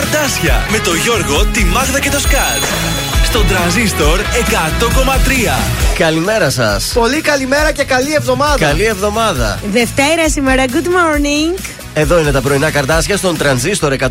Καρτάσια με το Γιώργο, τη Μάγδα και το Σκάτ. Στον τραζίστορ 100,3. Καλημέρα σας. Πολύ καλημέρα και καλή εβδομάδα. Καλή εβδομάδα. Δευτέρα σήμερα, good morning. Εδώ είναι τα πρωινά καρτάσια στον τρανζίστορ 100,3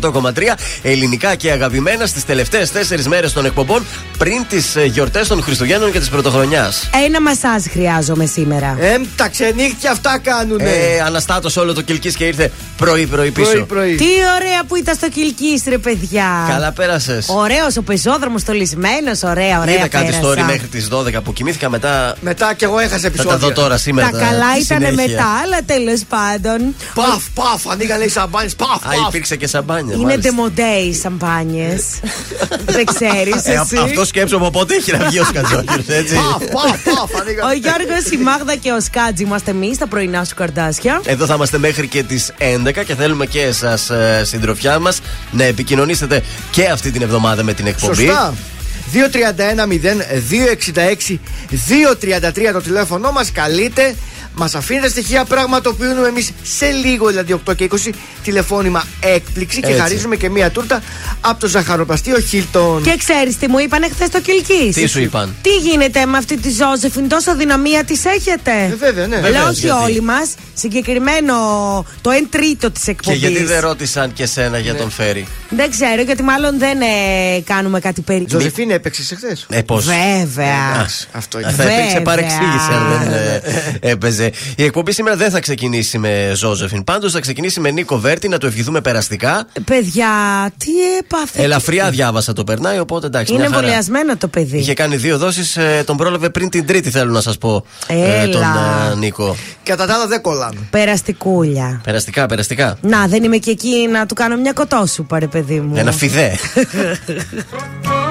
ελληνικά και αγαπημένα στις τελευταίες 4 μέρες των εκπομπών πριν τις γιορτές των Χριστουγέννων και της Πρωτοχρονιάς. Ένα μασάζ χρειάζομαι σήμερα. Ε, τα ξενύχτια αυτά κάνουνε. Ε, αναστάτως όλο το κυλκής και ήρθε πρωί-πρωί πίσω. Πρωί, πρωί. Τι ωραία που ήταν στο Κιλκή, ρε παιδιά. Καλά πέρασες. Ωραίος ο πεζόδρομος στολισμένος, ωραία, ωραία. Είδα κάτι πέρασα. story μέχρι τις 12 που κοιμήθηκα μετά. Μετά κι εγώ έχασα Θα επεισόδια. τα δω τώρα σήμερα. Τα καλά στη ήταν συνέχεια. μετά, αλλά τέλος πάντων. Παφ, παφ, ανοίγανε οι σαμπάνιες. Παφ, Α, παφ. υπήρξε και σαμπάνια. Είναι μάλιστα. ντεμοντέ οι σαμπάνιες. Δεν ξέρεις. Ε, α- αυτό σκέψω από πότε έχει να βγει ο Σκατζόκερ, έτσι. Παφ, παφ, παφ, Ο ανοίγανε. Γιώργος, η Μάγδα και ο Σκάτζ είμαστε εμείς, τα πρωινά σου καρτάσια. Εδώ θα είμαστε μέχρι και τις 11 και θέλουμε και εσάς, συντροφιά μας, να επικοινωνήσετε και αυτή την εβδομάδα με την εκπομπή. Σωστά. 231-0-266-233 το τηλέφωνο μας. Καλείτε. Μας αφήνετε στοιχεία πραγματοποιούμε εμείς σε λίγο, δηλαδή 8 και 20, τηλεφώνημα έκπληξη και Έτσι. χαρίζουμε και μία τούρτα από το ζαχαροπλαστείο Χίλτον. Και ξέρεις τι μου είπανε χθες στο Κιλκή. Τι σου είπαν; Τι γίνεται με αυτή τη Ζώζεφιν, τόσο δυναμία της έχετε; Ε, βέβαια, ναι. Βεβαίως, Λέω όχι γιατί. όλοι μας. Συγκεκριμένο το 1 τρίτο της Και εκπομπής. γιατί δεν ρώτησαν και σένα για τον Φέρι; Δεν ξέρω, γιατί μάλλον δεν ε, κάνουμε κάτι περίπου. Ζωζεφίνη έπαιξες εχθές; Ε, πώς; Βέβαια. Αυτό Θα είναι. Βέβαια. υπήρξε παρεξήγηση αν δεν ε, έπαιζε. Η εκπομπή σήμερα δεν θα ξεκινήσει με Ζώζεφιν. Πάντως θα ξεκινήσει με Νίκο Βέρτη να του ευχηθούμε περαστικά. Παιδιά, τι έπαθε. Ελαφριά διάβασα το περνάει, οπότε εντάξει. Είναι μια χαρά. εμβολιασμένο το παιδί. Είχε κάνει δύο δόσεις, τον πρόλαβε πριν την τρίτη, θέλω να σας πω. ε, Έλα. τον ε, Νίκο. Κατά τα άλλα δεν κολλάνε. Περαστικούλια. Περαστικά, περαστικά. Να, δεν είμαι και εκεί να του κάνω μια κοτόσουπα, ρε παιδί μου. Ένα φιδέ.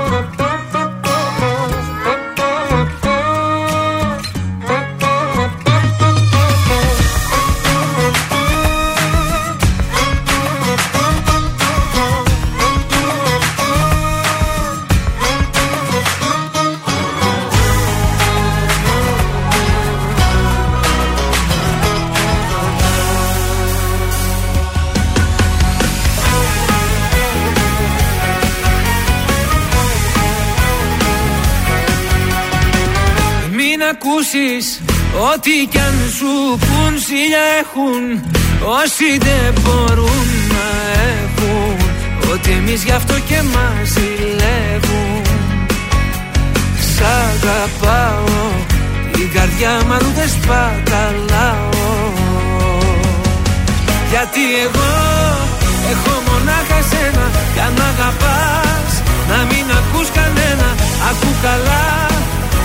ακούσεις ό,τι κι αν σου πουν Σίλια έχουν όσοι δεν μπορούν να έχουν Ότι εμείς γι' αυτό και μας ζηλεύουν. Σ' αγαπάω η καρδιά μου αλλού δεν σπαταλάω. Γιατί εγώ έχω μονάχα σένα Κι αν αγαπάς να μην ακούς κανένα Ακού καλά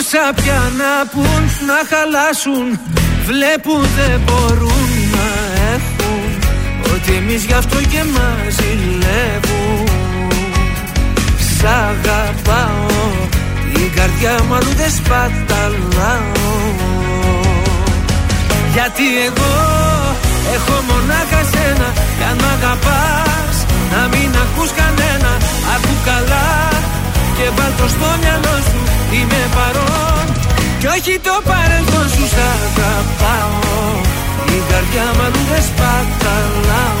πόσα πια να πουν να χαλάσουν Βλέπουν δεν μπορούν να έχουν. Ότι εμείς γι' αυτό και μας ζηλεύουν Σ' αγαπάω η καρδιά μου αλλού δεν σπαταλάω. Γιατί εγώ έχω μονάχα σένα Κι αν μ' αγαπάς να μην ακούς κανένα. Ακού καλά και βάλ' το στο μυαλό σου. Είμαι παρόν. Κι όχι το παρελθόν σου Σ' αγαπάω. Η καρδιά μου αλλού δεν σπαταλάω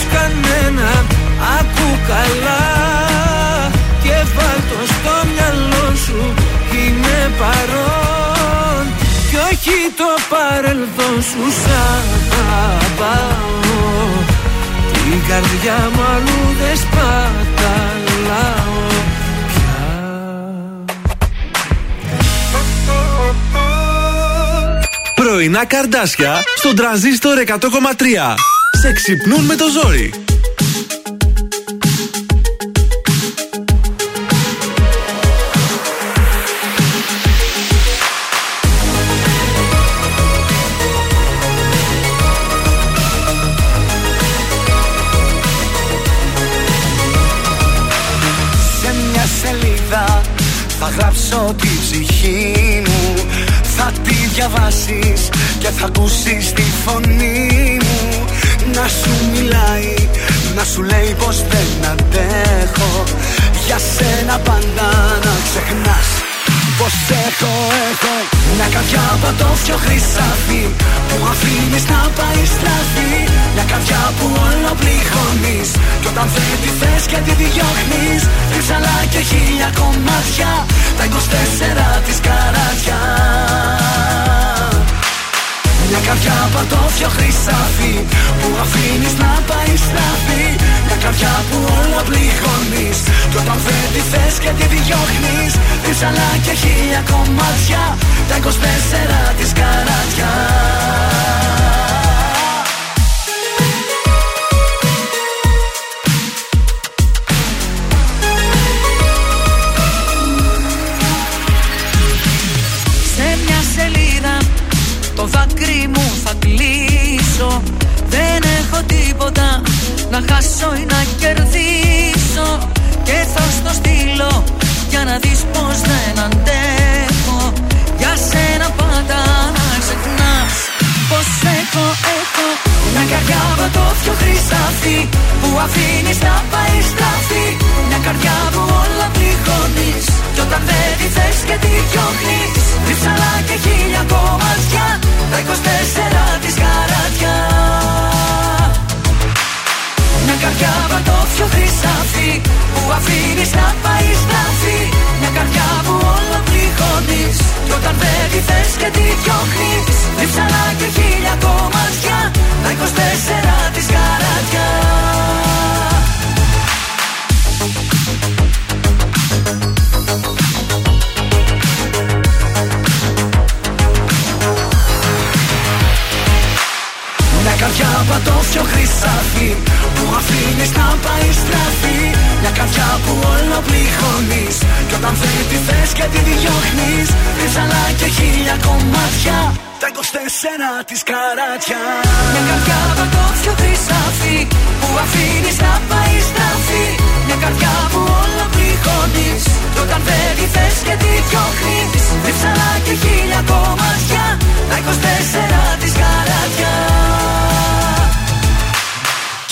κανένα Ακού καλά. Και βάλ' στο μυαλό σου Είμαι παρόν. Κι όχι το παρελθόν σου σαν αγαπάω. Την καρδιά μου αλλού δεν σπαταλάω Πρωινά καρδάσια στον τραζίστορ 100,3 Σε ξυπνούν με το ζόρι γράψω τη ψυχή μου. Θα τη διαβάσεις και θα ακούσεις τη φωνή μου. Να σου μιλάει, να σου λέει πως δεν αντέχω. Για σένα πάντα να ξεχνάς Πως έχω, έχω Μια καρδιά από το πιο χρυσάφι Που αφήνεις να πάει στραφή. Μια καρδιά που όλο πληγώνεις Κι όταν δεν τη θες και τη διώχνεις Ρίψαλα και χίλια κομμάτια Τα 24 της καράτια μια καρδιά πιο χρυσάφι Που αφήνεις να πάει στραφή Μια καρδιά που όλα πληγώνεις Κι όταν δεν τη θες και τη διώχνεις. Ρίψαλα και χίλια κομμάτια Τα 24 της καράτια Να χάσω ή να κερδίσω. Και θα στο στείλω Για να δεις πως δεν αντέχω Για σένα πάντα να ξεχνάς Πως έχω, έχω Μια καρδιά από το πιο χρυσάφι Που αφήνεις να πάει στραφή. Μια καρδιά που όλα πληγώνεις Κι όταν δεν τη θες και τη διώχνεις. Ρίψαλα και χίλια κομμάτια Τα 24 της καράτια μια καρδιά το πιο χρυσάφι Που αφήνεις να πάει στραφή Μια καρδιά που όλα πληγώνεις Κι όταν δεν τη θες και τη διώχνεις Ρίψαλα και χίλια κομμάτια Τα 24 της καράτια καρδιά πιο χρυσάφι Που αφήνεις να πάει στραφή. Μια καρδιά που όλο πληγώνεις Κι όταν θέλει τη θες και τη διώχνεις Ρίψαλα και χίλια κομμάτια. Τα 24 της καράτια. Μια καρδιά πιο χρυσάφι Που αφήνεις να πάει στραφή. Μια καρδιά που όλο πληγώνεις Κι όταν δεν τη θες και τη διώχνεις. Ρίψαλα και χίλια κομμάτια Τα 24 της καράτια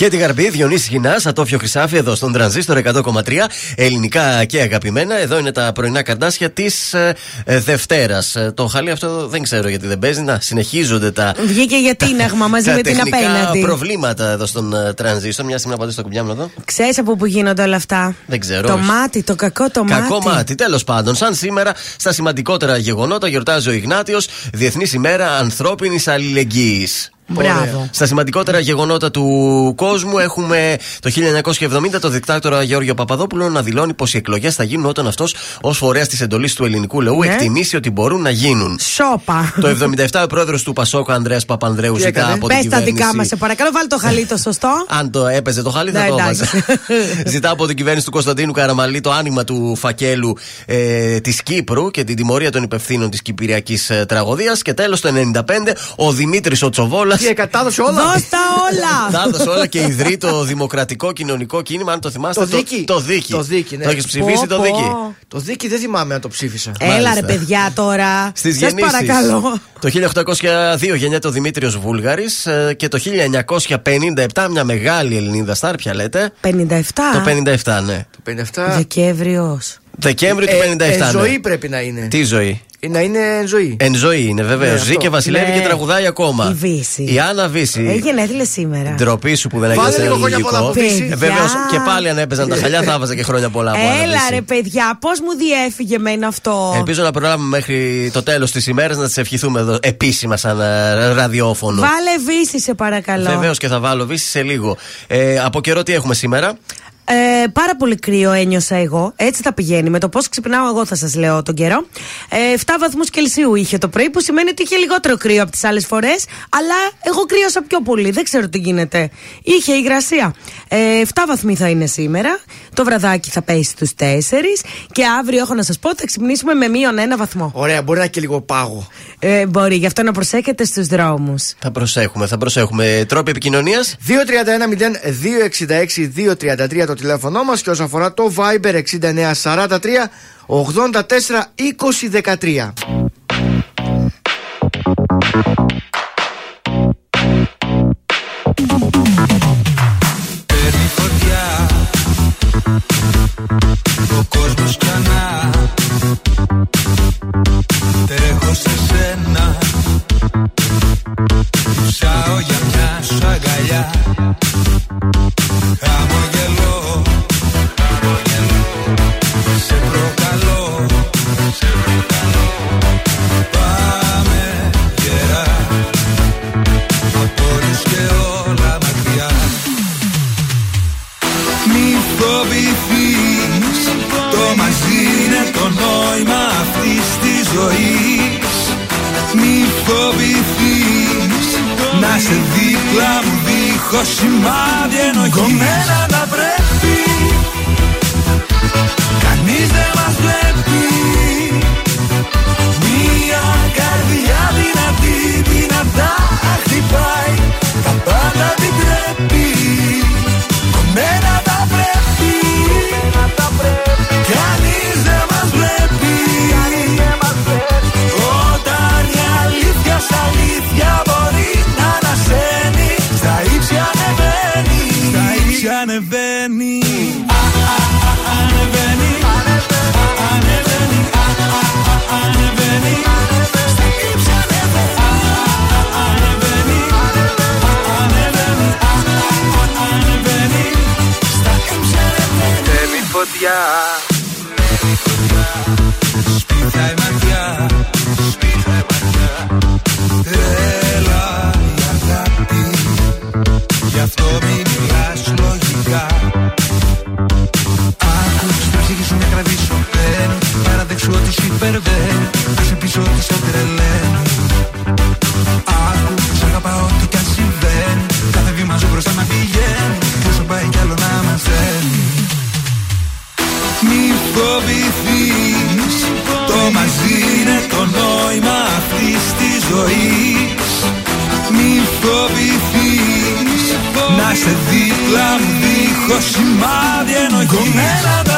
και την Γαρμπή, Διονύσης Γινάς, Ατόφιο Χρυσάφι, εδώ στον Τρανζίστορ 100,3. Ελληνικά και αγαπημένα. Εδώ είναι τα πρωινά καρτάσια της ε, ε, Δευτέρας. Ε, το χαλί αυτό δεν ξέρω γιατί δεν παίζει. Να συνεχίζονται τα. Βγήκε για τίναγμα μαζί με την απέναντι. προβλήματα εδώ στον ε, Τρανζίστορ. Μια στιγμή να πατήσω το κουμπιά μου εδώ. Ξέρεις από πού γίνονται όλα αυτά; Δεν ξέρω. Το μάτι, το κακό το μάτι. Κακό μάτι. Τέλος πάντων, σαν σήμερα στα σημαντικότερα γεγονότα γιορτάζει ο Ιγνάτιος Διεθνής ημέρα ανθρώπινης αλληλεγγύης. Μπράβο. Στα σημαντικότερα γεγονότα του κόσμου έχουμε το 1970 το δικτάτορα Γεώργιο Παπαδόπουλο να δηλώνει πως οι εκλογές θα γίνουν όταν αυτός ως φορέας της εντολής του ελληνικού λαού ναι. εκτιμήσει ότι μπορούν να γίνουν. Σόπα. Το 77 ο πρόεδρος του Πασόκ Ανδρέας Παπανδρέου ζητά από την κυβέρνηση. Πες τα δικά μας, σε παρακαλώ, βάλει το χαλί το σωστό. Αν το έπαιζε το χαλί, θα ναι, το έβαζε. ζητά από την κυβέρνηση του Κωνσταντίνου Καραμαλή το άνοιγμα του φακέλου ε, της Κύπρου και την τιμωρία των υπευθύνων της Κυπριακής ε, τραγωδίας. Και τέλος το 95 ο Δημήτρης Οτσοβόλα Τι έκανα, όλα. Δώσ' τα όλα. Τα έδωσε όλα και ιδρύει το δημοκρατικό κοινωνικό κίνημα, αν το θυμάστε. Το δίκη. Το δίκη. Το δίκη, ναι. Το έχεις ψηφίσει Πω, το πω. δίκη. Το δίκη δεν θυμάμαι αν το ψήφισα. Έλα ρε Μάλιστα. παιδιά τώρα. Στις Σας γεννήσεις. παρακαλώ. Το 1802 γεννιέται ο Δημήτριος Βούλγαρης και το 1957 μια μεγάλη Ελληνίδα στάρ, ποια λέτε. 57. Το 57, ναι. Το 57. Δεκέμβριος. Δεκέμβριο του 57. Ε, ε, ναι. ζωή πρέπει να είναι. Τι ζωή; Ε, Να είναι ζωή. Εν ζωή είναι βεβαίω. Ναι, Ζει αυτό. και βασιλεύει Ναι. και τραγουδάει ακόμα. Η Βύση. Η Άννα Βύση. Έχει γενέθλια σήμερα. Ντροπή σου που δεν Βάλε έγινε λίγο χρόνια ελληνικό. πολλά από Βύση. Ε, βεβαίως, και πάλι αν έπαιζαν τα χαλιά θα έβαζα και χρόνια πολλά από Άννα Έλα Βύση. ρε παιδιά, πώς μου διέφυγε εμένα αυτό; Ελπίζω να προλάβουμε μέχρι το τέλος της ημέρας να τι ευχηθούμε εδώ επίσημα σαν ε, ραδιόφωνο. Βάλε βύση σε παρακαλώ. Βεβαίως και θα βάλω βύση σε λίγο. Ε, από καιρό τι έχουμε σήμερα; Ε, πάρα πολύ κρύο ένιωσα εγώ. Έτσι θα πηγαίνει. Με το πώς ξυπνάω, εγώ θα σας λέω τον καιρό. Ε, 7 βαθμούς Κελσίου είχε το πρωί, που σημαίνει ότι είχε λιγότερο κρύο από τις άλλες φορές. Αλλά εγώ κρύωσα πιο πολύ. Δεν ξέρω τι γίνεται. Είχε υγρασία. Ε, 7 βαθμοί θα είναι σήμερα. Το βραδάκι θα πέσει στους 4. Και αύριο, έχω να σας πω, θα ξυπνήσουμε με μείον ένα βαθμό. Ωραία, μπορεί να είναι και λίγο πάγο. Ε, μπορεί, γι' αυτό να προσέχετε στους δρόμους. Θα προσέχουμε, θα προσέχουμε. Τρόποι επικοινωνίας. 231-0266-233 το τηλέφωνό μας και όσον αφορά το Viber 6943 84 20 13. Ο κόσμος ξανά. Τρέχω σε σένα. Ψάω για μια σου αγκαλιά. Χαμογελώ δίχως σημάδι ενοχής. Κομμένα να πρέπει. Κανείς δεν μας βλέπει. Μια καρδιά δυνατή δυνατά χτυπάει. Τα πάντα επιτρέπει Κομμένα τα πρέπει. Κανείς δεν μας βλέπει. Όταν η αλήθεια σ' αλήθεια Στα ύψη ανεβαίνει Α, α, α, Ανεβαίνει Ανεβαίνει Α, α, α, Ανεβαίνει Στα ύψη ανεβαίνει Α, α, α, Ανεβαίνει Ανεβαίνει Α, α, α, Ανεβαίνει Στα ύψη ανεβαίνει Τέμει φωτιά ζωής. Μη φοβηθείς. Να σε δίπλα μου δίχως σημάδι ενοχής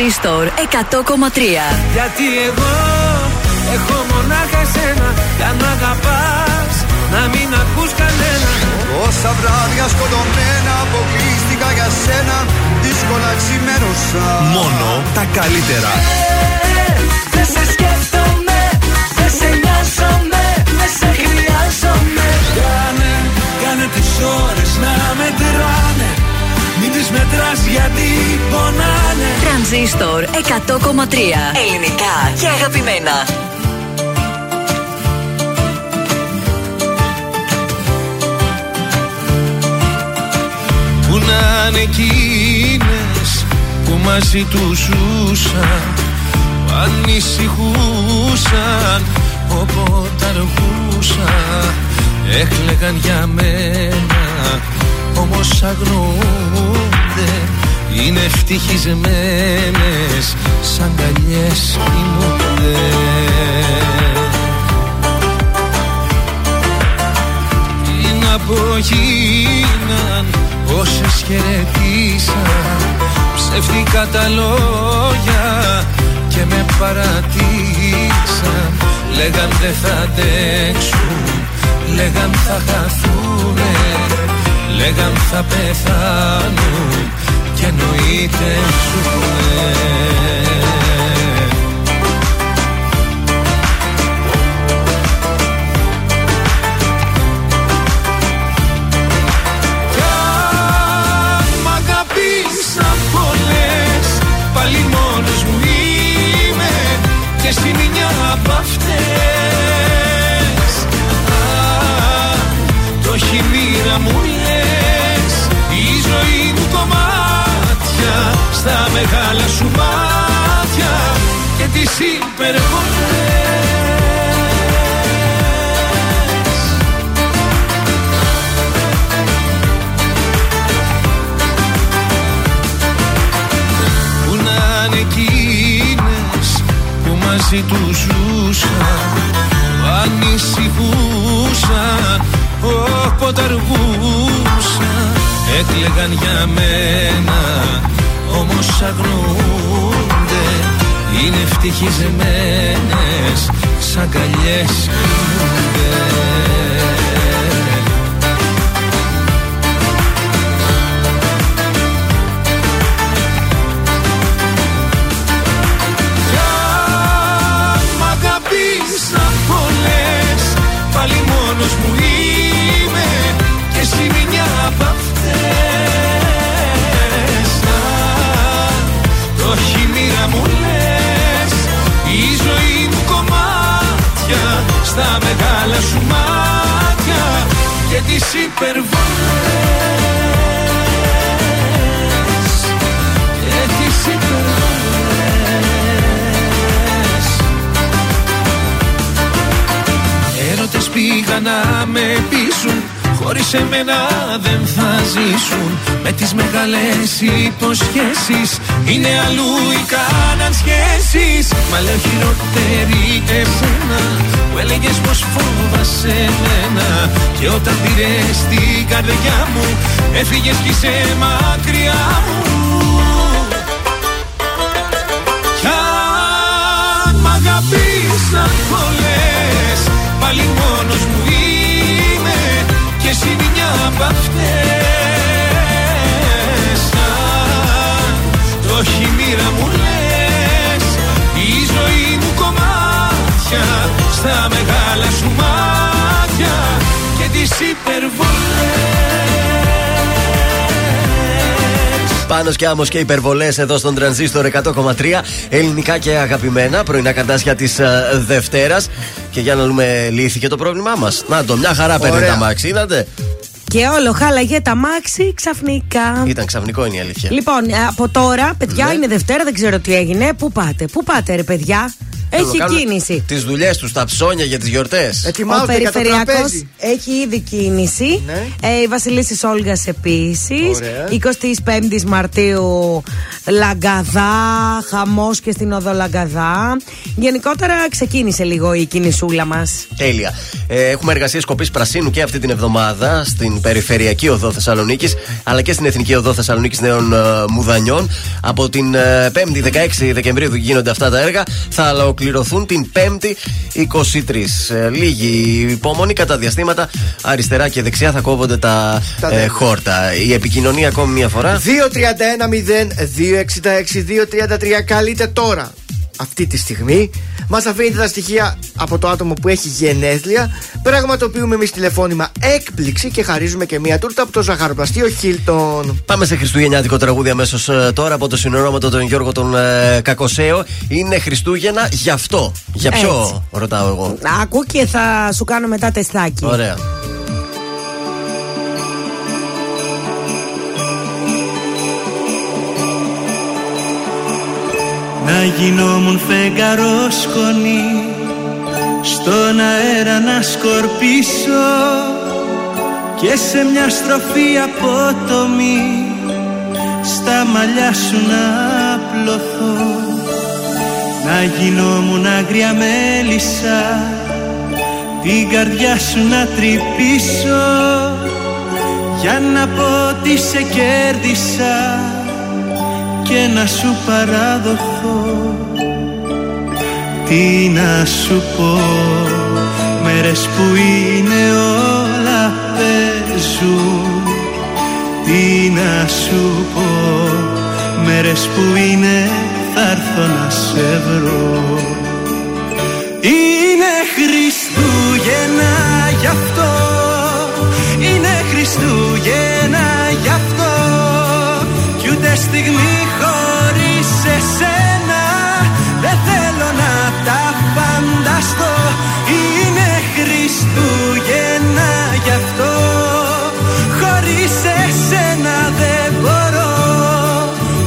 Τρανζίστορ 100,3 γιατί εγώ έχω μονάχα εσένα Κι αν μ' αγαπάς να μην ακούς κανένα. Όσα βράδια σκοτωμένα αποκλείστηκα για σένα Δύσκολα ξημέρωσα. Μόνο τα καλύτερα. 100,3 Ελληνικά και αγαπημένα. Πού να είναι εκείνες που μαζί τους ζούσαν που ανησυχούσαν όποτε αργούσαν έκλεγαν για μένα όμως αγνοούνται είναι ευτυχισμένες σαν καλιές κοιμούνται Τι να πω γίναν όσες χαιρετήσαν ψεύτικα τα λόγια και με παρατήσαν. Λέγαν δεν θα αντέξουν λέγαν θα χαθούνε λέγαν θα πεθάνουν και εννοείται ζουνε Κι αν μ' αγαπήσαν πολλές Πάλι μόνος μου είμαι Και εσύ μια απ' αυτές. Αν το έχει η μοίρα μου λες Στα μεγάλα σου μάτια Και τις υπερβολές. Πού να είναι εκείνες που μαζί τους ζούσαν που ανησυχούσαν όποτε αργούσαν έκλεγαν για μένα όμως αγνοούνται είναι ευτυχισμένες σαν καλιές κοιμούνται Στα μεγάλα σου μάτια Και τις υπερβολές. Και τις υπερβολές. Έρωτες πήγαν να με πείσουν Χωρίς εμένα δεν θα ζήσουν. Με τις μεγάλες υποσχέσεις. Είναι αλλού οι κάναν σχέσεις. Μα λέω χειρότερη εσένα Που έλεγες πως φόβασαι εμένα Και όταν πήρες την καρδιά μου Έφυγες κι είσαι μακριά μου. Κι αν μ' αγαπήσαν πολλές Πάλι μόνος μου είμαι Και εσύ μια απ' αυτές. Αν το έχει η μοίρα μου λες Η ζωή μου κομμάτια Στα μεγάλα σου μάτια Και τις υπερβολές. Πάνω και άμμος και υπερβολές εδώ στον τρανζίστορ 100,3 ελληνικά και αγαπημένα πρωινά καρτάσια της uh, Δευτέρας. Και για να δούμε, λύθηκε το πρόβλημά μας. Να το, μια χαρά παίρνει Ωραία. τα μάξι, είδατε; Και όλο χάλαγε τα μάξι ξαφνικά. Ήταν ξαφνικό είναι η αλήθεια. Λοιπόν, ε, από τώρα, παιδιά, Ναι. είναι Δευτέρα, δεν ξέρω τι έγινε. Πού πάτε, πού πάτε, ρε παιδιά; Έχει κίνηση. Τις δουλειές τους, τα ψώνια για τις γιορτές. Ο Ετοιμάζονται για το Περιφερειακός τραπέζι. έχει ήδη κίνηση. Ναι. Ε, η Βασιλίση Όλγα επίσης. Ωραία. 25η Μαρτίου Λαγκαδά, χαμός και στην οδό Λαγκαδά. Γενικότερα ξεκίνησε λίγο η κινησούλα μας. Τέλεια. Ε, έχουμε εργασίες κοπή πρασίνου και αυτή την εβδομάδα στην Περιφερειακή Οδό Θεσσαλονίκης αλλά και στην Εθνική Οδό Θεσσαλονίκης Νέων ε, Μουδανιών. Από την ε, 5η 16 Δεκεμβρίου που γίνονται αυτά τα έργα θα ολοκληρωθούν την 5η 23. Ε, λίγη υπομονή κατά διαστήματα. Αριστερά και δεξιά θα κόβονται τα, Τα ε, δέντρα. χόρτα. Η επικοινωνία ακόμη μια φορά. 231-0-266-233. Καλείτε τώρα. Αυτή τη στιγμή. Μας αφήνετε τα στοιχεία από το άτομο που έχει γενέθλια. Πραγματοποιούμε εμείς τηλεφώνημα έκπληξη και χαρίζουμε και μία τούρτα από το ζαχαροπλαστείο Χίλτον. Πάμε σε Χριστούγεννιάτικο τραγούδι αμέσως ε, τώρα από το συνεννόματο τον Γιώργο τον ε, Κακοσέο. Είναι Χριστούγεννα γι' αυτό. Για ποιο, Έτσι. ρωτάω εγώ. Ακού και θα σου κάνω μετά τεστάκι. Ωραία. Να γινόμουν φεγγαρός σκονή Στον αέρα να σκορπίσω Και σε μια στροφή απότομη Στα μαλλιά σου να απλωθώ. Να γινόμουν άγρια μέλισσα Την καρδιά σου να τρυπήσω Για να πω ότι σε κέρδισα και να σου παραδοχθώ Τι να σου πω Μέρες που είναι όλα παίζουν Τι να σου πω Μέρες που είναι θα έρθω να σε βρω. Είναι Χριστούγεννα γι' αυτό Είναι Χριστούγεννα γι' αυτό. Κι ούτε στιγμή χωρίς εσένα. Δεν θέλω να τα φανταστώ. Είναι Χριστούγεννα γι' αυτό. Χωρίς εσένα δεν μπορώ.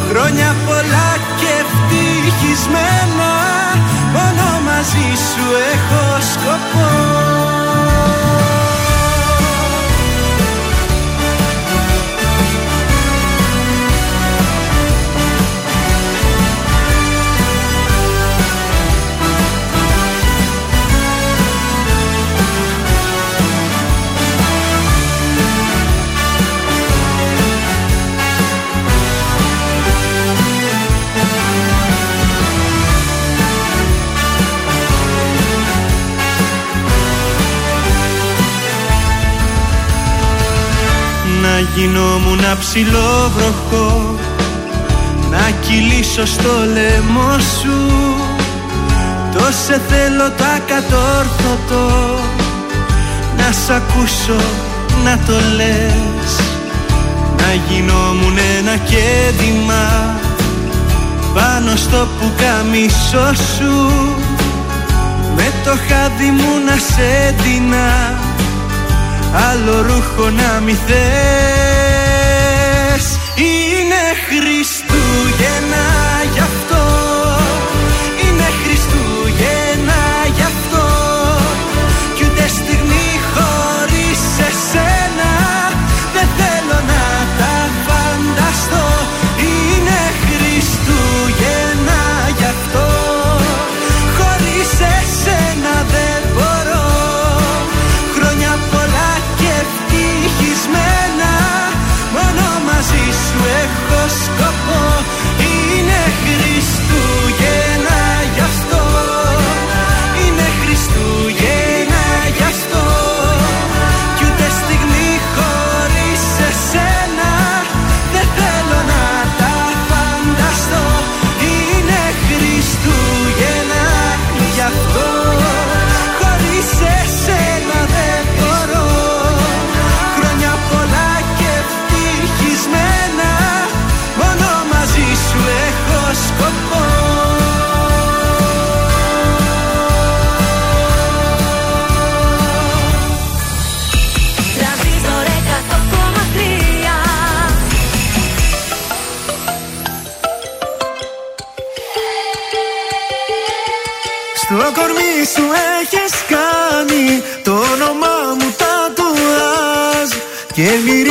Χρόνια πολλά και ευτυχισμένα. Μόνο μαζί σου έχω σκοπό γινόμουν ψηλό βροχό Να κυλήσω στο λαιμό σου. Το σε θέλω τα κατόρθωτο. Να σ' ακούσω να το λες. Να γινόμουν ένα κέντημα Πάνω στο πουκαμισό σου. Με το χάδι μου να σε ντυνά άλλο ρούχο να μη θες. Είναι Χριστούγεννα σου έχεις κάνει το όνομά μου τατουάζ Και μυρίζεις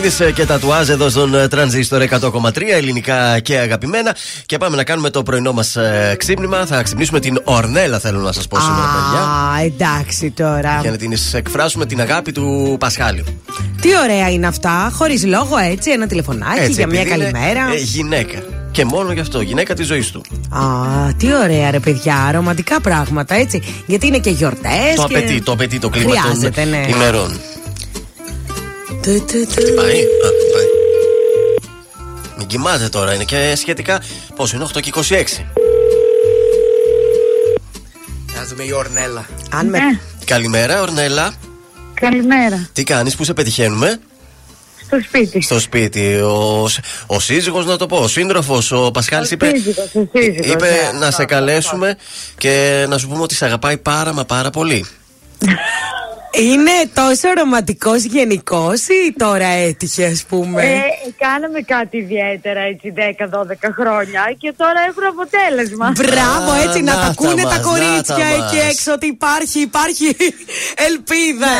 Πέτρο Ιακοβίδη και τατουάζ εδώ στον ε, Τρανζίστορ 100,3 ελληνικά και αγαπημένα. Και πάμε να κάνουμε το πρωινό μας ξύπνημα. Θα ξυπνήσουμε την Ορνέλα, θέλω να σας πω σήμερα, παιδιά. Α, εντάξει τώρα. Για να την εκφράσουμε την αγάπη του Πασχάλιου. Τι ωραία είναι αυτά, χωρίς λόγο έτσι, ένα τηλεφωνάκι Έτσι, για μια επειδή είναι, καλημέρα. ε, γυναίκα. Και μόνο γι' αυτό, γυναίκα της ζωής του. Α, τι ωραία ρε παιδιά, ρομαντικά πράγματα έτσι. Γιατί είναι και γιορτές. Το απαιτεί, το απαιτεί το κλίμα των Χρειάζεται, ναι. ημερών. Του, του, του. Πάει, α, πάει. Μην κοιμάται τώρα, είναι και σχετικά. Πόσο είναι, 8 και 26. Να δούμε η Ορνέλα. Αν με... Ναι, Καλημέρα, Ορνέλα. καλημέρα. Τι κάνεις, πού σε πετυχαίνουμε, Στο σπίτι. Στο σπίτι. Ο, ο σύζυγος, να το πω, ο σύντροφος, ο Πασχάλης είπε. σύζυγος, ο σύζυγος, είπε ναι, να αυτό, σε καλέσουμε και να σου πούμε ότι σε αγαπάει πάρα μα πάρα πολύ. Είναι τόσο ρομαντικό γενικός ή τώρα έτυχε, ας πούμε; Ε, κάναμε κάτι ιδιαίτερα έτσι 10-12 χρόνια και τώρα έχουν αποτέλεσμα. Μπράβο, Α, έτσι να, να τα τα ακούνε μας, τα να κορίτσια τα εκεί μας. έξω ότι υπάρχει, υπάρχει ελπίδα.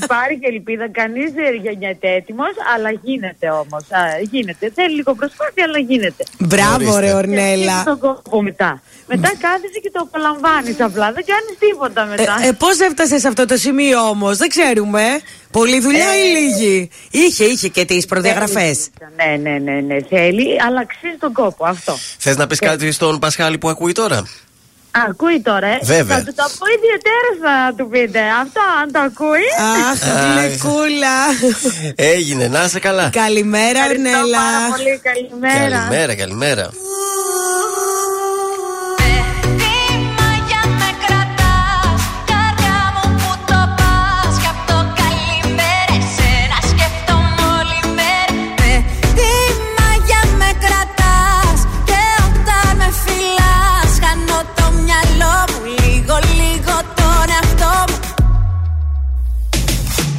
Υπάρχει ελπίδα, κανείς δεν γεννιέται έτοιμος, αλλά γίνεται όμως. Γίνεται. Θέλει λίγο προσπάθεια, αλλά γίνεται. Μπράβο, Ορίστε. ρε Και Ορνέλα. τον κόπο μετά. Μετά κάθεσαι και το απολαμβάνεις απλά. Δεν κάνεις τίποτα μετά. Ε, ε, Πώς έφτασες σε αυτό το σημείο; Όμως, δεν ξέρουμε. Πολλή δουλειά Ε, ή λίγη. Είχε, είχε και τις προδιαγραφές. Ναι, ναι, ναι, ναι, θέλει, αλλά αξίζει τον κόπο αυτό. Θες να πεις κάτι στον Πασχάλη που ακούει τώρα; Α, ακούει τώρα, ε. Βέβαια. Θα του το πω ιδιαίτερα θα του πείτε. Αυτό, αν το ακούει. Αχ, γλυκούλα. Έγινε, να είσαι καλά. Καλημέρα, Ευχαριστώ Ορνέλα. πάρα πολύ. Καλημέρα. Καλημέρα, καλημέρα.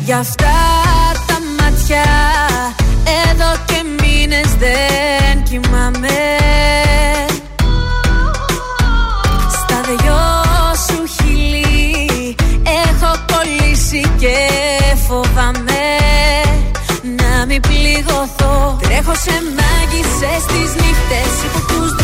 Γι' αυτά τα μάτια εδώ και μήνες δεν κοιμάμαι. Στα δυο σου χείλη έχω κολλήσει και φοβάμαι. Να μην πληγωθώ. Τρέχω σε μάγισσες τις νύχτες. Υπό τους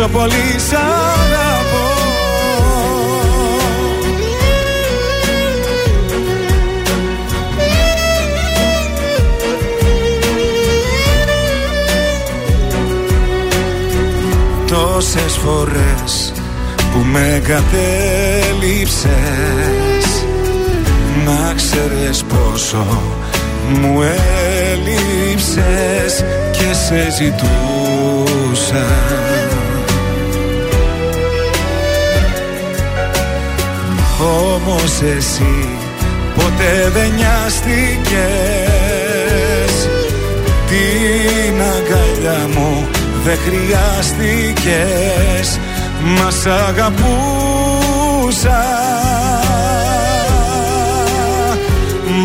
Τόσο πολύ σ' αγαπώ. Τόσες φορές που με κατέληψες Να ξέρεις πόσο μου έλειψες και σε ζητούσα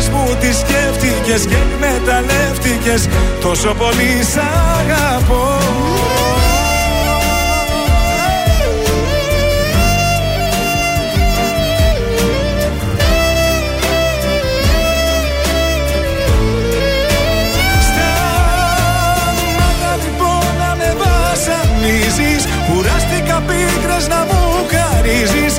Πες μου τι σκέφτηκες και εκμεταλλεύτηκες Τόσο πολύ σ' αγαπώ. Σταμάτα λοιπόν να με βασανίζεις Κουράστηκα πίκρες να μου χαρίζεις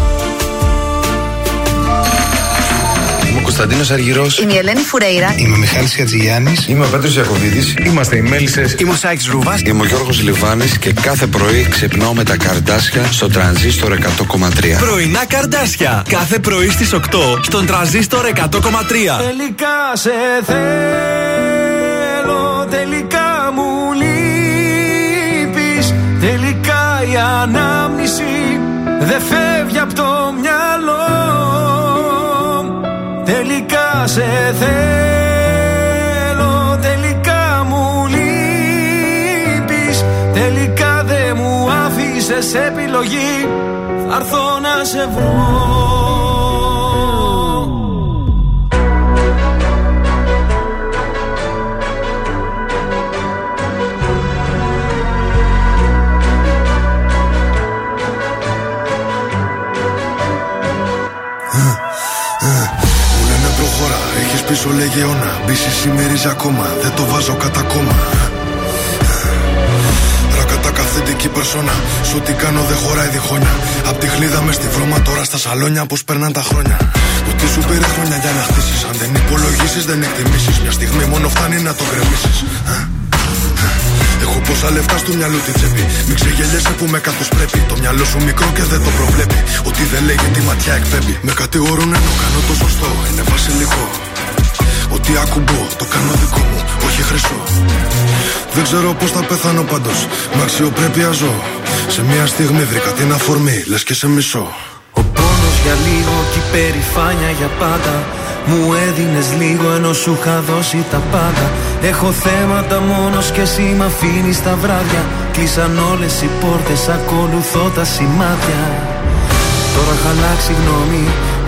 Κωνσταντίνος Αργυρός. Είμαι η Ελένη Φουρέιρα. Είμαι ο Μιχάλης Χατζηγιάννης. Είμαι ο Πέτρος Ιακοβίδη. Είμαστε οι Μέλισσες. Είμαι ο Σάιξ Ρούβας. Είμαι ο Γιώργος Λιβάνης και κάθε πρωί ξυπνάω με τα καρδάσια στο τρανζίστορ 100,3. Πρωινά καρδάσια. Κάθε πρωί στις 8 στον τρανζίστορ 100,3. Τελικά σε θέλω, τελικά μου λείπεις Τελικά η ανάμνηση δεν φεύγει από το Τελικά σε θέλω, τελικά μου λείπεις. Τελικά δεν μου άφησες επιλογή, θα έρθω να σε βρω έχεις πίσω λέγε αιώνα Μπίση σημερίζει ακόμα, δεν το βάζω κατά κόμμα Ρακατά καθεντική περσόνα Σου τι κάνω δεν χωράει διχόνια Απ' τη χλίδα μες στη βρώμα τώρα στα σαλόνια Πως περνάνε τα χρόνια Ότι σου πήρε χρόνια για να χτίσεις Αν δεν υπολογίσεις δεν εκτιμήσεις Μια στιγμή μόνο φτάνει να το γκρεμίσεις Έχω πόσα λεφτά στο μυαλό τη τσέπη. Μην ξεγελιέσαι που με καθώ πρέπει. Το μυαλό σου μικρό και δεν το προβλέπει. Ότι δεν λέγει τη ματιά εκπέμπει. Με κατηγορούν ενώ κάνω το σωστό. Είναι βασιλικό. Ότι ακουμπώ, το κάνω δικό μου, όχι χρυσό. Δεν ξέρω πώς θα πεθάνω πάντως. Με αξιοπρέπεια ζω. Σε μια στιγμή βρήκα την αφορμή, λες και σε μισό. Ο πόνος για λίγο και η περηφάνεια για πάντα Μου έδινες λίγο ενώ σου είχα δώσει τα πάντα Έχω θέματα μόνος και εσύ μ' αφήνεις τα βράδια Κλείσαν όλες οι πόρτες, ακολουθώ τα σημάδια Τώρα είχα αλλάξει γνώμη,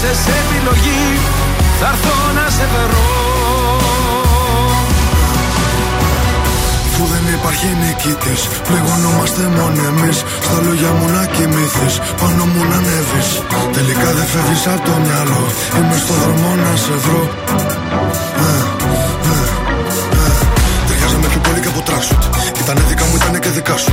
άφησες επιλογή Θα έρθω να σε βρω Αφού δεν υπάρχει νικητής, πληγωνόμαστε μόνοι εμείς. Στα λόγια μου να κοιμηθείς, πάνω μου να ανέβεις. Τελικά δεν φεύγεις από το μυαλό. Είμαι στο δρόμο να σε βρω. Ε, ε, ε. Ταιριάζαμε πιο πολύ και από τράσουτ. Ήτανε δικά μου, ήτανε και δικά σου.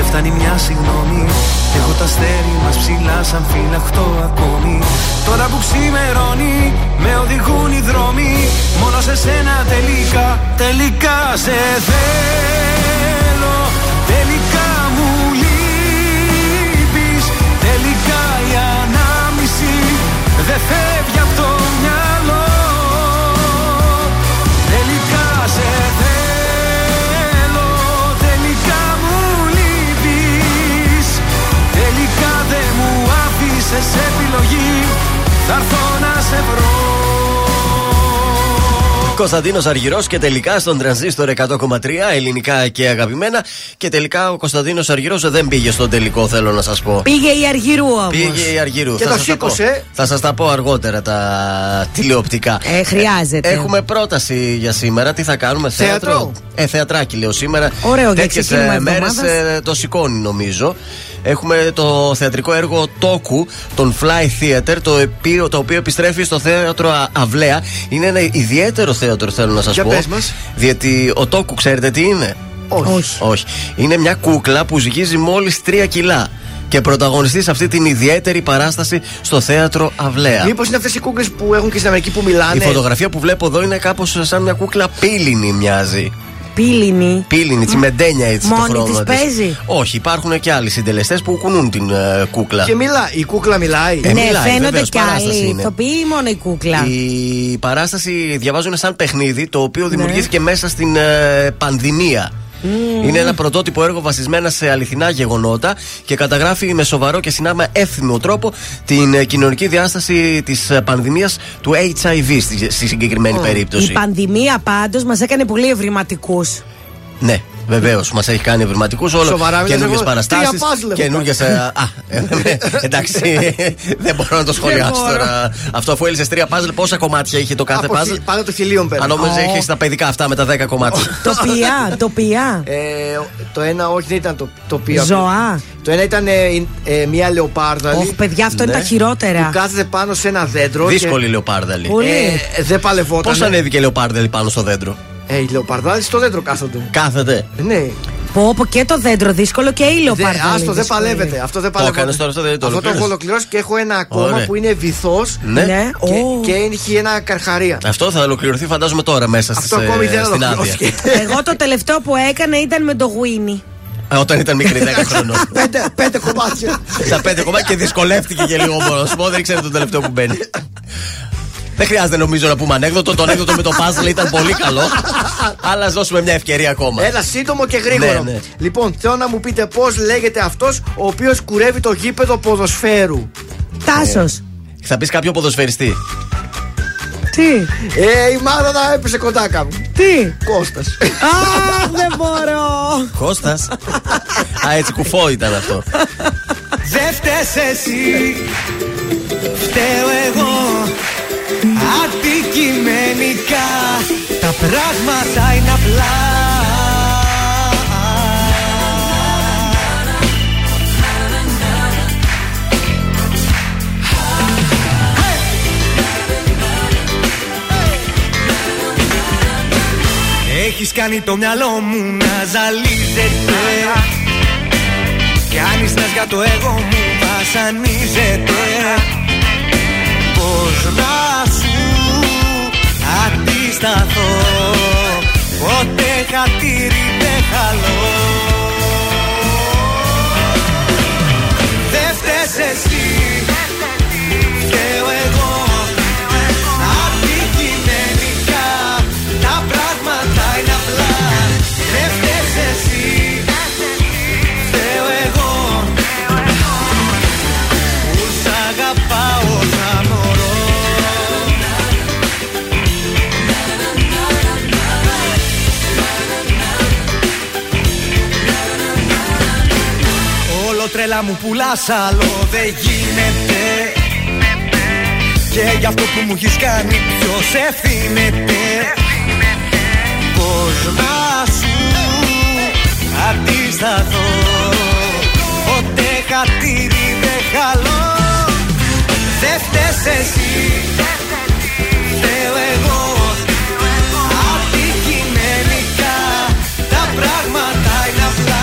δεν φτάνει μια συγγνώμη. Έχω τα αστέρι μας ψηλά σαν φυλαχτό ακόμη. Τώρα που ξημερώνει με οδηγούν οι δρόμοι. Μόνο σε σένα τελικά, τελικά σε θέλω. Τελικά Κωνσταντίνος Αργυρός και τελικά στον τρανζίστορ 100,3 ελληνικά και αγαπημένα. Και τελικά ο Κωνσταντίνος Αργυρός δεν πήγε στον τελικό, θέλω να σας πω. Πήγε η Αργυρού όμως. Πήγε η Αργυρού. Και Θα το σας τα πω. σήκωσε. Θα σας τα πω αργότερα τα τηλεοπτικά. Ε, χρειάζεται. Έχουμε πρόταση για σήμερα. Τι θα κάνουμε, θέατρο; Θέατρο. Ε, θεατράκι λέω σήμερα. Ωραίο, για Τέτοιες, ξεκίνημα ε, μέρες εβδομάδας. ε, το σηκώνει νομίζω. Έχουμε το θεατρικό έργο Τόκου, τον Fly Theater, το οποίο, το οποίο επιστρέφει στο θέατρο Α- Αυλαία. Είναι ένα ιδιαίτερο θέατρο, θέλω να σας Για πω. πες μας. Διότι ο Τόκου, ξέρετε τι είναι; Όχι. Όχι. Είναι μια κούκλα που ζυγίζει μόλις 3 κιλά. Και πρωταγωνιστεί σε αυτή την ιδιαίτερη παράσταση στο θέατρο Αυλαία. Μήπως είναι αυτές οι κούκλες που έχουν και στην Αμερική που μιλάνε; Η φωτογραφία που βλέπω εδώ είναι κάπως σαν μια κούκλα πύληνη μοιάζει. Πύληνη. Πύληνη, τσιμεντένια έτσι Μόνη το χρώμα της της. παίζει; Όχι, υπάρχουν και άλλοι συντελεστές που κουνούν την ε, κούκλα. Και μιλά, η κούκλα μιλάει. Ε, ναι, μιλάει, φαίνονται βεβαίως, κι παράσταση άλλοι. είναι. Ηθοποιοί ή μόνο η κούκλα. Η παράσταση διαβάζουν σαν παιχνίδι το Ναι. οποίο δημιουργήθηκε μέσα στην ε, πανδημία. Είναι ένα πρωτότυπο έργο βασισμένα σε αληθινά γεγονότα και καταγράφει με σοβαρό και συνάμα εύθυμο τρόπο την ε, κοινωνική διάσταση της πανδημίας του HIV στη, στη συγκεκριμένη περίπτωση. Η πανδημία πάντως μας έκανε πολύ ευρηματικούς. Ναι, βεβαίως. Μας έχει κάνει ευρηματικούς όλο. Σοβαρά, μιλάς, Καινούργιες εγώ παραστάσεις. τρία puzzle έχω Καινούργιες. Α, ε, εντάξει. δεν μπορώ να το σχολιάσω μπορώ. τώρα. Αυτό αφού έλυσες τρία puzzle, πόσα κομμάτια είχε το κάθε Από puzzle; χι- Πάντα το χιλίον πέρα. Αν νόμιζες έχεις τα παιδικά αυτά με τα 10 κομμάτια. Τοπία, τοπία. Ε, το ένα όχι δεν ήταν το, το οποίο. Ζωά. Το ένα ήταν ε, ε, μια λεοπάρδαλη Όχι, παιδιά, αυτό είναι Ναι. τα χειρότερα. που κάθεται πάνω σε ένα δέντρο. Δύσκολη λεοπάρδαλη. Πολύ. Και, ε, δεν παλευόταν. Πώς ανέβηκε η λεοπάρδαλη πάνω στο δέντρο; Ε, οι λεοπαρδάλοι στο δέντρο κάθονται. Κάθεται. Ναι. Πω, πω και το δέντρο δύσκολο και η Δε, λεοπάρδα. άστο, δεν παλεύεται. Αυτό δεν παλεύεται. έκανες τώρα, αυτό δεν το Αυτό το έχω ολοκλήρωσες. ολοκληρώσει και έχω ένα ακόμα Ωραία. που είναι βυθός Ναι. Ναι, και, ω. και έχει ένα καρχαρία. Αυτό θα ολοκληρωθεί φαντάζομαι τώρα μέσα στις, Αυτό ακόμη ε, δεν στην άδεια. ολοκληρώθηκε. Εγώ το τελευταίο που έκανα ήταν με το Γουίνι. Ε, Όταν ήταν μικρή 10 χρονών. πέντε, πέντε κομμάτια. Στα πέντε κομμάτια και δυσκολεύτηκε και λίγο μόνος. Σου πω, δεν ήξερε το τελευταίο που μπαίνει. Δεν χρειάζεται νομίζω να πούμε ανέκδοτο. Το ανέκδοτο με το puzzle ήταν πολύ καλό. Αλλά ας δώσουμε μια ευκαιρία ακόμα. Ένα σύντομο και γρήγορο. Ναι, ναι. Λοιπόν, θέλω να μου πείτε πώς λέγεται αυτός ο οποίος κουρεύει το γήπεδο ποδοσφαίρου. Τάσος. Ε, θα πεις κάποιο ποδοσφαιριστή. Τι; Ε, η μάνα να έπεσε κοντά κάπου. Τι; Κώστας. Α, δεν μπορώ. Κώστας; Α, έτσι κουφό ήταν αυτό. Δεν φταίει εσύ. Φταίω εγώ. Αντικειμενικά τα πράγματα είναι απλά. Έχεις κάνει το μυαλό μου να ζαλίζεται. Κι αν για το εγώ μου βασανίζεται πως να σου αντισταθώ Ποτέ χατήρι δεν χαλώ. Δεν φταίς εσύ. τρελά μου πουλάς άλλο δεν γίνεται. Και για αυτό που μου έχεις κάνει ποιος ευθύνεται. Πώς να σου αντισταθώ. Ποτέ χατήρι δεν χαλώ. Δεν φταίς εσύ. Φταίω εγώ. Αντικειμενικά Τα πράγματα είναι απλά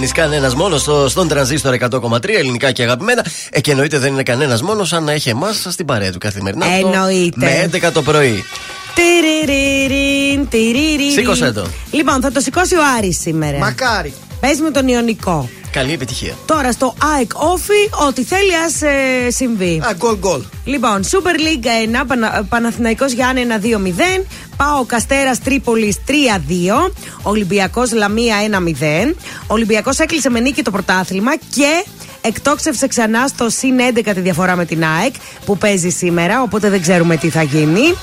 Μιχάλη Χατζιάννη, κανένας μόνος στο, στον τρανζίστορ 100,3 ελληνικά και αγαπημένα. Ε, και εννοείται δεν είναι κανένας μόνος σαν να έχει εμάς στην παρέα του καθημερινά. Αυτό Εννοείται. Με 11 το πρωί. Τυριριριν, τυριριριν. Σήκωσέ το. Λοιπόν, θα το σηκώσει ο Άρης σήμερα. Μακάρι. Πες με τον Ιωνικό. Καλή επιτυχία. Τώρα στο ΑΕΚ Όφι, ό,τι θέλει ας ε, συμβεί. Α, γκολ γκολ. Λοιπόν, Super League 1, Πανα, Παναθηναϊκός Γιάννενα 2-0. Πάω Καστέρας Τρίπολης 3-2. Ολυμπιακός Λαμία 1-0. Ολυμπιακός έκλεισε με νίκη το πρωτάθλημα και εκτόξευσε ξανά στο συν 11 τη διαφορά με την ΑΕΚ που παίζει σήμερα. Οπότε δεν ξέρουμε τι θα γίνει.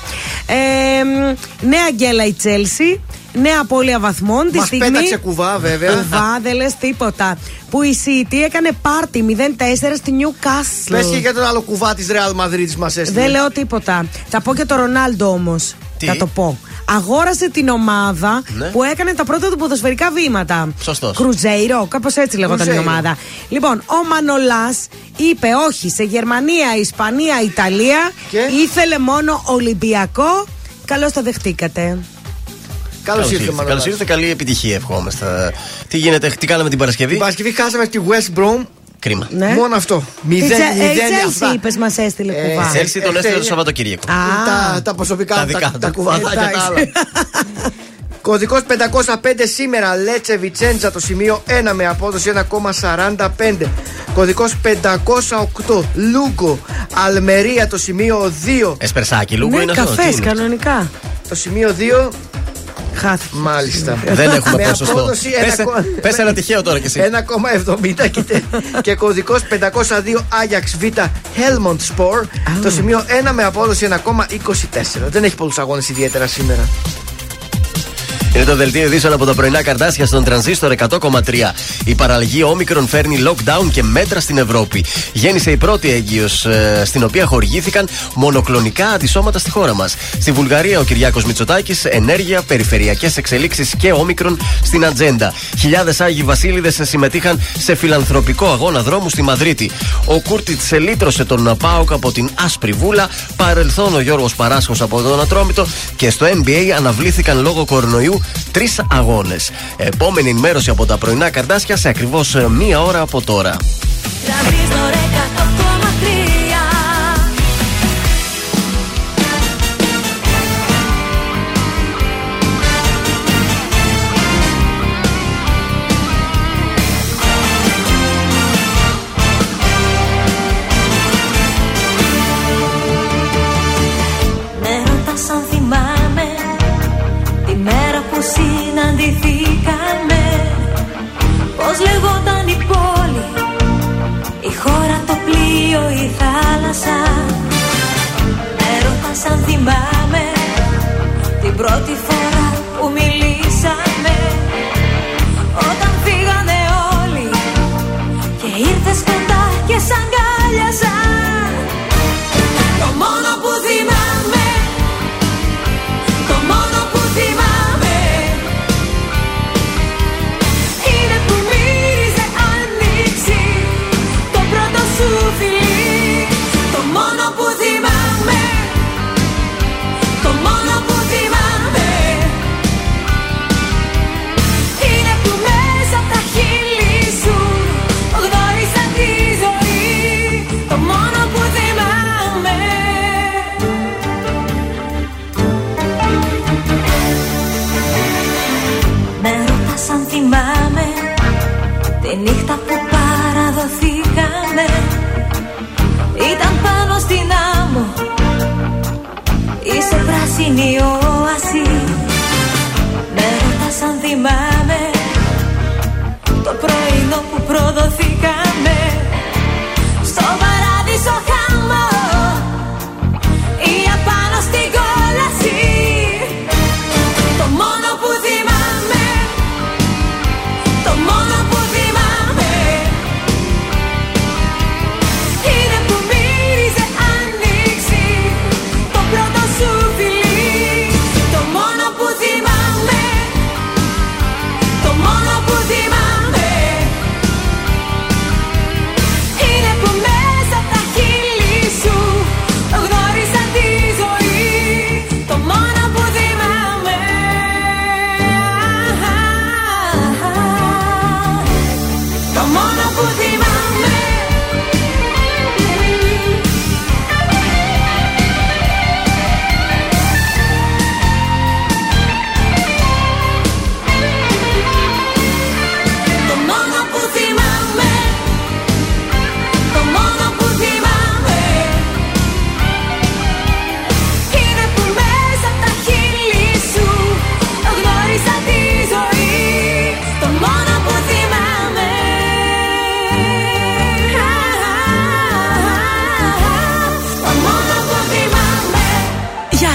Ε, μ, νέα γκέλα η Τσέλσι. Νέα απώλεια βαθμών. Τη Μας στιγμή... πέταξε κουβά, βέβαια. Κουβά, δεν λες τίποτα. Που η City έκανε πάρτι 0-4 στη Newcastle. Πες και για τον άλλο κουβά της Real Madrid μας έστειλε. Δεν λέω τίποτα. Θα πω και το Ρονάλντο όμως. Τι; Θα το πω. Αγόρασε την ομάδα Ναι. που έκανε τα πρώτα του ποδοσφαιρικά βήματα. Σωστός. Κρουζέιρο, κάπως έτσι λεγόταν η Κρουζέιρο. ομάδα. Λοιπόν, ο Μανολάς είπε όχι σε Γερμανία, Ισπανία, Ιταλία. Και; Ήθελε μόνο Ολυμπιακό. Καλώς τα δεχτήκατε. Καλώς ήρθε, Μανώλα. Καλώς ήρθε, καλή επιτυχία ευχόμαστε. Τι γίνεται, τι κάναμε την Παρασκευή; Την Παρασκευή χάσαμε στη West Brom. Κρίμα. Ναι. Μόνο αυτό. Μηδέν, Η Τσε- μηδέν η Chelsea αυτά. είπες, μας έστειλε Ε, κουβά. Η Chelsea τον εχθέ έστειλε το είναι- Σαββατοκύριακο. Α. Τα, τα προσωπικά Τα τα, δικά τα, του. τα κουβαδάκια τα Εντάξει. άλλα. Κωδικός 505 σήμερα, Λέτσε Βιτσέντζα, το σημείο 1 με απόδοση 1,45. Κωδικός 508, Λούγκο, Αλμερία, το σημείο 2. Εσπερσάκι, Λούγκο Ναι, είναι αυτό. τι καφέ, είναι; κανονικά. Το σημείο 2, Χάθηκε. μάλιστα. Δεν έχουμε Με ποσοστό. απόδοση Πες- ένα κο- Πες ένα τυχαίο τώρα κι εσύ. 1,70 και, τε- και κωδικός 502 Ajax Β Helmond Sport. Το σημείο 1 με απόδοση 1,24. Δεν έχει πολλούς αγώνες ιδιαίτερα σήμερα. Είναι το δελτίο ειδήσεων από τα πρωινά καρτάσια στον τρανζίστορ 100,3. Η παραλλαγή Όμικρον φέρνει lockdown και μέτρα στην Ευρώπη. Γέννησε η πρώτη έγκυο στην οποία χορηγήθηκαν μονοκλονικά αντισώματα στη χώρα μας. Στη Βουλγαρία ο Κυριάκος Μητσοτάκης, ενέργεια, περιφερειακές εξελίξεις και Όμικρον στην ατζέντα. Χιλιάδες Άγιοι Βασίλειδες συμμετείχαν σε φιλανθρωπικό αγώνα δρόμου στη Μαδρίτη. Ο Κούρτιτς ελίτρωσε τον Πάοκ από την άσπρη βούλα. Παρελθόν ο Γιώργος Παράσχος από τον Ατρόμητο. Και στο NBA αναβλήθηκαν λόγω κορονοϊού τρεις αγώνες. Επόμενη ενημέρωση από τα πρωινά καρτάσια σε ακριβώς μία ώρα από τώρα.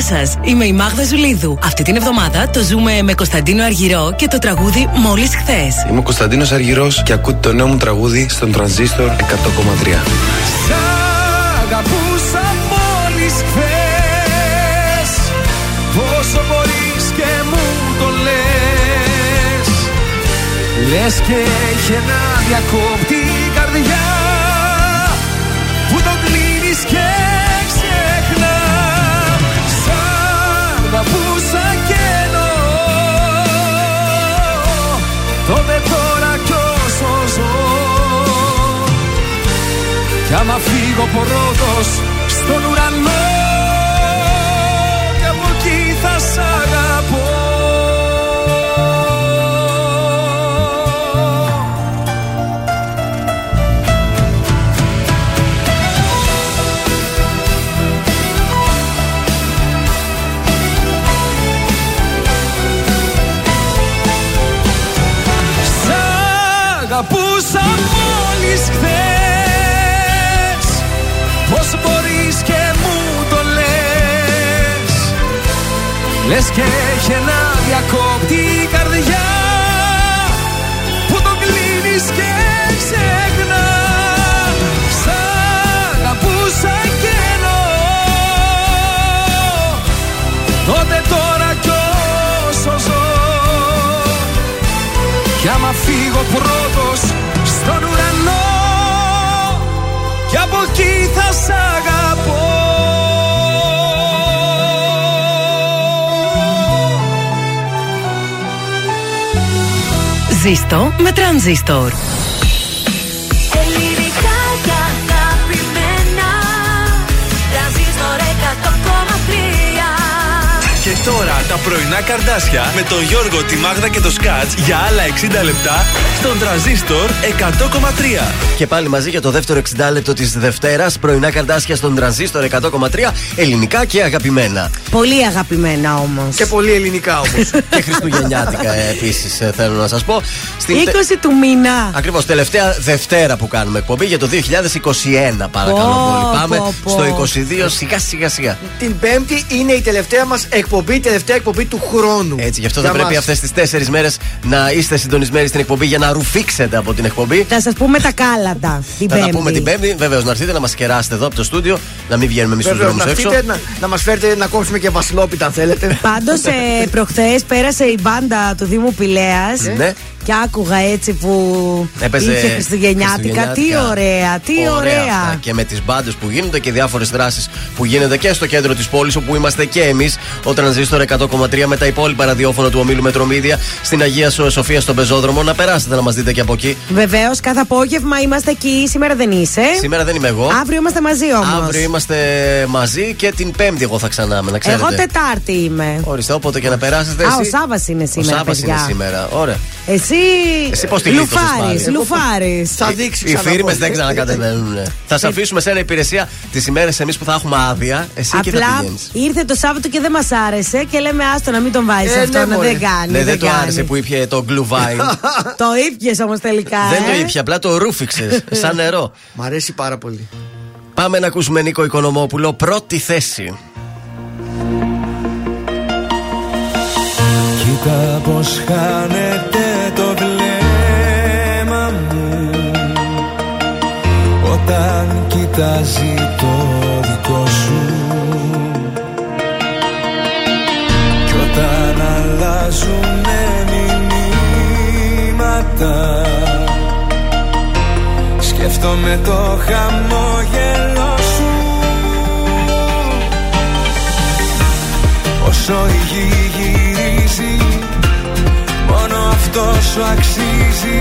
Σας, είμαι η Μάγδα Ζουλίδου. Αυτή την εβδομάδα το ζούμε με Κωνσταντίνο Αργυρό και το τραγούδι Μόλις χθες. Είμαι ο Κωνσταντίνος Αργυρός και ακούτε το νέο μου τραγούδι στον Τρανζίστορ 100,3. Σ' αγαπούσα μόλις χθες Πόσο μπορείς και μου το λες Λες και έχει ένα διακόπτη η καρδιά Τότε τώρα κι όσο ζω. Κι άμα φύγω πρώτος στον ουρανό Λες και έχει ένα διακόπτη η καρδιά Που το κλείνεις και ξεχνά. Σ' αγαπούσα και εννοώ Τότε τώρα κι όσο ζω. Κι άμα φύγω πρώτος στον ουρανό Κι από εκεί θα σ' αγαπώ Ζήστο με τρανζίστορ. Ελληνικά και αγαπημένα Τρανζίστορ 100,3 Και τώρα τα πρωινά καρδάσια με τον Γιώργο, τη Μάγδα και το Σκάτς για άλλα 60 λεπτά στον τραζίστορ 100,3. Και πάλι μαζί για το δεύτερο 60 λεπτό της Δευτέρας. Πρωινά καρδάσια στον τρανζίστορ 100,3 ελληνικά και αγαπημένα. Πολύ αγαπημένα όμως. Και πολύ ελληνικά όμως. και χριστουγεννιάτικα επίσης θέλω να σας πω. 20 του μήνα. Ακριβώς, τελευταία Δευτέρα που κάνουμε εκπομπή για το 2021. Παρακαλώ Πω, πολύ. Πάμε πω, πω. στο 22 σιγά σιγά σιγά. Την Πέμπτη είναι η τελευταία μας εκπομπή, η τελευταία εκπομπή του χρόνου. Έτσι, γι' αυτό Για θα πρέπει μας. αυτές τις τέσσερις μέρες να είστε συντονισμένοι στην εκπομπή για να ρουφήξετε από την εκπομπή. Θα σας πούμε τα κάλαντα την Θα Πέμπτη. τα πούμε την Πέμπτη. Βεβαίως, να έρθετε να μας κεράσετε εδώ από το στούντιο, να μην βγαίνουμε εμείς στους Βεβαίως, δρόμους να έξω. έρθετε, να, να μας φέρετε να κόψουμε και βασιλόπιτα αν θέλετε. Πάντως, ε, προχθές πέρασε η μπάντα του Δήμου Πηλέας. Ναι. Και άκουγα έτσι που Έπαιζε είχε Χριστουγεννιάτικα. Τι Χριστουγεννιάτικα. ωραία, τι αυτά. ωραία. Και με τις μπάντες που γίνονται και διάφορες δράσεις που γίνονται και στο κέντρο της πόλης, όπου είμαστε και εμείς, ο Τρανζίστορ 100,3 με τα υπόλοιπα ραδιόφωνα του ομίλου Μετρομίδια στην Αγία Σο- Σοφία στον Πεζόδρομο. Να περάσετε να μας δείτε και από εκεί. Βεβαίως, κάθε απόγευμα είμαστε εκεί. Σήμερα δεν είσαι. Σήμερα δεν είμαι εγώ. Αύριο είμαστε μαζί όμως. Αύριο είμαστε μαζί και την Πέμπτη εγώ θα ξανά είμαι, να ξέρετε. Εγώ Τετάρτη είμαι. Ορίστε, όποτε και να περάσετε. Α, εσύ. ο Σάβας είναι σήμερα. Ο Σάβας παιδιά. είναι σήμερα. Ωραία. Εσύ; Εσύ πώς τη γλίτωσες Λουφάρη. πάλι; Λουφάρη. Θα δείξεις Οι ξανά φίρμες πώς. δεν ξανακατεβαίνουν. θα σε αφήσουμε σε ένα υπηρεσία τις ημέρες εμείς που θα έχουμε άδεια. Εσύ εκεί θα Απλά πηγαίνεις. ήρθε το Σάββατο και δεν μας άρεσε και λέμε άστο να μην τον βάζεις Ε, αυτό, ναι, να μωρέ. δεν κάνει. Ναι, δεν του κάνει. άρεσε που ήπια το γκλουβάιν. Το ήπιες όμως τελικά. δεν ε. το ήπια, απλά το ρούφιξες σαν νερό. Μ' αρέσει πάρα πολύ. Πάμε να ακούσουμε Νίκο Οικονομόπουλο, πρώτη θέση. Κοίτα πως χάνεται Όταν κοιτάζει το δικό σου. Κι όταν αλλάζουνε μηνύματα Σκέφτομαι το χαμόγελο σου. Όσο η γη γυρίζει Μόνο αυτό σου αξίζει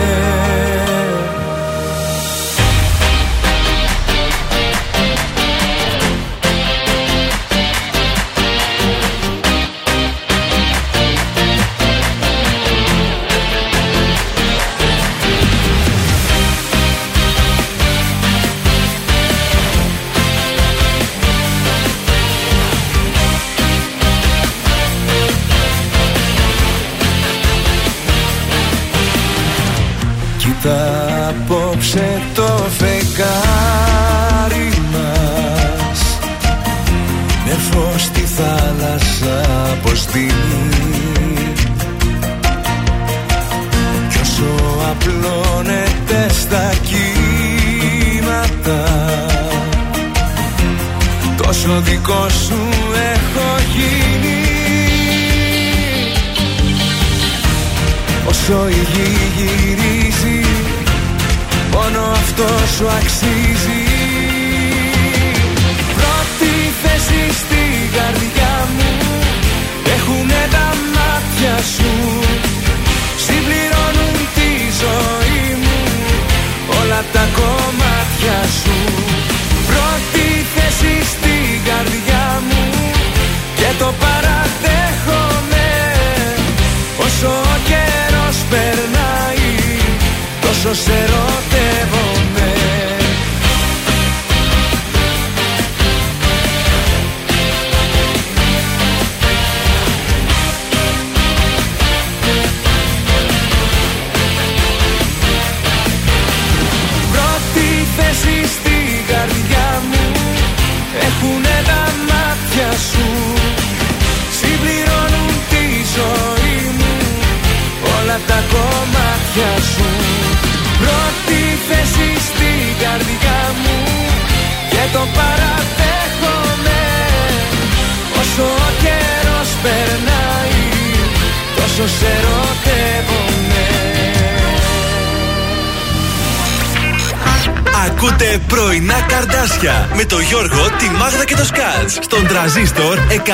100,3.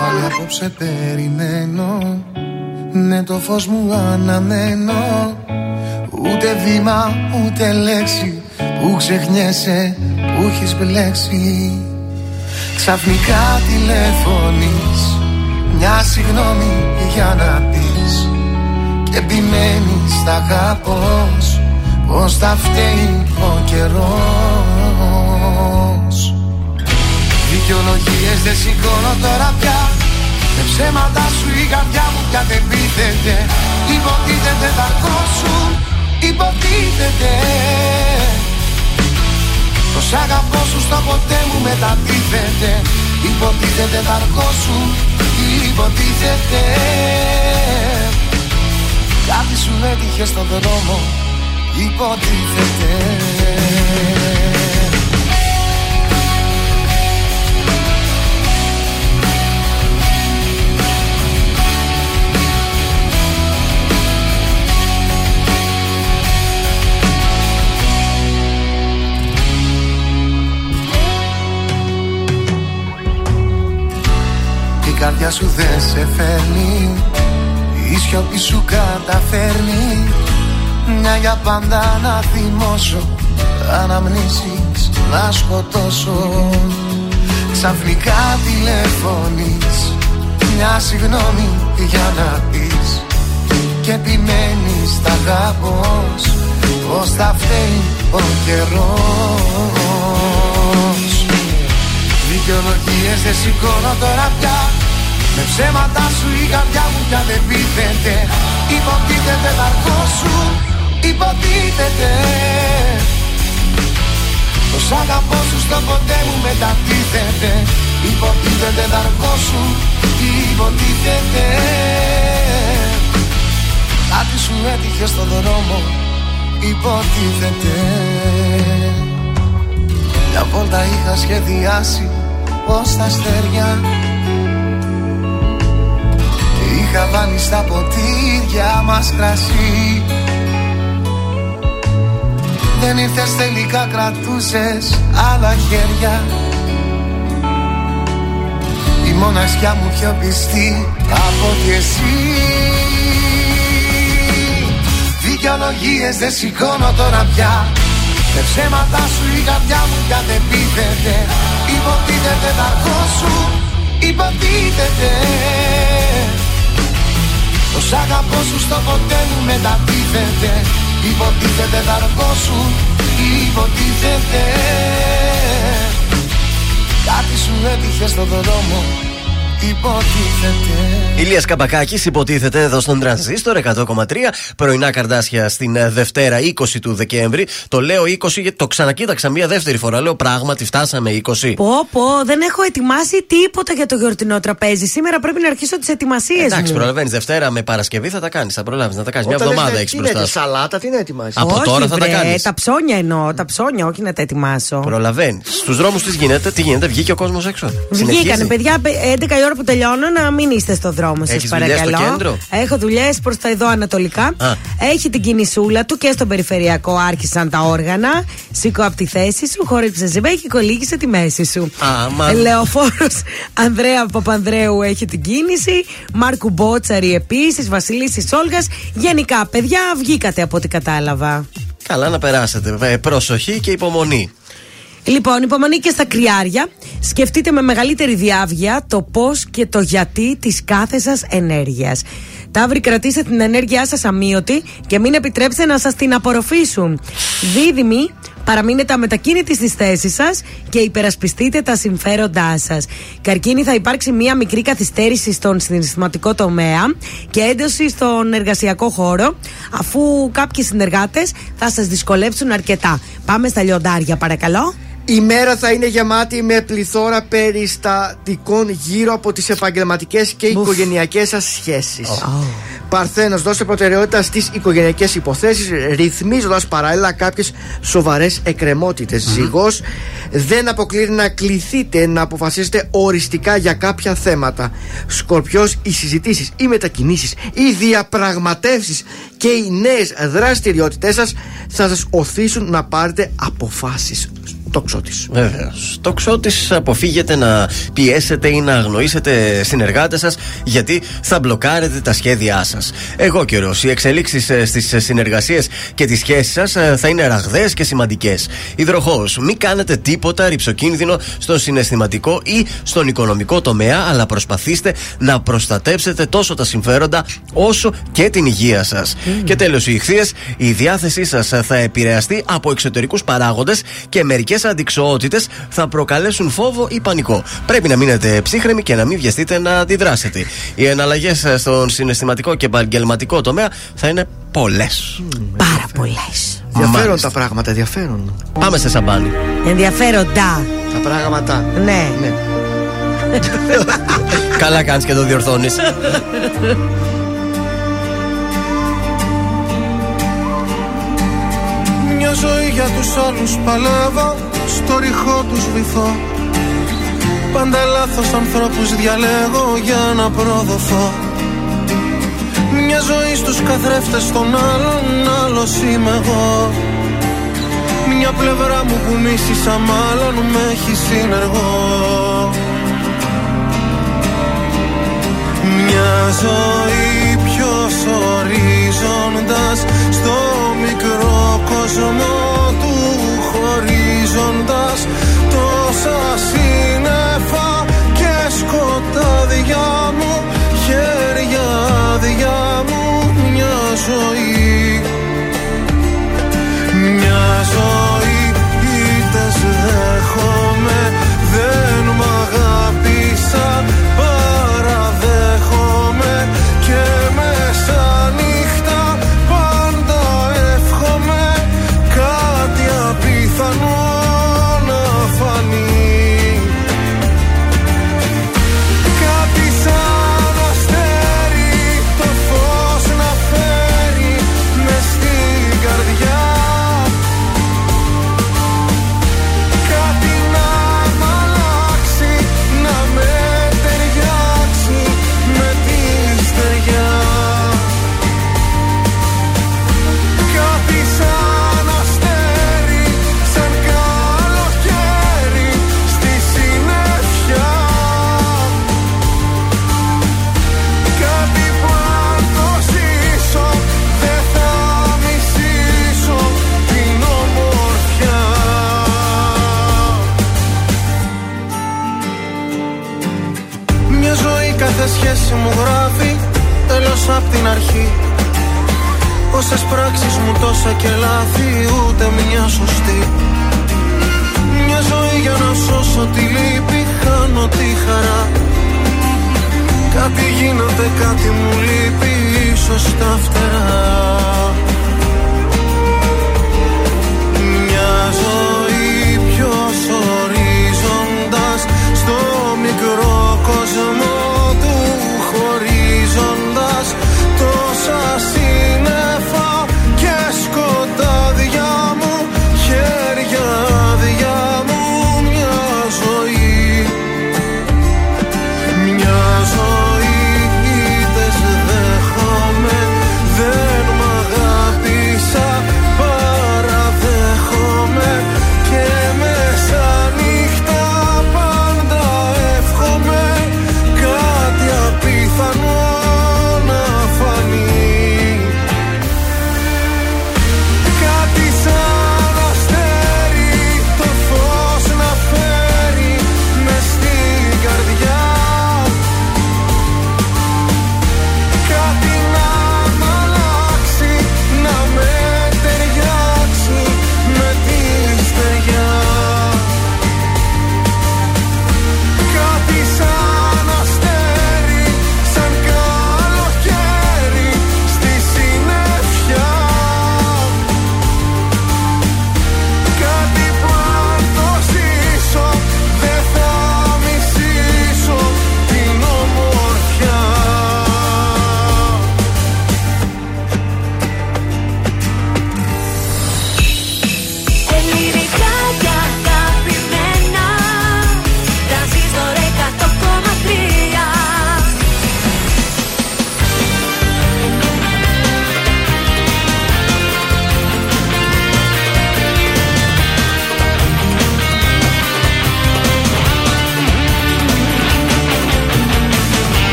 Πάλι απόψε περιμένω. Ναι το φως μου αναμένω. Ούτε βήμα ούτε λέξη Που ξεχνιέσαι που έχεις μπλέξει. Ξαφνικά τηλεφωνείς. Μια συγγνώμη για να πεις. Και επιμένεις θα αγαπώς Πως θα φταίει ο καιρός Δικαιολογίες δεν σηκώνω τώρα πια. Με ψέματα σου η καρδιά μου πια δεν πείθεται. Υποτίθεται θα σου Υποτίθεται. Το σ' αγαπώ σου στο ποτέ μου μετατίθεται. Υποτίθεται θα σου Υποτίθεται. Κάτι σου έτυχε στον δρόμο Υποτίθεται καρδιά σου δεν σε φέρνει. Η σιωπή σου καταφέρνει. Μια για πάντα να θυμώσω. Αναμνήσεις να σκοτώσω. Ξαφνικά τηλεφωνείς. Μια συγγνώμη για να πεις. Και επιμένεις τα αγαπώς. Πως θα φταίει ο καιρός. Δικαιολογίες δεν σηκώνω τώρα πια Με ψέματα σου η καρδιά μου πια δεν πείθεται Υποτίθεται τα σου Υποτίθεται. Πως αγαπώ σου στο ποτέ μου μετατίθεται Υποτίθεται τα σου Υποτίθεται. Κάτι σου έτυχε στο δρόμο Υποτίθεται. Μια βόλτα είχα σχεδιάσει πως τα αστέρια Είχα βάλει στα ποτήρια μας κρασί. Δεν ήρθες τελικά κρατούσες άλλα χέρια. Η μοναξιά μου πιο πιστή από ότι εσύ. Δικαιολογίες δεν σηκώνω τώρα πια. Με ψέματα σου η καρδιά μου πια δεν πείθεται. Υποτίθεται τα σου Υποτίθεται Πως αγαπώ σου στο ποτέ μου μετατίθεται Υποτίθεται τα σου Υποτίθεται. Κάτι σου έτυχε στο δρόμο Υποτίθεται. Ηλίας Καμπακάκης υποτίθεται εδώ στον Τρανζίστορ 100,3. Πρωινά καρδάσια στην ε, Δευτέρα 20 του Δεκέμβρη. Το λέω 20 γιατί το ξανακοίταξα μία δεύτερη φορά. Λέω πράγματι φτάσαμε 20. Πω, πω, δεν έχω ετοιμάσει τίποτα για το γιορτινό τραπέζι. Σήμερα πρέπει να αρχίσω τις ετοιμασίες μου. Εντάξει, προλαβαίνεις Δευτέρα με Παρασκευή θα τα κάνεις. Θα προλάβεις να τα κάνεις. Μια εβδομάδα έχεις μπροστά. Τι σαλάτα, τι να ετοιμάσεις; Από όχι, τώρα θα βρε, τα κάνεις. Τα ψώνια εννοώ, τα ψώνια, όχι να τα ετοιμάσω. Προλαβαίνεις. Στους δρόμους τι γίνεται, τι γίνεται, βγήκε ο κόσμος έξω. Βγήκανε, Συνεχίζει. παιδιά, 11 η ώρα που τελειώνω να μην είστε στο δρόμο σας, Έχεις δουλειές παρακαλώ. στο κέντρο; Έχω δουλειές προς τα εδώ ανατολικά. Α. Έχει την κινησούλα του και στον περιφερειακό άρχισαν τα όργανα. Σήκω από τη θέση σου, χόρεψε ζεμπέ και κολύγησε τη μέση σου. Άμα. Λεωφόρο Ανδρέα Παπανδρέου έχει την κίνηση. Μάρκου Μπότσαρη επίσης. Βασιλίση Όλγας. Γενικά, παιδιά, βγήκατε από ό,τι κατάλαβα. Καλά να περάσετε. Ε, Προσοχή και υπομονή. Λοιπόν, υπομονή και στα κρυάρια. Σκεφτείτε με μεγαλύτερη διάβγεια το πώς και το γιατί της κάθε σας ενέργειας. Ταύροι, κρατήστε την ενέργειά σας αμύωτη και μην επιτρέψετε να σας την απορροφήσουν. Δίδυμοι, παραμείνετε αμετακίνητοι στις θέσεις σας και υπερασπιστείτε τα συμφέροντά σας. Καρκίνη, θα υπάρξει μία μικρή καθυστέρηση στον συναισθηματικό τομέα και έντοση στον εργασιακό χώρο, αφού κάποιοι συνεργάτες θα σας δυσκολέψουν αρκετά. Πάμε στα λιοντάρια, παρακαλώ. Η μέρα θα είναι γεμάτη με πληθώρα περιστατικών γύρω από τις επαγγελματικές και οικογενειακές σας σχέσεις. Παρθένος, δώσε προτεραιότητα στις οικογενειακές υποθέσεις, ρυθμίζοντας παράλληλα κάποιες σοβαρές εκκρεμότητες. Ζυγός, δεν αποκλείεται να κληθείτε να αποφασίσετε οριστικά για κάποια θέματα. Σκορπιός, οι συζητήσεις, οι μετακινήσεις, οι διαπραγματεύσεις και οι νέες δραστηριότητές σας θα σας οθήσουν να πάρετε αποφάσεις. Το ξώτη. Βεβαίως. Το ξώτη αποφύγετε να πιέσετε ή να αγνοήσετε συνεργάτες σας γιατί θα μπλοκάρετε τα σχέδιά σας. Εγώ καιρός. Οι εξελίξεις στις συνεργασίες και τις σχέσεις σας θα είναι ραγδαίες και σημαντικές. Υδροχός. Μην κάνετε τίποτα ρηψοκίνδυνο στον συναισθηματικό ή στον οικονομικό τομέα, αλλά προσπαθήστε να προστατέψετε τόσο τα συμφέροντα όσο και την υγεία σας. Και τέλος, οι ηχθείες. Η διάθεσή σας θα επηρεαστεί από εξωτερικούς παράγοντες και μερικές αντικσοότητες θα προκαλέσουν φόβο ή πανικό. Πρέπει να μείνετε ψύχρεμοι και να μην βιαστείτε να αντιδράσετε. Οι εναλλαγές στον συναισθηματικό και επαγγελματικό τομέα θα είναι πολλές. Πάρα πολλές. Ενδιαφέρον τα πράγματα, ενδιαφέρον. Πάμε σε σαμπάνι. Ενδιαφέροντα. Τα πράγματα. Ναι. ναι. Καλά κάνεις και το διορθώνεις. Μια ζωή για τους άλλους παλεύω στο ρηχό τους βυθό. Πάντα λάθος ανθρώπους διαλέγω για να προδοθώ. Μια ζωή στους καθρέφτες των άλλων, άλλος είμαι εγώ. Μια πλευρά μου που μίσησα μάλλον με έχει συνεργό. Μια ζωή πιο οριζόντα στο μικρό κόσμο γυρίζοντας τόσα σύννεφα και σκοτάδια μου χέρια διά μου μια ζωή. Μια ζωή. ούτε μια σωστή. Μια ζωή για να σώσω τη λύπη χάνω τη χαρά. Κάτι γίνεται, κάτι μου λείπει, ίσως τα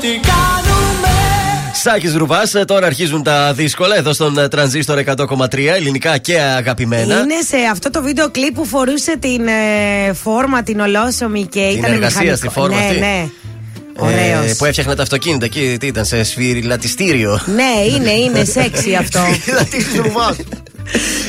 τι κάνουμε Σάκης Ρουβάς, τώρα αρχίζουν τα δύσκολα εδώ στον ε, τρανζίστορ 100,3 ελληνικά και αγαπημένα. Είναι σε αυτό το βίντεο κλιπ που φορούσε την ε, φόρμα την ολόσωμη και ήταν εργασία μηχανικό. στη φόρμα ναι, αυτή. ναι. Ε, Ωραίος. που έφτιαχνε τα αυτοκίνητα εκεί, τι ήταν, σε σφυριλατιστήριο. Ναι, είναι, είναι σεξι αυτό.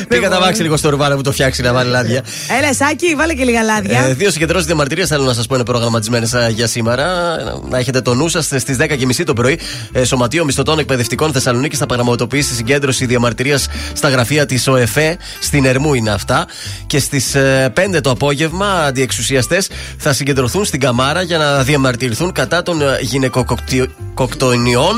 Πήγα τα βάξι λίγο στο ρουβά να μου το φτιάξεις να βάλει λάδια; Έλα, Σάκη, βάλε και λίγα λάδια. Ε, δύο συγκεντρώσεις διαμαρτυρίας θέλω να σας πω είναι προγραμματισμένες για σήμερα. Να- Να έχετε το νου σας στις 10.30 το πρωί. Ε, Σωματείο Μισθωτών Εκπαιδευτικών Θεσσαλονίκης θα πραγματοποιήσει συγκέντρωση διαμαρτυρίας στα γραφεία της ΟΕΦΕ. Στην Ερμού είναι αυτά. Και στις 5 το απόγευμα αντιεξουσιαστές θα συγκεντρωθούν στην Καμάρα για να διαμαρτυρηθούν κατά των ε, γυναικοκτονιών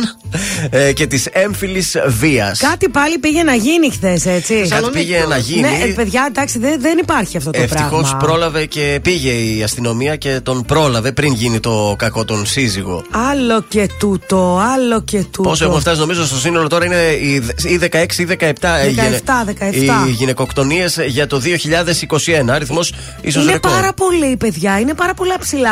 ε, και της έμφυλης βίας. Κάτι πάλι πήγε να γίνει χθες, έτσι. Κάτι πήγε να γίνει. Ναι, ε, παιδιά, εντάξει, δεν, δεν υπάρχει αυτό το Ευτυχώς πράγμα. πρόλαβε και πήγε η αστυνομία και τον πρόλαβε πριν γίνει το κακό τον σύζυγο. Άλλο και τούτο, άλλο και τούτο. Πόσο έχουν φτάσει, νομίζω, στο σύνολο τώρα είναι οι ή 16 ή 17, ε, 17, 17. οι γυναικοκτονίες για το 2021. Αριθμός ίσως είναι ρεκόρ. πάρα πολύ, παιδιά. Είναι πάρα πολλά ψηλά.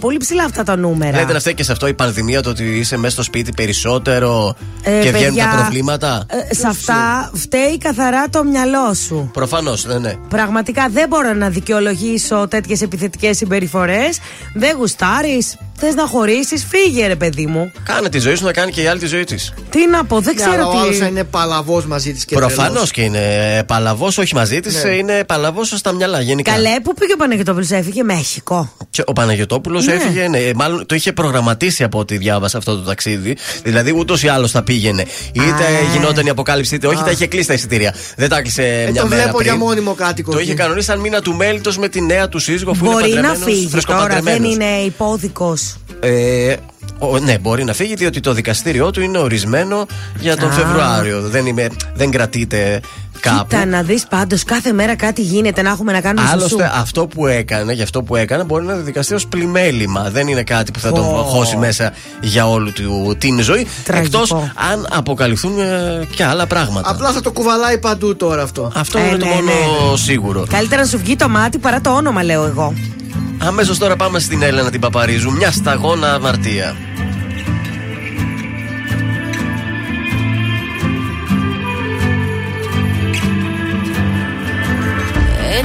Πολύ ψηλά αυτά τα νούμερα. Λέτε να φταίει και σε αυτό η πανδημία, το ότι είσαι μέσα στο σπίτι περισσότερο Ε, και βγαίνουν παιδιά, τα προβλήματα; ε, σε αυτά φταίει καθαρά το μυαλό σου. Προφανώς, ναι, ναι. Πραγματικά δεν μπορώ να δικαιολογήσω τέτοιες επιθετικές συμπεριφορές. Δεν γουστάρεις, θες να χωρίσεις, φύγε ρε παιδί μου. Κάνε τη ζωή σου να κάνει και η άλλη τη ζωή της. Τι να πω, δεν Ναι, ξέρω αλλά ο άλλος τι. θα είναι παλαβός μαζί της και Προφανώς τρελός. και είναι παλαβός, όχι μαζί της, Ναι. είναι παλαβός στα μυαλά γενικά. Καλέ, πού πήγε ο Παναγιώτοπουλος, έφυγε; Μέχικο. Και ο Παναγιοτόπουλο Ναι. έφυγε, ναι, μάλλον το είχε προγραμματίσει από ό,τι διάβασα αυτό το ταξίδι. Δηλαδή ούτως ή άλλως θα πήγαινε. Είτε Α. γινόταν η αποκάλυψη, είτε όχι, Α. τα είχε κλείσει τα εισιτήρια. Δεν τα κλείσε Ε, μια το μέρα βλέπω πριν. για μόνιμο κάτοικο. Το εκεί. είχε κανονίσει σαν μήνα του μέλητο με τη νέα του σύζυγο αφού Μπορεί είναι να παντρεμένος, φύγει τώρα, δεν φρεσκοπαντρεμένος. είναι υπόδικος. Ε, ο- ναι, μπορεί να φύγει διότι το δικαστήριό του είναι ορισμένο για τον Α. Φεβρουάριο. Δεν, είμαι, δεν κρατείται κάπου. Κοίτα να δεις πάντως κάθε μέρα κάτι γίνεται να έχουμε να κάνουμε σουσού. Άλλωστε, αυτό που έκανε, για αυτό που έκανε, μπορεί να δικαστεί ως πλημέλημα. Δεν είναι κάτι που θα τον Πω. χώσει μέσα για όλη του την ζωή. Τραγικό. Εκτός αν αποκαλυφθούν ε, και άλλα πράγματα. Απλά θα το κουβαλάει παντού τώρα αυτό. Αυτό Ε, είναι το ναι, μόνο ναι. σίγουρο. Καλύτερα να σου βγει το μάτι παρά το όνομα, λέω εγώ. Αμέσως τώρα πάμε στην Έλενα την Παπαρίζου. Μια σταγόνα αμαρτία.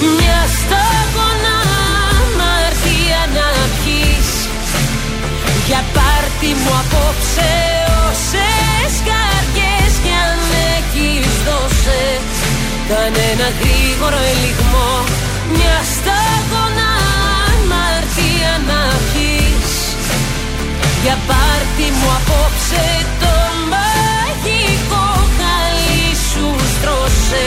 Μια σταγόνα αμαρτία να πιείς Για πάρτι μου απόψε όσες καρδιές κι αν έχεις δώσε. Κάνε ένα γρήγορο ελιγμό. Μια σταγόνα αμαρτία να πιείς για πάρτι μου απόψε το μαγικό χαλί σου στρώσε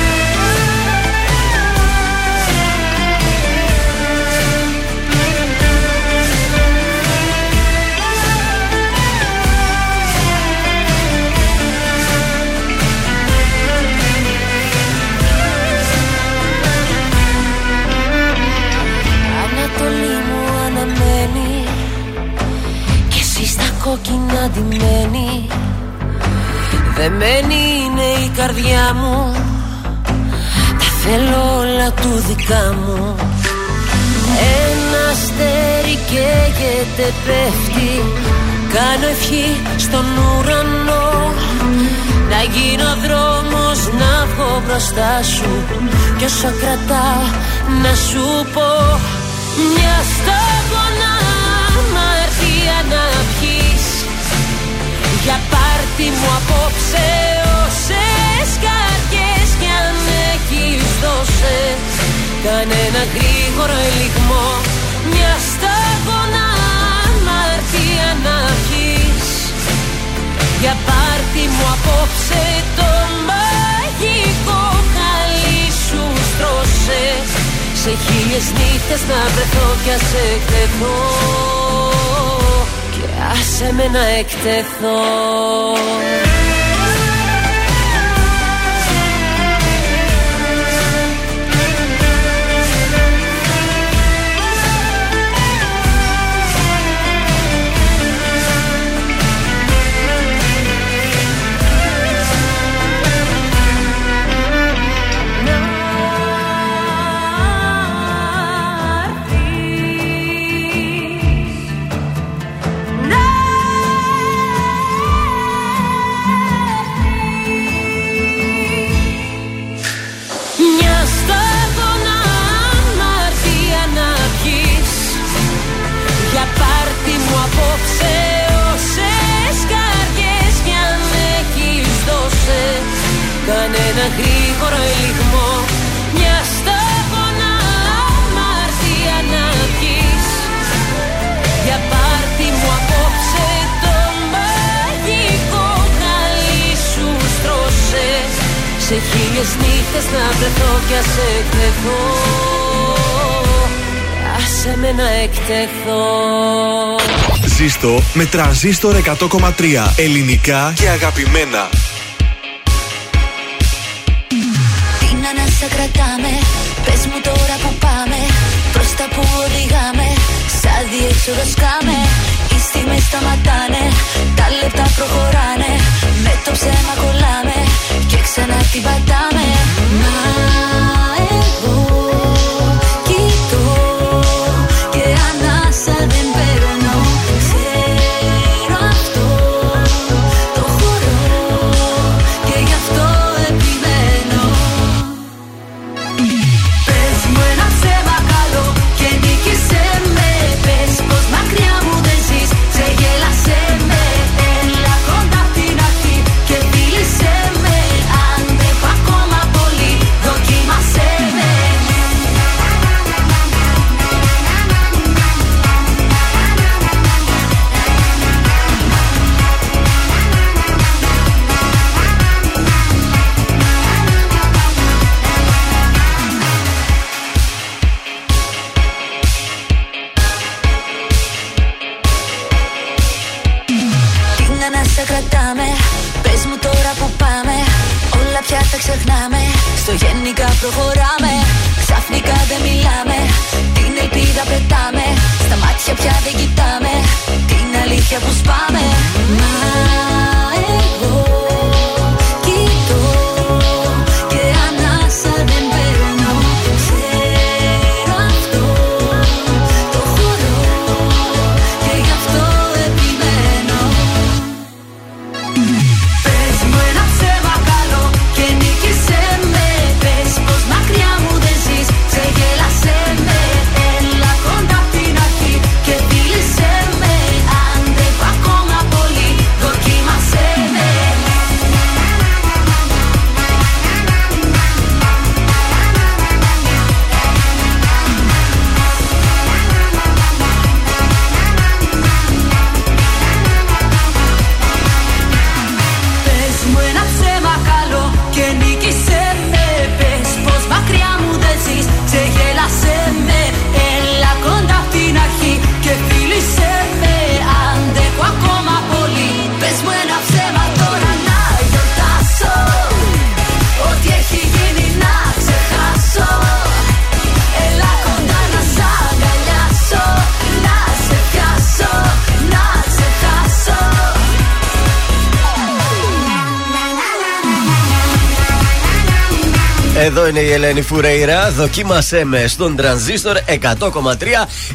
κόκκινα ντυμένη. Δεμένη είναι η καρδιά μου. Τα θέλω όλα του δικά μου. Ένα αστέρι καίγεται πέφτει. Κάνω ευχή στον ουρανό. Να γίνω δρόμος να βγω μπροστά σου. Κι όσο κρατά να σου πω Μια σταγόνα αμαρτία να πιείς Για πάρτι μου απόψε όσες καρδιές κι αν έχεις δώσε. Κανένα γρήγορο ελιγμό Μια σταγόνα αμαρτία να πιείς Για πάρτι μου απόψε το μαγικό χαλί σου στρώσε. Σε χίλιες νύχτες να βρεθώ κι ας εκτεθώ Και άσε με να εκτεθώ γρήγορο ελιγμό. Μια σταγόνα αμαρτία να πιείς Για πάρτι μου απόψε το μαγικό χαλί σου στρώσε. Σε χίλιες νύχτες να βρεθώ κι ας εκτεθώ Άσε με να εκτεθώ. Ζήστο με τρανζίστορ 100,3 ελληνικά και αγαπημένα. Σαν διέξοδο σκάμε Οι στιγμές σταματάνε Τα λεπτά προχωράνε. Με το ψέμα κολλάμε Και ξανά την πατάμε. Μα είναι η Ελένη Φουρέιρα. Δοκίμασέ με στον τρανζίστορ 100,3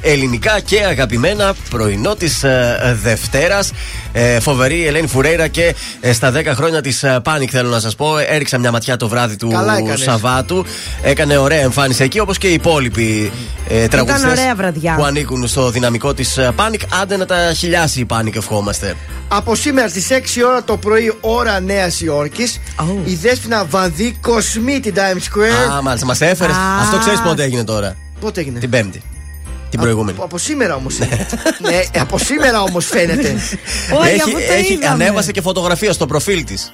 ελληνικά και αγαπημένα πρωινό της ε, Δευτέρας. Ε, φοβερή η Ελένη Φουρέιρα και ε, στα 10 χρόνια της Panik θέλω να σας πω. Έριξα μια ματιά το βράδυ του Καλά έκανες. Σαββάτου. Έκανε ωραία εμφάνιση εκεί όπως και οι υπόλοιποι ε, τραγουδιστές ωραία βραδιά. που ανήκουν στο δυναμικό της Panik. Άντε να τα χιλιάσει η Panik, ευχόμαστε. Από σήμερα στις 6 ώρα το πρωί, ώρα Νέας Υόρκης, η Δέσποινα Βανδύ κοσμεί την Times Square. Α, μάλιστα, μας έφερες. Α. Αυτό ξέρεις πότε έγινε τώρα; Πότε έγινε; Την Πέμπτη. Την προηγούμενη. Από, από σήμερα όμως. ναι, από σήμερα όμως φαίνεται. έχει, έχει, ανέβασε και φωτογραφία στο προφίλ της.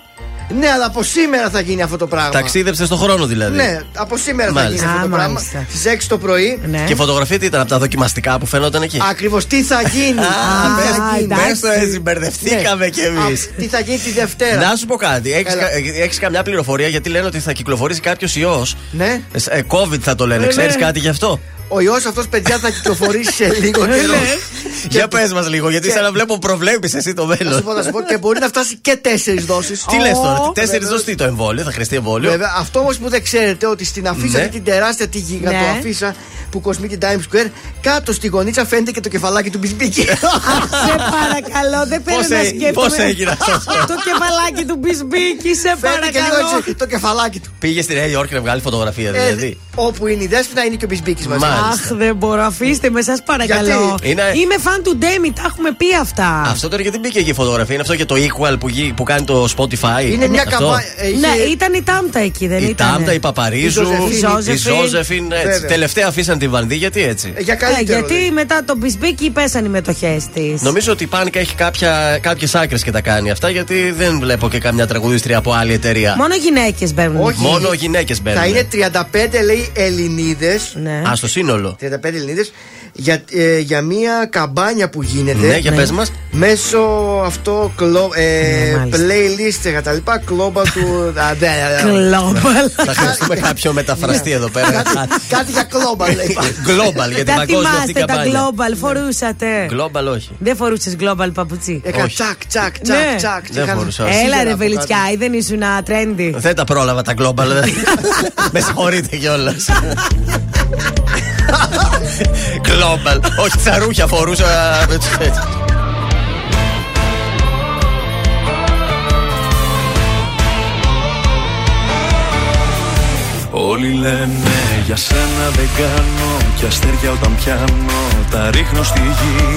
Ναι, αλλά από σήμερα θα γίνει αυτό το πράγμα. Ταξίδεψε στον χρόνο δηλαδή. Ναι, από σήμερα Μάλιστα. θα γίνει αυτό το Α, πράγμα. μάλιστα. Στις 6 το πρωί. Ναι. Και η φωτογραφία τι ήταν από τα δοκιμαστικά που φαινόταν εκεί; Ακριβώς τι θα γίνει; Α, τι θα πες- γίνει; πες το έτσι, μπερδευτήκαμε Ναι. κι εμείς. Α, Τι θα γίνει τη Δευτέρα; Να σου πω κάτι. Έλα. Έχεις καμιά πληροφορία γιατί λένε ότι θα κυκλοφορήσει κάποιος ιός. Ναι. COVID θα το λένε. Ε, Ξέρεις ναι. κάτι γι' αυτό; Ο ιός αυτός, παιδιά, θα κυκλοφορήσει σε λίγο Ναι. καιρό. Για πες μας λίγο, γιατί και- σαν να βλέπω προβλέπεις εσύ το Να σου μέλλον. πω, να σου πω και μπορεί να φτάσει και τέσσερις δόσεις. Τι λες τώρα, τέσσερις δόσεις τι το εμβόλιο, θα χρειαστεί εμβόλιο; Βέβαια, αυτό όμως που δεν ξέρετε ότι στην αφίσα, Ναι. αυτή την τεράστια τη γίγαντο Ναι. αφίσα που κοσμεί την Times Square, κάτω στη γωνίτσα φαίνεται και το κεφαλάκι του Μπισμπίκη. Σε παρακαλώ, δεν θέλω Πώς να έ- σκέφτομαι. πώς έγινε αυτό; Το κεφαλάκι του Μπισμπίκη, σε Φαίνεται και λίγο παρακαλώ. έτσι το κεφαλάκι του. Πήγε στη Νέα Υόρκη να βγάλει φωτογραφία Ε, δηλαδή. Όπου είναι η δέσποινα είναι και ο Μπισμπίκης μαζί. Μάλιστα. Αχ, δεν μπορώ, αφήστε με, σας παρακαλώ. Γιατί; Είναι- Είμαι φαν του Ντέμι, τα έχουμε πει αυτά. Αυτό τώρα γιατί μπήκε εκεί η φωτογραφία. Είναι αυτό και το equal που, γι- που κάνει το Spotify. Είναι μια Αυτό. καμπά. ε, είχε- Ναι, ήταν η Τάμτα εκεί, δεν Η ήταν. Τάμτα, η Παπαρίζου, Η Ζώζεφιν. η Ζώζεφιν. έτσι. Βέβαια. Τελευταία αφήσαν τη Βανδί, γιατί έτσι. Ε, Για Ε, καλύτερο. γιατί λέει. μετά τον Μπισμπίκη πέσαν οι μετοχές της. Νομίζω ότι η Πάνικα έχει κάποιες άκρες και τα κάνει αυτά, γιατί δεν βλέπω και καμιά τραγουδίστρια από άλλη εταιρεία. Μόνο γυναίκες μπαίνουν. Όχι. Μόνο γυναίκες μπαίνουν. Θα είναι 35 λέει Ελληνίδες. Ναι. Α, στο σύνολο. 35 Ελληνίδες για, ε, για μια καμπάνια που γίνεται. Ναι, για πες μας. Μέσω αυτό κλο, ε, Ναι, μάλιστα. playlist και τα λοιπά. Global του. α, ναι, ναι, ναι. Global. Θα χρειαστούμε κάποιο μεταφραστή εδώ πέρα. Κάτι για global λέει. Global, για την Τα παγκόσμια αυτή θυμάστε τα καμπάνια. global, φορούσατε. Global, όχι. Δεν φορούσες global παπουτσί. Έκανα Όχι. τσακ, τσακ, Ναι. τσακ, τσακ. Δεν Είχαν- φορούσα. Έλα Σίδερα ρε από βελιτσιάι, δεν ήσουν trendy. Δεν τα πρόλαβα τα global. Με συγχωρείτε κιόλας. Global. Όχι, τσαρούχια φορούσα. έτσι, έτσι. Όλοι λένε για σένα δεν κάνω Κι αστέρια όταν πιάνω τα ρίχνω στη γη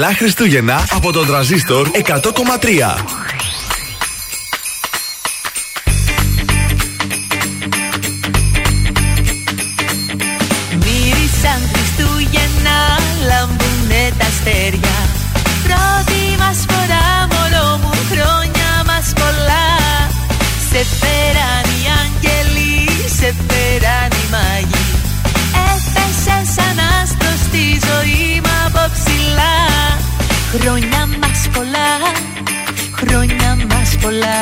Καλά Χριστούγεννα από τον τραζίστορ 100,3. Χρόνια μας πολλά, χρόνια μας πολλά.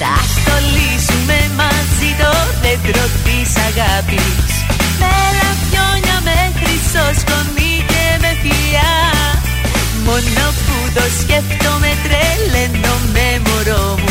Θα στολίσουμε μαζί το δέντρο της αγάπης. Με λαμπιόνια, με χρυσό σκονή και με φιλιά. Μόνο που το σκέφτομαι τρελαίνομαι μωρό μου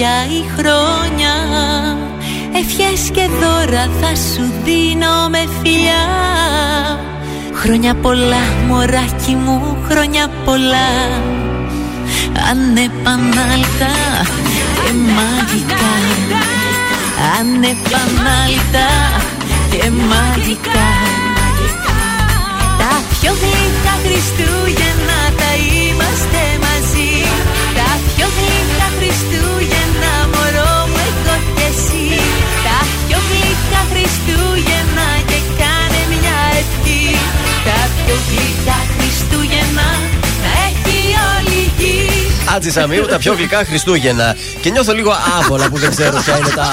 καινούρια η χρόνια. Ευχές και δώρα θα σου δίνω με φιλιά. Χρόνια πολλά μωράκι μου, χρόνια πολλά. Ανεπανάληπτα και μαγικά. Ανεπανάληπτα και μαγικά. Τα πιο γλυκά Χριστούγεννα θα είμαστε μαζί. Τα πιο γλυκά Χριστούγεννα Τα πιο γλυκά Χριστούγεννα να έχει όλη η γη Άτζη Σαμίου, τα πιο γλυκά Χριστούγεννα. Και νιώθω λίγο άβολα που δεν ξέρω ποια είναι τα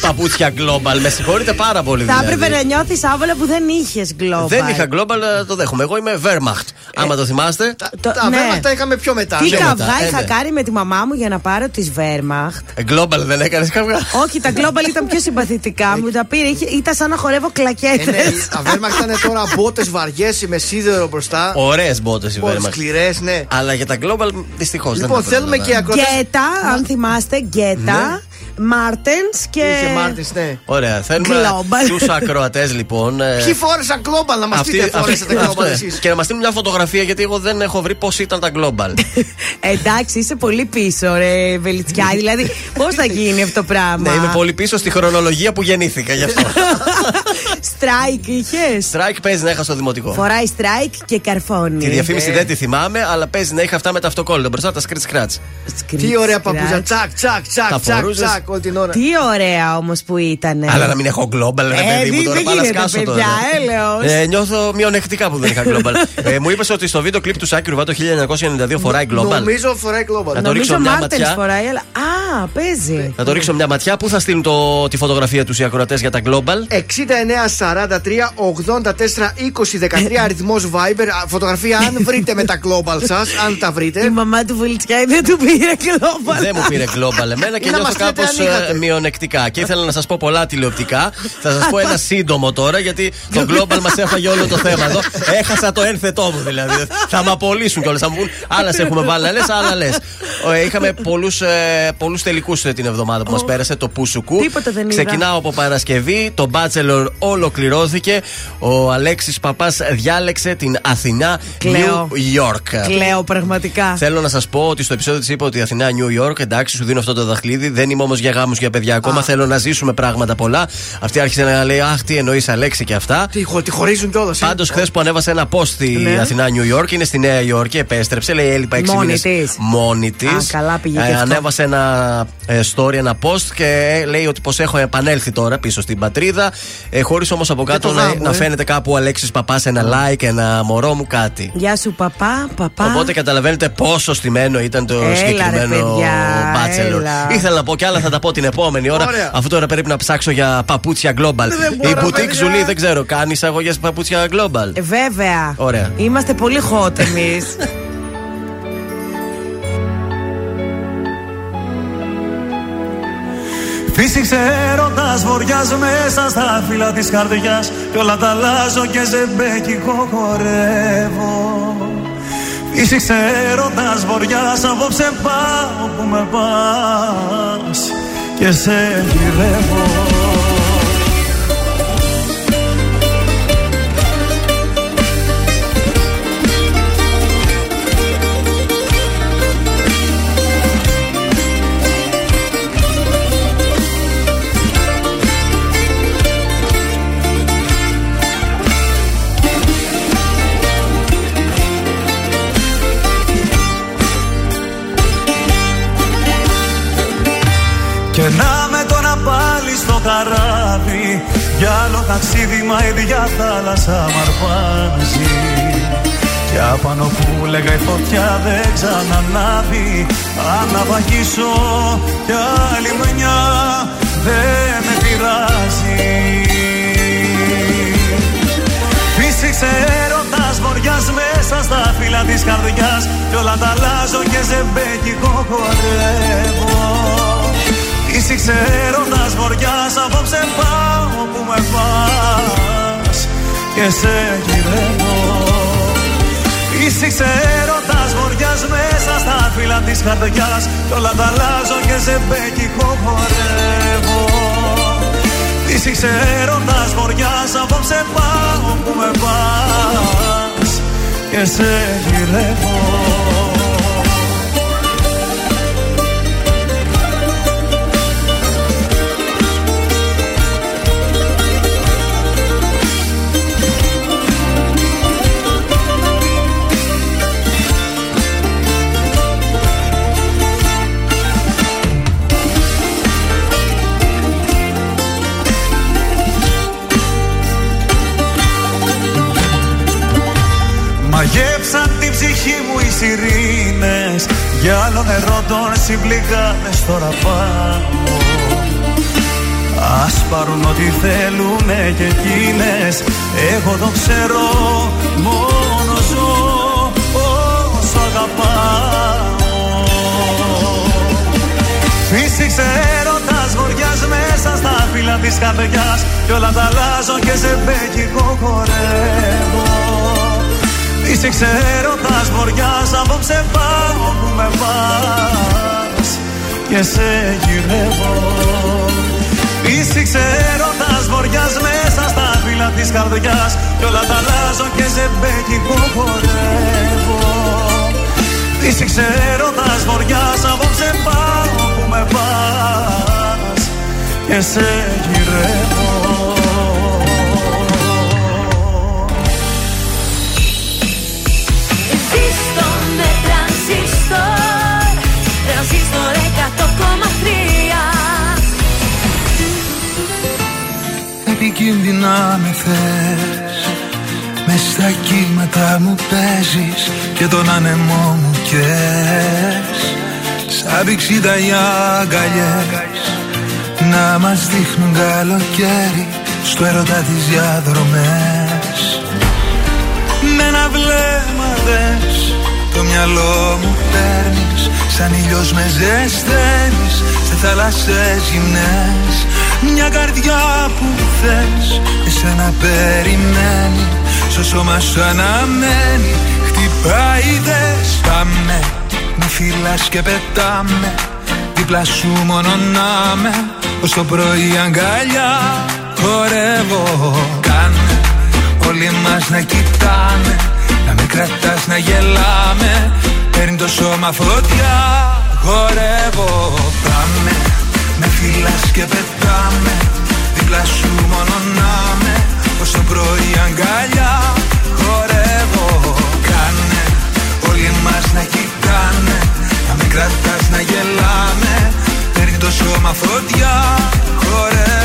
παπούτσια global. Με συγχωρείτε πάρα πολύ. Θα δηλαδή. έπρεπε να νιώθεις άβολα που δεν είχες global. Δεν είχα global, ε, το δέχομαι. Εγώ είμαι Wehrmacht. Άμα το θυμάστε. Τα ναι. Wehrmacht τα είχαμε πιο μετά. Τι ναι. καυγά ε, είχα ναι. κάνει με τη μαμά μου για να πάρω τη Wehrmacht. Ε, Global δεν έκανες καυγά. Όχι, τα global ήταν πιο συμπαθητικά μου. Τα πήρε, είχε- ήταν σαν να χορεύω Ε, ναι, κλακέτες. Τα Wehrmacht ήταν τώρα μπότες βαριές με σίδερο μπροστά. Ωραίες μπότες οι Μπότες Wehrmacht. σκληρές, ναι. Αλλά για τα global δυστυχώς δεν Λοιπόν, τα θέλουμε πρόλαβα. και ακροτέ. Γκέτα, αν θυμάστε, γκέτα. Μάρτενς και. Είχε Μάρτιν, ναι. Ωραία. Θέλουμε Global. τους ακροατές λοιπόν. ε, Ποιοι φόρεσαν global να μας αυτοί- πείτε, φόρεσατε αυτοί- global αυτό, εσείς. Και να μας στείλουν μια φωτογραφία γιατί εγώ δεν έχω βρει πώς ήταν τα global. Εντάξει, είσαι πολύ πίσω, ρε Βελιτσιά. δηλαδή, πώς θα γίνει αυτό το πράγμα; ναι, είμαι πολύ πίσω στη χρονολογία που γεννήθηκα γι' αυτό. Strike είχες; Strike παίζει να είχα στο δημοτικό. Φοράει strike και καρφώνει. Τη διαφήμιση δεν τη θυμάμαι, αλλά παίζει να είχα αυτά με τα αυτοκόλλητα μπροστά τα scratch scratch. Τι ωραία παπούζια. Τσακ, τσακ, τσακ, Τα τσακ, φορούσες; τσακ όλη την ώρα. Τι ωραία όμως που ήταν. Αλλά να μην έχω global, ρε Ε, παιδί μου, δεν- τώρα δεν πάω να γίνεται, σκάσω τώρα. παιδιά, έλεος. Ε, νιώθω μειονεκτικά που δεν είχα global. ε, μου είπες ότι στο βίντεο κλειπ του Σάκη Ρουβά το 1992 φοράει global. Νομίζω φοράει global. Να το ρίξω Νομίζω μια Μάρτενς ματιά. φοράει, αλλά. Α, παίζει. Να το ρίξω μια ματιά. Πού θα στείλουν το, τη φωτογραφία τους οι ακροατές για τα global; 6943 84 20 13 αριθμός Viber. Α, Φωτογραφία αν βρείτε με τα global σας, αν τα βρείτε. Η μαμά του Βουλιτσιά δεν του πήρε global. Δεν μου πήρε global εμένα και Ή να νιώθω μας λέτε κάπω αν είχατε. Μειονεκτικά. Και ήθελα να σας πω πολλά τηλεοπτικά. Θα σας πω ένα σύντομο τώρα, γιατί το global μας έφαγε όλο το θέμα εδώ. Έχασα το ένθετό μου δηλαδή. Θα με απολύσουν κιόλας. Θα μου πούν άλλα σε έχουμε βάλει να λε, άλλα λες. Είχαμε πολλούς πολλούς τελικούς την εβδομάδα που μας πέρασε, το Πουσουκού. Τίποτα δεν είδα. Ξεκινάω από Παρασκευή. Το Bachelor ολοκληρώθηκε. Ο Αλέξης Παπάς διάλεξε την Αθηνά Κλαίω. New York. Κλαίω πραγματικά. Θέλω να σας πω ότι στο επεισόδιο της είπα ότι η Αθηνά New York, εντάξει, σου δίνω αυτό το δαχτυλίδι. Δεν είμαι όμως για γάμους για παιδιά ακόμα. Θέλω να ζήσουμε πράγματα πολλά. Αυτή άρχισε να λέει Αχ, τι εννοείς, Αλέξη και αυτά. Τι, χω- τι χωρίζουν κιόλας. Πάντως, χθες που ανέβασε ένα post στη Ναι. Αθηνά New York, είναι στη Νέα Υόρκη, επέστρεψε. Λέει έλειπα 6 Μόνη μήνες της. Μόνη της. Α, καλά πήγε και αυτό. Ανέβασε ένα ε, story, ένα post και ε, λέει ότι πως έχω επανέλθει τώρα πίσω στην πατρίδα. Ε, Χωρίς όμως από κάτω το να, γάμο, να ε. φαίνεται κάπου ο Αλέξης Παπά ένα like, ένα μωρό μου κάτι. Γεια σου, παπά, παπά. Οπότε καταλαβαίνετε πόσο στημένο ήταν το Έλα, ρε, συγκεκριμένο παιδιά, Bachelor. έλα. Ήθελα να πω κι άλλα, θα τα πω την επόμενη ώρα. Ωραία. Αφού τώρα πρέπει να ψάξω για παπούτσια global. Δεν Η μπορώ, Boutique παιδιά. Ζουλή, δεν ξέρω, κάνει εισαγωγές παπούτσια global. Ε, βέβαια. Ωραία. Είμαστε πολύ hot εμείς. Φύσηξε έρωτας βοριάς μέσα στα φύλλα της καρδιάς Κι όλα τα αλλάζω και ζεμπέκικο χορεύω Φύσηξε έρωτας βοριάς απόψε πάω που με πας Και σε γυρεύω Και να με τώρα πάλι στο καράβι Για άλλο ταξίδι μα η ίδια θάλασσα μ' αρπάζει. Και απάνω που λέγα η φωτιά δεν ξανανάβει. Αν να βαγίσω κι άλλη μενιά δεν με πειράζει. Φύσηξε έρωτας βοριάς μέσα στα φύλλα της καρδιάς. Κι όλα τα αλλάζω και ζεμπέκικο χορεύω Φύσηξε έρωτας βοριάς απόψε πάω που με πας. Και σε γυρεύω. Φύσηξε έρωτας βοριάς μέσα στα φύλλα της καρδιάς. Κι όλα τα αλλάζω και ζεμπέκικο χορεύω. Φύσηξε έρωτας βοριάς απόψε πάω που με πας. Και σε γυρεύω ψυχή μου οι σιρήνες. Για άλλο νερό τον συμπληγάδες τώρα πάω Ας πάρουν ό,τι θέλουνε και εκείνες. Εγώ το ξέρω μόνο ζω όσο αγαπάω. Φύσηξε έρωτας βοριάς μέσα στα φύλλα της καρδιάς. Κι όλα τα αλλάζω και σε μπέκικο χορεύω Φύσηξε έρωτας βοριάς απόψε πάω που με πας. Και και σε γυρεύω. Φύσηξε έρωτας βοριάς μέσα στα φύλλα της καρδιάς. Κι όλα τα αλλάζω και σε μπέκικο χορεύω. Φύσηξε έρωτας βοριάς απόψε πάω που με πας. Και σε γυρεύω Επικίνδυνα με θες. Μες στα κύματα μου παίζεις Και τον άνεμό μου κες. Σαν πηξίδα οι αγκαλιές Να μας δείχνουν καλοκαίρι Στο έρωτα τις διαδρομές. Με ένα βλέμμα δες Το μυαλό μου παίρνεις Σαν ήλιος με ζεσταίνεις Σε θάλασσες γυμνές Μια καρδιά που θες Εσένα περιμένει. Στο σώμα σου αναμένει Χτυπάει δες Πάμε Με φυλάς και πετάμε Δίπλα σου μόνο να με. Ως το πρωί αγκαλιά Χορεύω. Κάνε Όλοι μας να κοιτάμε Να με κρατάς να γελάμε. Παίρνει το σώμα φωτιά Χορεύω. Πάμε Με φυλάς και πετάμε Δίπλα σου μόνο να με Ως το πρωί αγκαλιά Χορεύω Κάνε. Όλοι μας να κοιτάνε Να με κρατάς να γελάμε. Παίρνει το σώμα φωτιά Χορεύω Χορεύω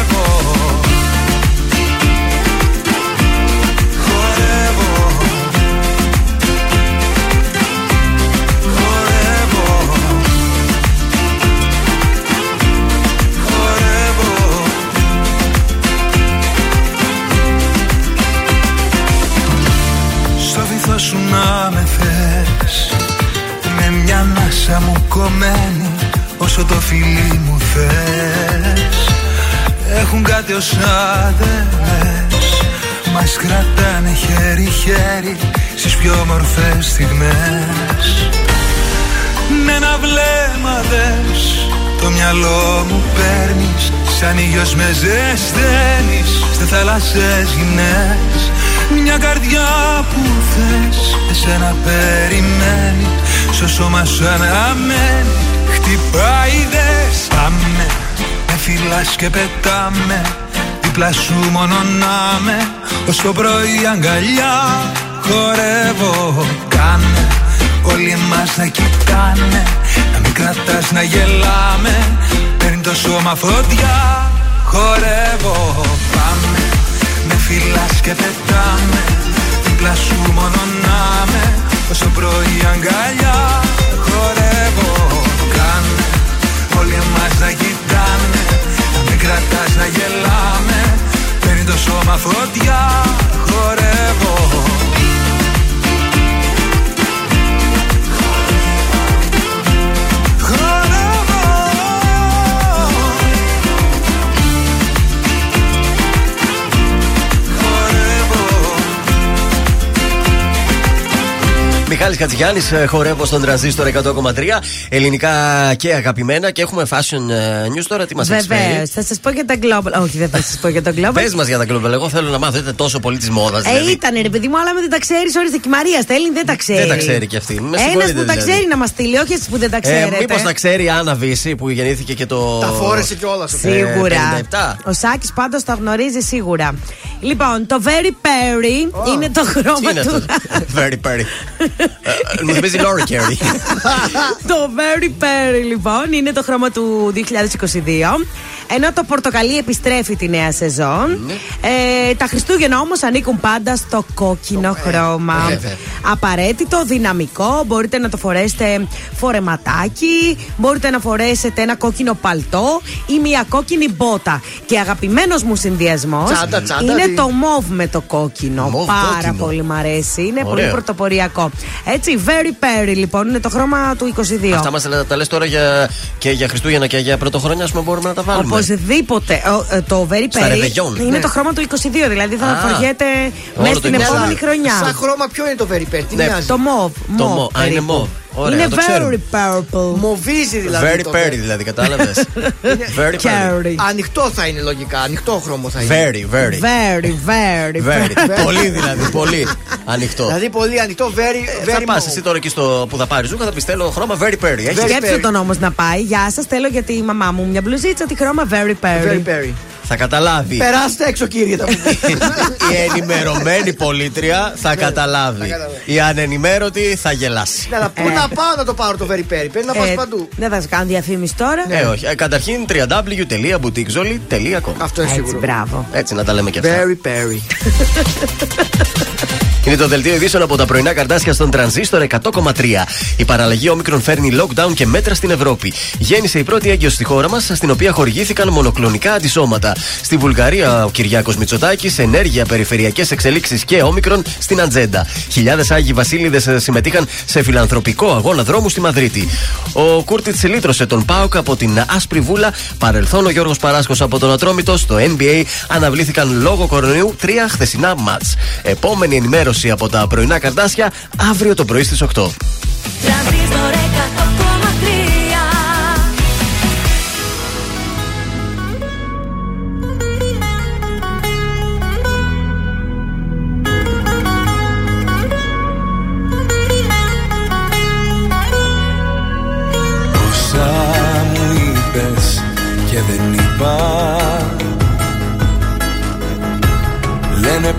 μια ανάσα μου κομμένη Όσο το φιλί μου θες. Έχουν κάτι ως άδελες Μας κρατάνε χέρι-χέρι Στις πιο όμορφες στιγμές. Με ένα βλέμμα δες Το μυαλό μου παίρνεις Σαν ήλιος με ζεσταίνεις Σε θάλασσες γυμνές Μια καρδιά που θες Εσένα περιμένεις Στο σώμα σου αναμένει Χτυπάει δες Πάμε Με φυλάς και πετάμε Δίπλα σου μόνο να με Ως το πρωί αγκαλιά Χορεύω Κάνε. Όλοι μας να κοιτάνε Να μην κρατάς να γελάμε. Παίρνει το σώμα φωτιά Χορεύω Πάμε. Με φυλάς και πετάμε Δίπλα σου μόνο να με Ως το πρωί αγκαλιά Χορεύω. Κάνε Όλοι μας να κοιτάνε Να μην κρατάς να γελάμε. Παίρνει το σώμα φωτιά Χορεύω Μιχάλης Κατζιάννης, ε, χορεύω στον τραζίστορ 100,3. Ελληνικά και αγαπημένα. Και έχουμε fashion ε, news τώρα. Τι μας έχει Βεβαίως. Θα σας πω για τα global. Όχι, δεν θα σας πω για τα global. Πες μας για τα global. Εγώ θέλω να μάθω. Είστε τόσο πολύ της μόδας. Ε, Δηλαδή. ήταν ρε παιδί μου, αλλά με δεν τα ξέρεις. Ορίστε και η Μαρία Στέλνη δεν τα ξέρει. Δεν τα ξέρει κι αυτή. Με Ένας συγχωρείτε, που τα δηλαδή. ξέρει να μας στείλει, όχι εσείς που δεν τα Ε, ξέρετε. Μήπως τα ξέρει η Άννα Βύση που γεννήθηκε και το. Τα φόρεσε κιόλας. Σίγουρα. Ε, 57. Ο Σάκης πάντως τα γνωρίζει σίγουρα. Λοιπόν, το Very Perry είναι το Τι χρώμα είναι του. αυτό; Very Perry. Ε, ε, Μου θυμίζει Laurie Carey. το Very Perry λοιπόν είναι το χρώμα του 2022. Ενώ το πορτοκαλί επιστρέφει τη νέα σεζόν. Ναι. Ε, τα Χριστούγεννα όμως ανήκουν πάντα στο κόκκινο χρώμα. ε, βέβαια. Απαραίτητο, δυναμικό. Μπορείτε να το φορέσετε φορεματάκι. Μπορείτε να φορέσετε ένα κόκκινο παλτό ή μια κόκκινη μπότα. Και αγαπημένος μου συνδυασμός Τσάντα, τσάντα, είναι τι; το μοβ με το κόκκινο. Μοβ Πάρα κόκκινο. πολύ μ' αρέσει. Είναι Ωραίο. πολύ πρωτοποριακό. Έτσι, very perry λοιπόν είναι το χρώμα του 22. Αυτά μας τα λες τώρα για, και για Χριστούγεννα και για Πρωτοχρόνια, ας πούμε, μπορούμε να τα βάλουμε. Οπωσδήποτε. Ο, ε, το very Στα perry ρεβεγιόν. είναι Ναι. το χρώμα του 22. Δηλαδή θα Α. φοριέται Όλο μέσα το στην 22. επόμενη Σαν χρονιά. χρώμα ποιο είναι το very Perry, τι Ναι. μοιάζει; Το μοβ. Το μοβ μο. Α, είναι περίπου. Μο. Ωραία, είναι το very ξέρουμε. purple. Μοβίζει δηλαδή. Very το Perry δηλαδή, κατάλαβες; Very Perry. Carry. Ανοιχτό θα είναι λογικά. Ανοιχτό χρώμο θα είναι. Very, very. Very, very, Very. Πολύ δηλαδή, πολύ ανοιχτό. Δηλαδή πολύ ανοιχτό. Very, Θα very πας mauve. εσύ τώρα εκεί στο που θα πάρεις ζούγα, θα πεις θέλω χρώμα very Perry. Έχεις- Σκέψτε τον όμως να πάει. Γεια σας, θέλω για τη μαμά μου μια μπλουζίτσα τη χρώμα very Very perry. Perry. Θα καταλάβει. Περάστε έξω κύριε τα παιδιά. Η ενημερωμένη πολίτρια θα καταλάβει. καταλάβει. Η ανενημέρωτη θα γελάσει. Ναι, αλλά πού να πάω να το πάρω το Very Perry. Πρέπει να πας Ε, παντού. Δεν θα σου κάνω διαφήμιση τώρα. Ε, όχι. Ε, Καταρχήν www.boutiquezoli.com Αυτό είναι Έτσι, σίγουρο. μπράβο. Έτσι να τα λέμε και αυτά. Very Perry. Είναι το δελτίο ειδήσεων από τα πρωινά καρτάσια στον τρανζίστορ 100,3. Η παραλλαγή όμικρον φέρνει lockdown και μέτρα στην Ευρώπη. Γέννησε η πρώτη έγκυος στη χώρα μας, στην οποία χορηγήθηκαν μονοκλονικά αντισώματα. Στη Βουλγαρία, ο Κυριάκος Μητσοτάκης, ενέργεια, περιφερειακές εξελίξεις και όμικρον στην ατζέντα. Χιλιάδες Άγιοι Βασίλειδες συμμετείχαν σε φιλανθρωπικό αγώνα δρόμου στη Μαδρίτη. Ο Κούρτιτς λύτρωσε τον Πάοκ από την Άσπρη Βούλα. Παρελθόν ο Γιώργος Παράσκος από τον Ατρόμητο. Στο NBA αναβλήθηκαν λόγω κορονοϊού τρία χθεσινά μάτς. Επόμενη ενημέρωση από τα πρωινά καρτάσια αύριο το πρωί στις 8.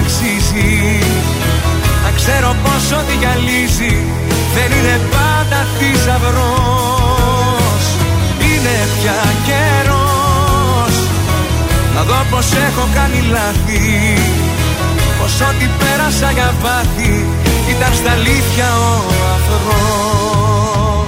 αξίζει. Να ξέρω πως ό,τι γυαλίζει δεν είναι πάντα θησαυρός. Είναι πια καιρός. Να δω πως έχω κάνει λάθη. Πως ό,τι πέρασα για βάθη ήταν στα αλήθεια ο αφρός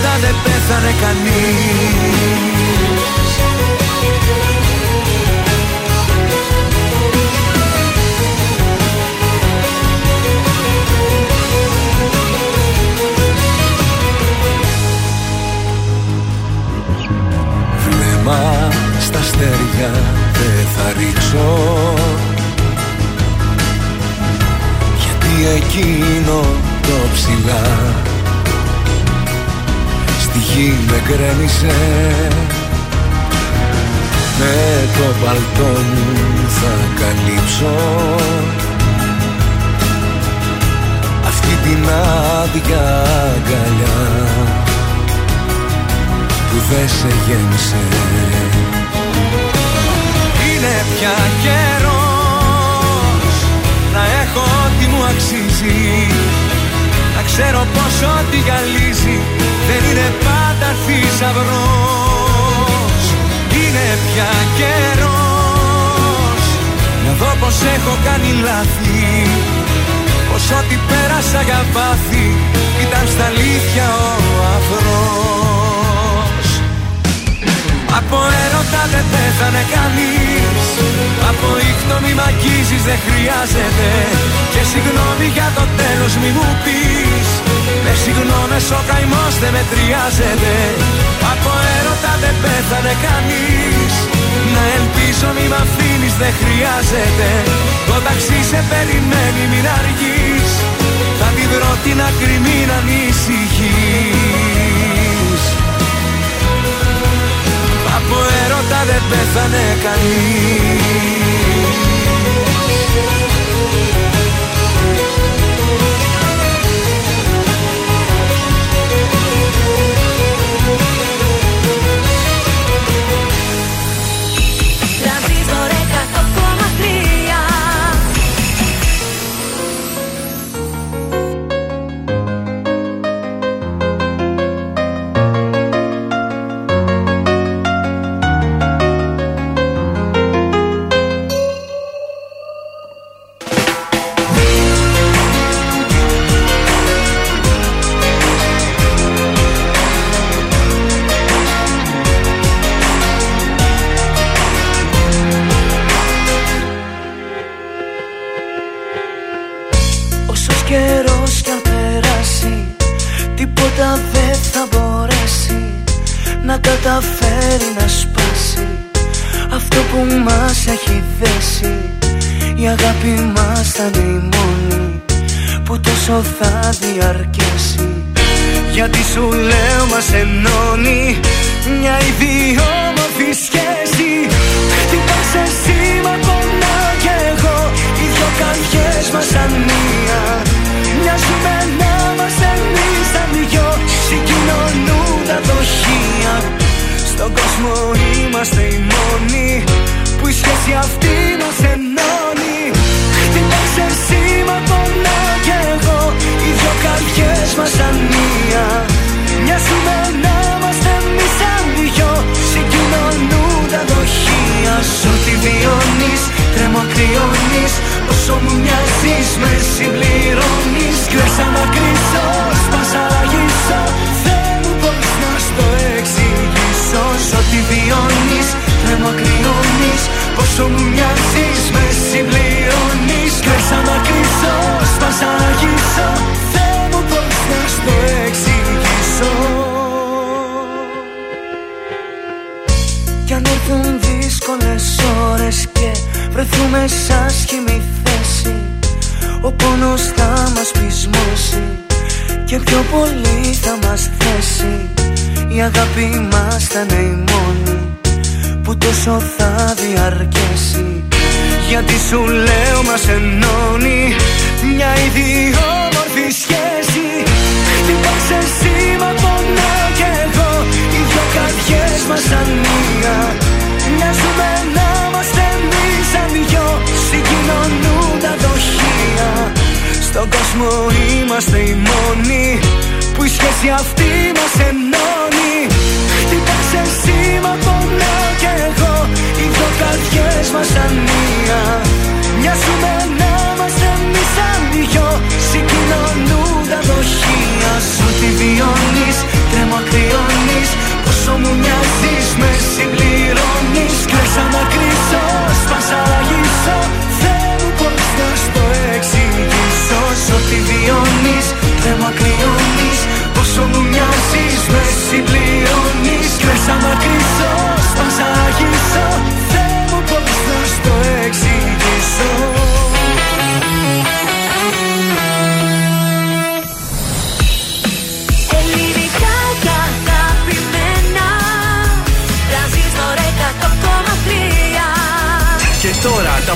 έρωτα δεν πέθανε κανείς. Βλέμμα στα αστέρια δεν θα ρίξω. Γιατί εκείνο το ψηλά Στη γη με γκρέμισε. Με το παλτό μου θα καλύψω. Αυτή την άδεια αγκαλιά που δεν σε γέμισε. Είναι πια καιρός να έχω ό,τι μου αξίζει. Να ξέρω πως ό,τι γυαλίζει δεν είναι πάντα θησαυρός. Είναι πια καιρός. Να δω πως έχω κάνει λάθη Πως ό,τι πέρασα για πάθη ήταν στα αλήθεια ο αφρός Από έρωτα δεν πέθανε κανείς Από ήχτο μη μ' αγγίζεις δεν χρειάζεται. Και συγγνώμη για το τέλος μη μου πεις Με συγγνώμες ο καημός δεν μετριάζεται. Από έρωτα δεν πέθανε κανείς. Να ελπίζω μη μ' αφήνεις δεν χρειάζεται. Το ταξί σε περιμένει μην αργείς. Θα την βρω την άκρη μην ανησυχείς. Από έρωτα δεν πέθανε κανείς σου λέω μας ενώνει μια ιδιόμορφη σχέση. Χτυπάς εσύ μα πονάω κι εγώ Οι δυο καρδιές μας ανία Μοιάζουμε να είμαστε εμείς σαν δυο Συγκοινωνούν τα δοχεία. Στον κόσμο είμαστε οι μόνοι Που η σχέση αυτή μας ενώνει. Χτυπάς εσύ μα πονάω κι εγώ Οι δυο καρδιές μας ανία Μοιάζουμε να είμαστε εμείς σαν δυο. Συγκοινωνούν τα δοχεία Σ' ό,τι βιώνεις Τρέμω κρυώνεις. Πόσο μου μοιάζεις με συμπληρώνεις. Κλαίσα να κρίσω Σπάσα αλλαγήσω Θεέ μου πώς να στο εξηγήσω. Σ' ό,τι βιώνεις Τρέμω κρυώνεις. Πόσο μου μοιάζεις με συμπληρώνεις. Κλαίσα να κρίσω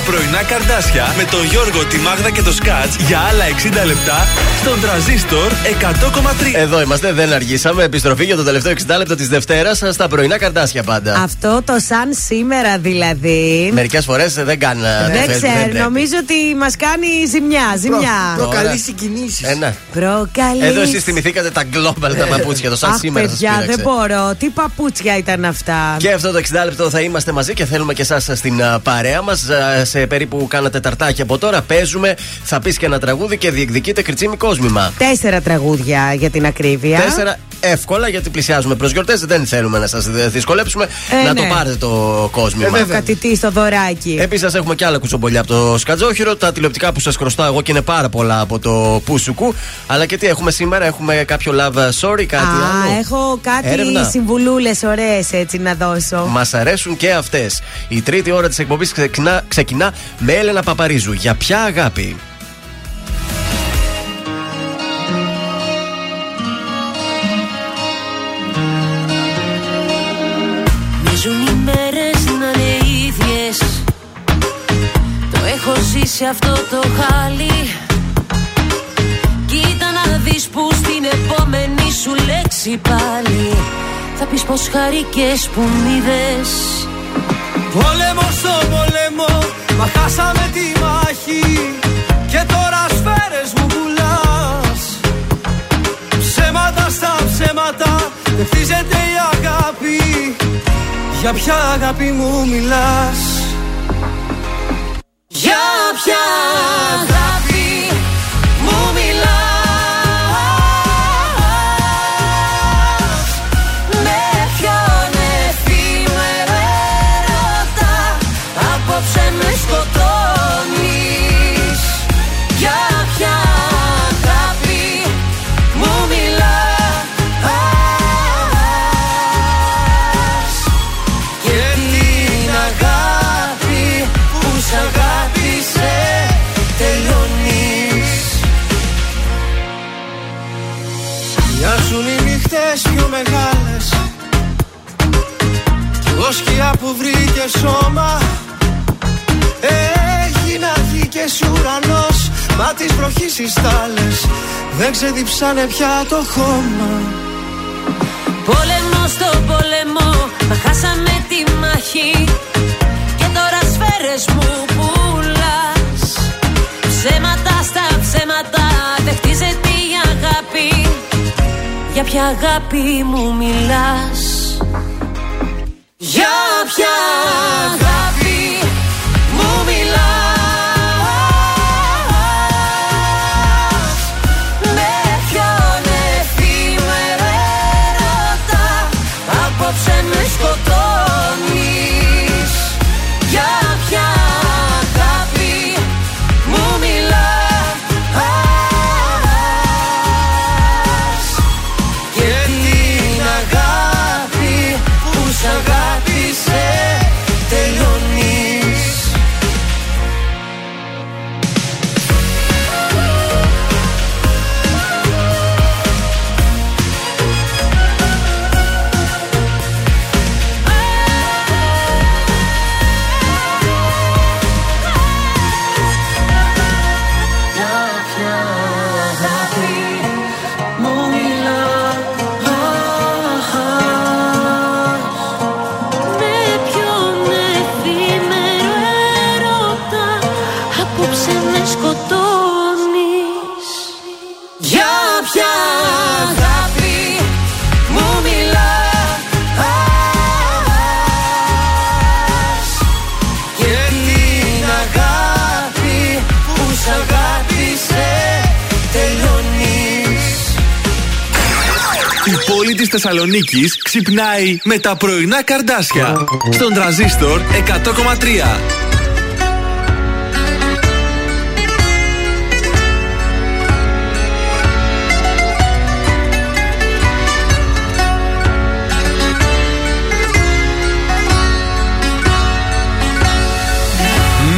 πρωινά καρδάσια με τον Γιώργο, τη Μάγδα και το Σκάτς για άλλα 60 λεπτά στον τραζίστορ 100,3. Εδώ είμαστε, δεν αργήσαμε. Επιστροφή για το τελευταίο 60 λεπτό της Δευτέρας στα πρωινά καρτάσια πάντα. Αυτό το σαν σήμερα δηλαδή. Μερικές φορές δεν κάνει. Δεν ξέρω, νομίζω ότι μας κάνει ζημιά. ζημιά. Προκαλεί συγκινήσεις. Ε, ναι. Προκαλεί. Εδώ εσείς θυμηθήκατε τα global τα παπούτσια, το σαν Αχ, σήμερα. σας παιδιά, πείραξε. δεν μπορώ. Τι παπούτσια ήταν αυτά. Και αυτό το 60 λεπτό θα είμαστε μαζί και θέλουμε και εσάς στην α, παρέα μας. Σε περίπου κάνα τεταρτάκι από τώρα παίζουμε. Θα πεις και ένα τραγούδι και διεκδικείται κριτσίμι κόσμημα. Τέσσερα τραγούδια για την ακρίβεια. Τέσσερα εύκολα γιατί πλησιάζουμε προς γιορτές. Δεν θέλουμε να σας δυσκολέψουμε. Ε, να ναι. το πάρετε το κόσμημα. Ο κατητή στο δωράκι. Επίσης, έχουμε και άλλα κουτσομπολιά από το σκατζόχυρο. Τα τηλεοπτικά που σας χρωστάω εγώ και είναι πάρα πολλά από το Πούσουκου. Αλλά και τι έχουμε σήμερα, έχουμε κάποιο love sorry, κάτι Α, άλλο; έχω κάτι Έρευνα. συμβουλούλες ωραίες έτσι να δώσω. Μας αρέσουν και αυτές. Η τρίτη ώρα της εκπομπής ξεκινά, ξεκινά με Έλενα Παπαρίζου. Για ποια αγάπη. Μοιάζουν οι μέρες να είναι ίδιες Το έχω ζήσει αυτό το χάλι Κοίτα να δεις που στην επόμενη σου λέξη πάλι Θα πεις πως χαρικές που μ' είδες Πόλεμο στο πόλεμο, μα χάσαμε τη μάχη. Και τώρα σφαίρες μου πουλάς. Ψέματα στα ψέματα, δεν χτίζεται η αγάπη. Για ποια αγάπη μου μιλάς; Για ποια αγάπη ξεδιψάνε πια το χώμα. Πόλεμο στο πόλεμο Μα χάσαμε τη μάχη. Και τώρα σφαίρες μου πουλάς. Ψέματα στα ψέματα Δεν χτίζεται η αγάπη. Για ποια αγάπη μου μιλάς; Για ποια αγάπη Η πόλη της Θεσσαλονίκης ξυπνάει με τα πρωινά καρδάσια. Στον τραζίστορ 100,3.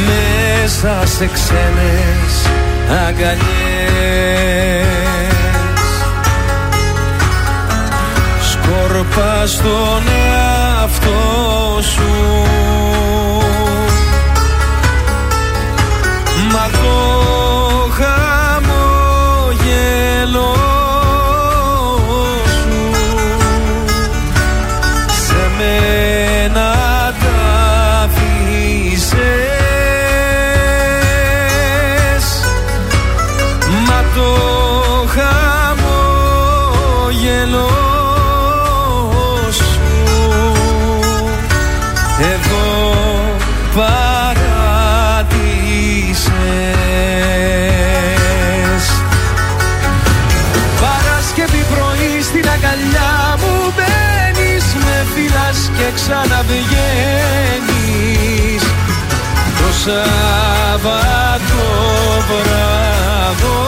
Μέσα σε ξένες αγκαλιές Σκόρπα στον εαυτό σου. Μα Σάββατο βράδο.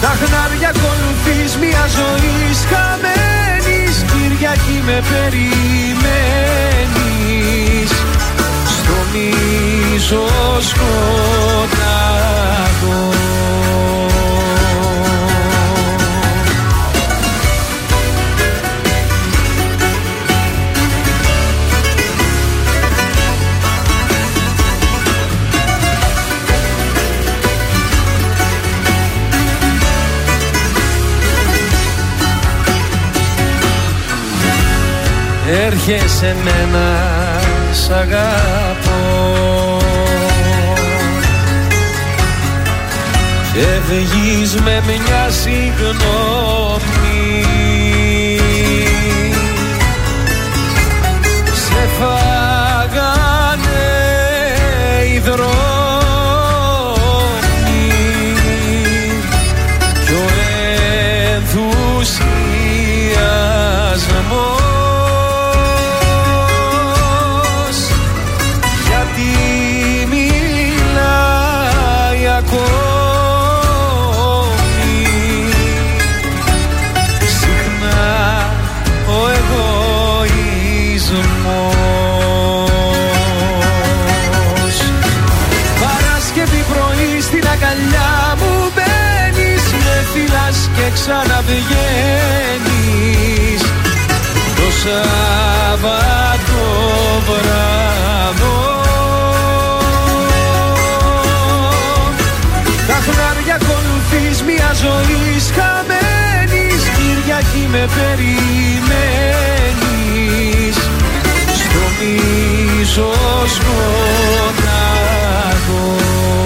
Τα χνάρια ακολουθείς μια ζωή χαμένης Κυριακή με περιμένεις. Στο μίσο σκοτάδο Έρχεσαι μένα σ' αγαπώ. Ευγείς με μια συγγνώμη. Σε φάγανε οι δρόμοι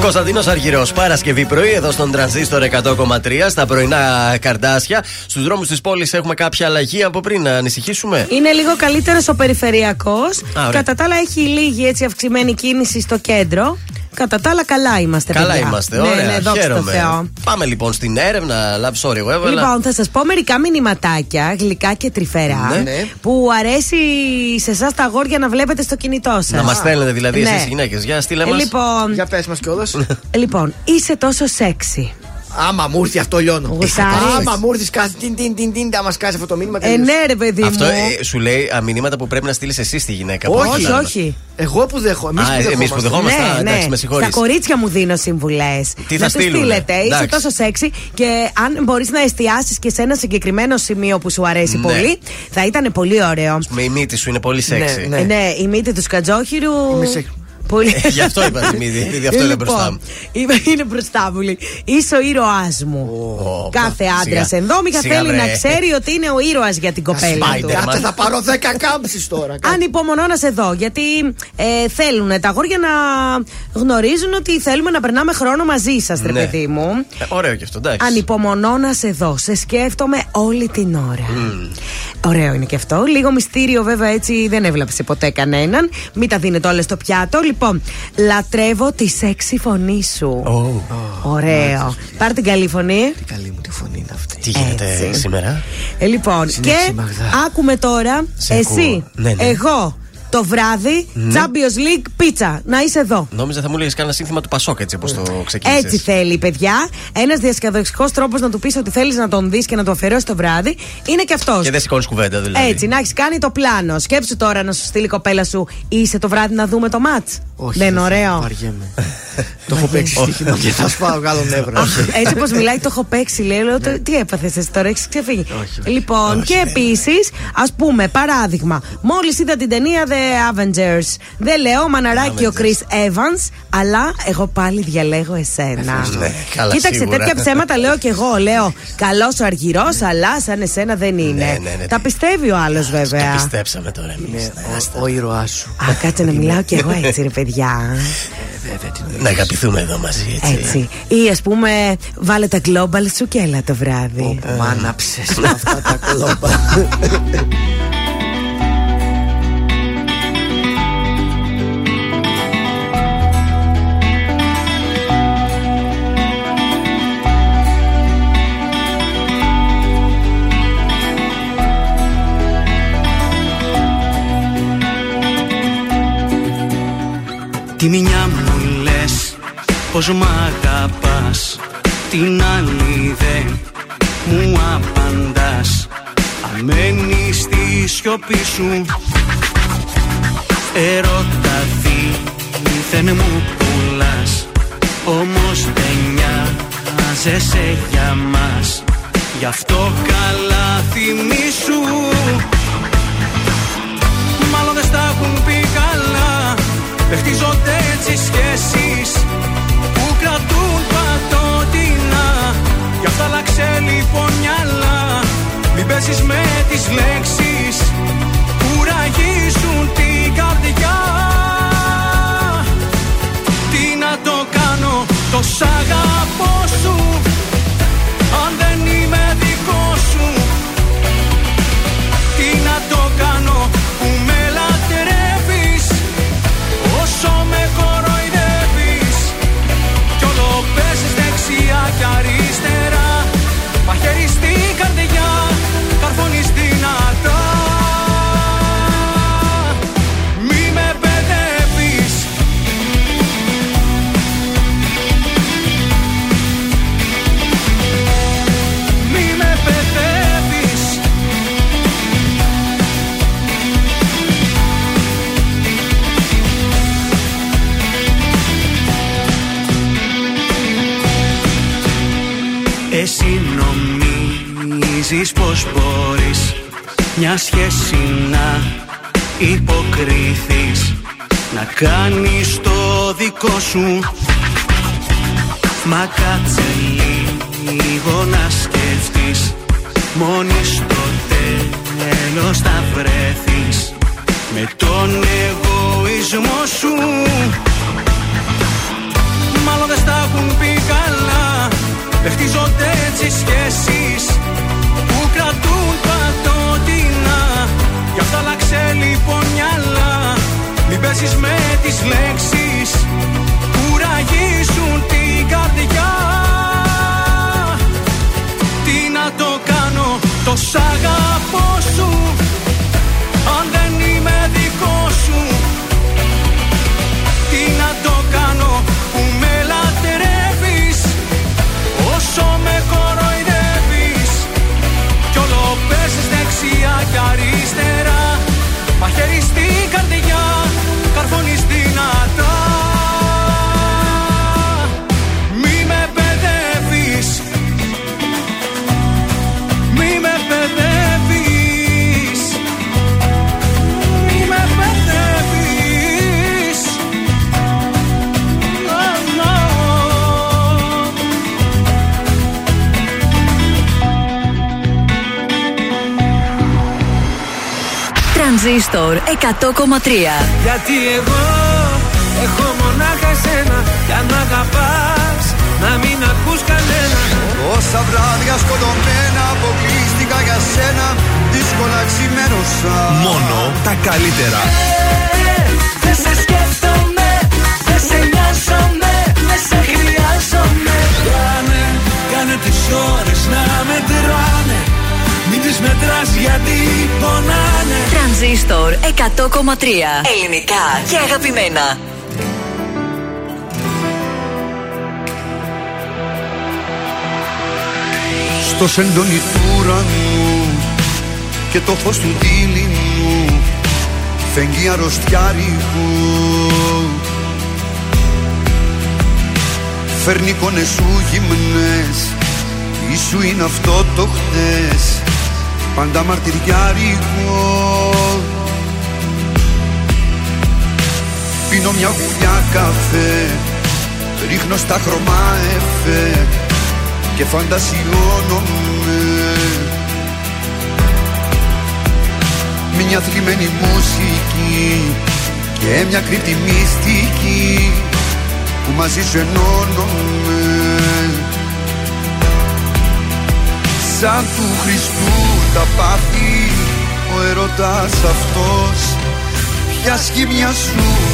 Κωνσταντίνος Αργυρός, Παρασκευή πρωί, εδώ στον Τρανζίστορ 100,3 στα πρωινά καρδάσια. Στους δρόμους της πόλης έχουμε κάποια αλλαγή από πριν να ανησυχήσουμε; Είναι λίγο καλύτερος ο περιφερειακός. ωραία. Κατά τα άλλα, έχει λίγη έτσι αυξημένη κίνηση στο κέντρο. Κατά τα άλλα, καλά είμαστε. Καλά παιδιά. είμαστε, Ναι, ωραία. ναι, δόξα τω χαίρομαι. Θεώ. Πάμε λοιπόν στην έρευνα. Love story, εγώ έβαλα. Λοιπόν, θα σας πω μερικά μηνυματάκια, γλυκά και τρυφερά, Ναι. Ναι. που αρέσει σε εσάς τα αγόρια να βλέπετε στο κινητό σας. Να μας στέλνετε δηλαδή Ναι. εσείς γυναίκες. Για στείλε μας. Λοιπόν, Για πες μας κιόλας. λοιπόν, είσαι τόσο σεξι. Άμα μου έρθει αυτό λιώνω. Γουσάρεις. Άμα μου έρθεις κάτι. Τιν, τιν, τιν, τιν, άμα σκάσει αυτό το μήνυμα. Ε, τελείωσε. ναι, ρε παιδί Αυτό μου. ε, σου λέει α, μηνύματα που πρέπει να στείλεις εσύ στη γυναίκα. που Όχι, έχεις άλλο. όχι. Εγώ που δέχω. Εμείς Α, που εμείς δεχόμαστε. που δεχόμαστε. Α, Ναι, εντάξει, με ναι. συγχωρείς. Στα κορίτσια μου δίνω συμβουλές. Τι θα να τους στείλουνε; στείλετε, είσαι Εντάξει. τόσο σεξι και αν μπορείς να εστιάσεις και σε ένα συγκεκριμένο σημείο που σου αρέσει Ναι. πολύ, θα ήταν πολύ ωραίο. Με η μύτη σου είναι πολύ σεξι. Ναι. Ε, Ναι, η μύτη του Σκατζόχυρου. Είμαι σε- Πολύ... Ε, Γι' αυτό είπα τη μύτη. επειδή Αυτό είναι Λοιπόν, μπροστά μου. είμαι- είναι μπροστά μου. λέει. Είσαι ο ήρωάς μου. Ω, Κάθε πα, άντρας σιγά. ενδόμηχα Σιγά, θέλει βρε. να ξέρει ότι είναι ο ήρωας για την κοπέλα του. Spider-Man. Κάτσε, θα πάρω 10 κάμψεις τώρα. Ανυπομονώ να σε δω. Γιατί ε, θέλουν τα αγόρια να γνωρίζουν ότι θέλουμε να περνάμε χρόνο μαζί σας, ρε Ναι. παιδί μου. Ε, Ωραίο και αυτό, εντάξει. Ανυπομονώ να σε δω. Σε σκέφτομαι όλη την ώρα. Ωραίο είναι και αυτό. Λίγο μυστήριο, βέβαια, έτσι δεν έβλαψε ποτέ κανέναν. Μην τα δίνετε όλα στο πιάτο. Λοιπόν, λατρεύω τη σεξι φωνή σου. Ωραίο. Πάρ την καλή φωνή. Τι καλή μου τη φωνή είναι αυτή. Τι γίνεται Έτσι. σήμερα; Ε, λοιπόν, Συνέχισε, και Μαγδά. άκουμε τώρα Σε εσύ, ακούω. Ναι, ναι. εγώ, το βράδυ, Champions League πίτσα. Να είσαι εδώ. Νόμιζα θα μου έλεγες κανένα σύνθημα του Πασόκ έτσι όπως το ξεκίνησες. Έτσι θέλει, παιδιά. Ένας διασκεδαστικός τρόπος να του πεις ότι θέλεις να τον δεις και να το αφιερώσεις το βράδυ είναι και αυτός. Και δεν σηκώνεις κουβέντα δηλαδή. Έτσι, να έχεις κάνει το πλάνο. Σκέψου τώρα να σου στείλει η κοπέλα σου, είσαι το βράδυ να δούμε το ματ. Όχι, Δεν είναι θα- ωραίο. Βαριέμαι. Το έχω παίξει στοίχημα και θα σπάω γάλο νεύρα. Αχ, Έτσι όπως μιλάει, το έχω παίξει. Λέει, λέω, «Το- τι έπαθες εσύ τώρα, έχεις ξεφύγει. Λοιπόν, και επίσης, ας πούμε, παράδειγμα, μόλις είδα την ταινία The Avengers. Δεν λέω μαναράκι ο Chris Evans, αλλά εγώ πάλι διαλέγω εσένα. Ναι, καλά, Κοίταξε, σίγουρα. τέτοια ψέματα λέω κι εγώ. Λέω, καλός ο αργυρός, αλλά σαν εσένα δεν είναι. ναι, ναι. Τα πιστεύει ο άλλος Το βέβαια. πιστέψαμε τώρα εμείς. Είναι ο- ο ήρωάς σου. Α, κάτσε να μιλάω κι εγώ έτσι, ρε παιδιά. Να αγαπηθούμε εδώ μαζί έτσι. Έτσι. Ή ας πούμε, βάλε τα global σου και έλα το βράδυ. Μ' άναψες με αυτά τα κλόμπα. Τη μια μου λες πως μ' αγαπάς. Την άλλη δεν μου απαντάς. Αν μένεις στη σιωπή σου. Ερώτα δίθεν μου πουλάς. Όμως δεν νοιάζεσαι για μας. Γι' αυτό καλά θυμίσου Μάλλον δεν στα έχουν πει καλά Δεν χτίζονται έτσι σχέσεις Που κρατούν πατότινα Γι' αυτά άλλαξε λοιπόν μυαλά. Μην παίζεις με τις λέξεις Που ραγίζουν την καρδιά. Τι να το κάνω Το σ' αγαπώ σου. Αν δεν είμαι Μα κάτσε Γιατί εγώ Ελληνικά και αγαπημένα. Στο σεντόνι του ουρανού και το φως του δίληνου φεγγεί αρρωστιάρικου. Φέρνει εικόνες σου γυμνές Ίσου είναι αυτό το χτες Πάντα μαρτυριάρικο Πίνω μια γουλιά καφέ. Ρίχνω στα χρώμα εφέ Και φαντασιώνομαι. Μια θλιμμένη μουσική Και μια κρύπτη μυστική Που μαζί σου ενώνομαι. Σαν του Χριστού τα πάθη Ο ερωτάς αυτός Ποια σχήμια σου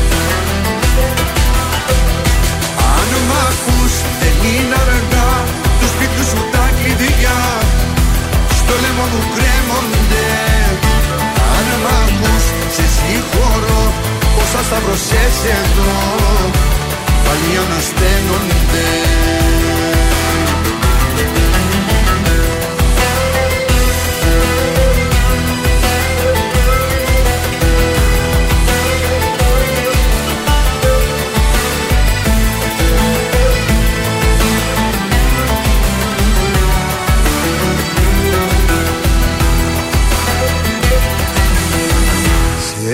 μ' ακούς δεν είναι αργά Τους σπίτου σου τα κλειδιά. Στο λαιμό μου κρέμονται Αν μ' ακούς σε συγχωρώ. Πόσα σταυρωσές εδώ Πάλι ανασταίνονται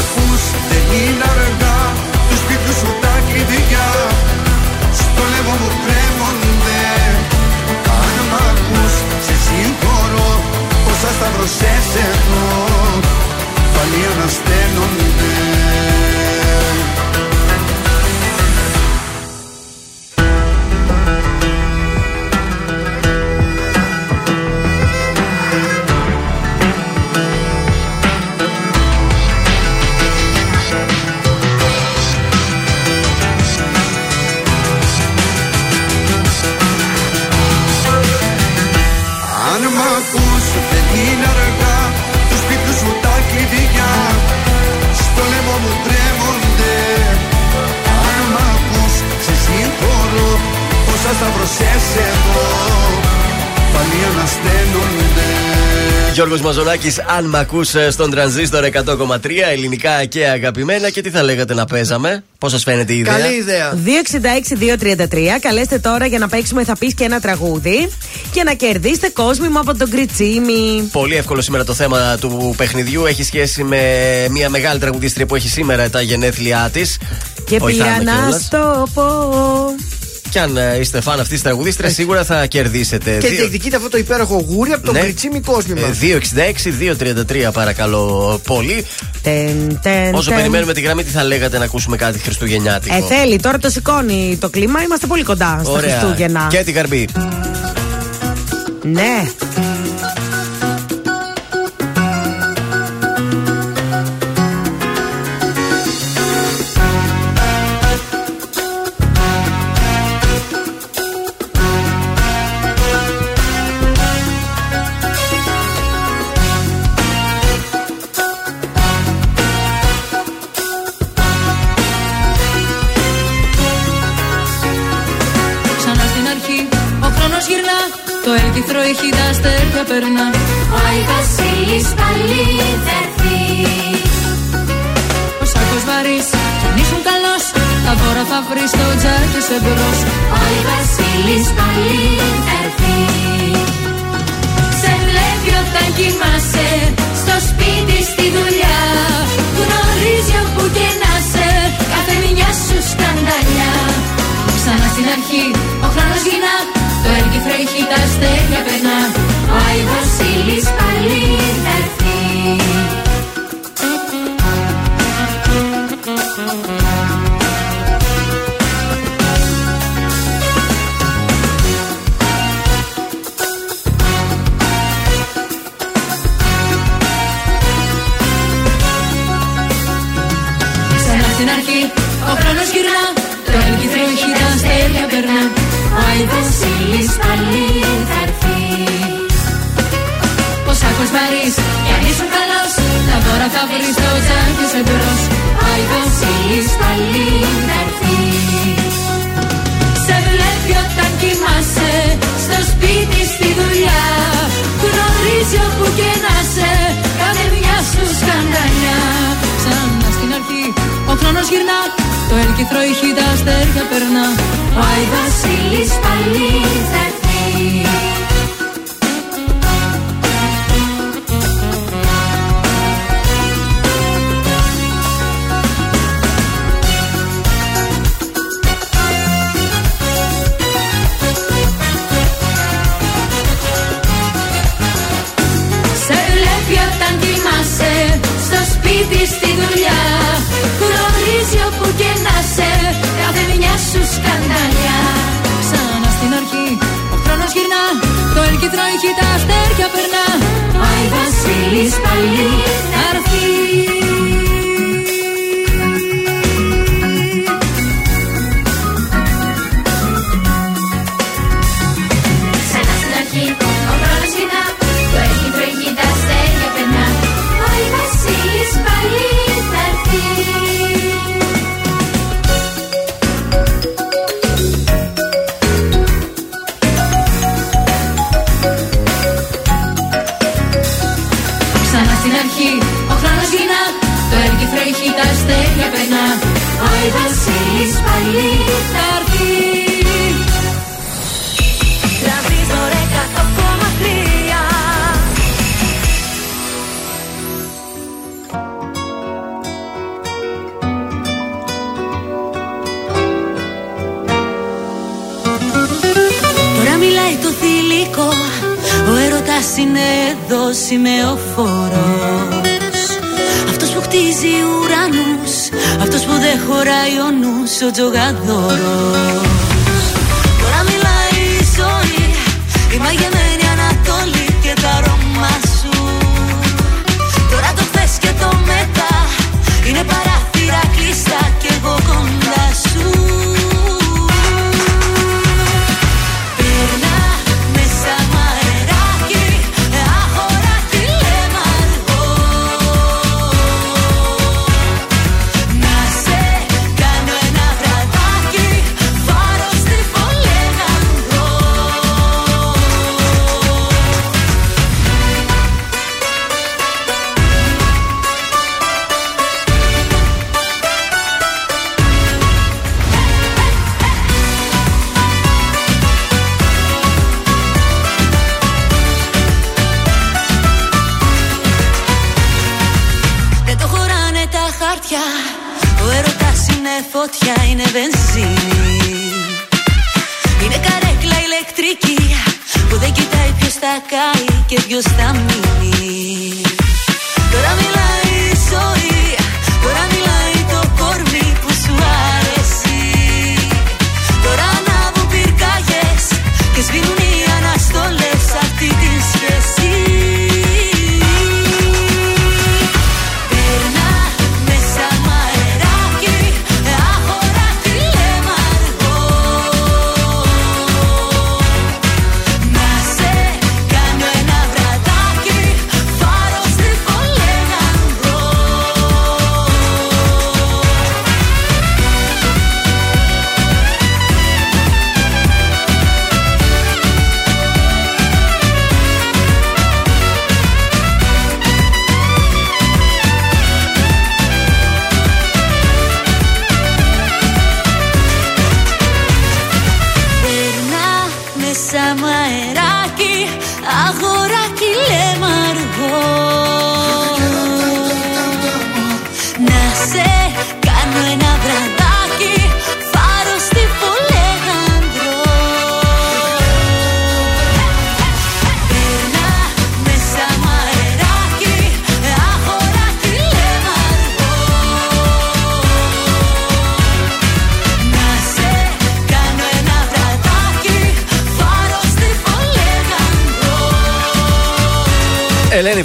ακούς δεν είναι αργά. Του σπιτιού σου τα κλειδιά. Στο λαιμό μου κρέμονται Αν μ' ακούς σε συγχωρώ. Πόσα σταυρωσές εδώ Πάλι ανασταίνονται. Γιώργος Μαζολάκη, αν με ακούσε στον τρανζίστορ 100,3 ελληνικά και αγαπημένα. Και τι θα λέγατε να παίζαμε, Πώς σας φαίνεται η ιδέα; Καλή ιδέα. 266-233. Καλέστε τώρα για να παίξουμε θα πεις και ένα τραγούδι και να κερδίσετε κόσμημα από τον Κριτσίμι. Πολύ εύκολο σήμερα το θέμα του παιχνιδιού. Έχει σχέση με μια μεγάλη τραγουδίστρια που έχει σήμερα τα γενέθλιά της. Και πήγα να στο πω. Και αν ε, είστε φαν αυτής της τραγουδίστριας, σίγουρα θα κερδίσετε. Και διεκδικείτε αυτό το υπέροχο γούρι από τον ναι. κριτσίμι κόσμημα. Ε, 266-233 παρακαλώ πολύ. Τεν, τεν, Όσο τεν. περιμένουμε τη γραμμή, τι θα λέγατε να ακούσουμε κάτι Χριστουγεννιάτικο; Ε, θέλει, τώρα το σηκώνει το κλίμα. Είμαστε πολύ κοντά στα Ωραία. Χριστούγεννα. Και την καρμπή. Ναι.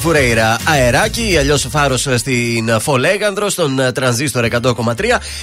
Φουρέιρα, αεράκι ή αλλιώς φάρος στην Φολέγανδρο, στον ε, τρανζίστορ 100,3.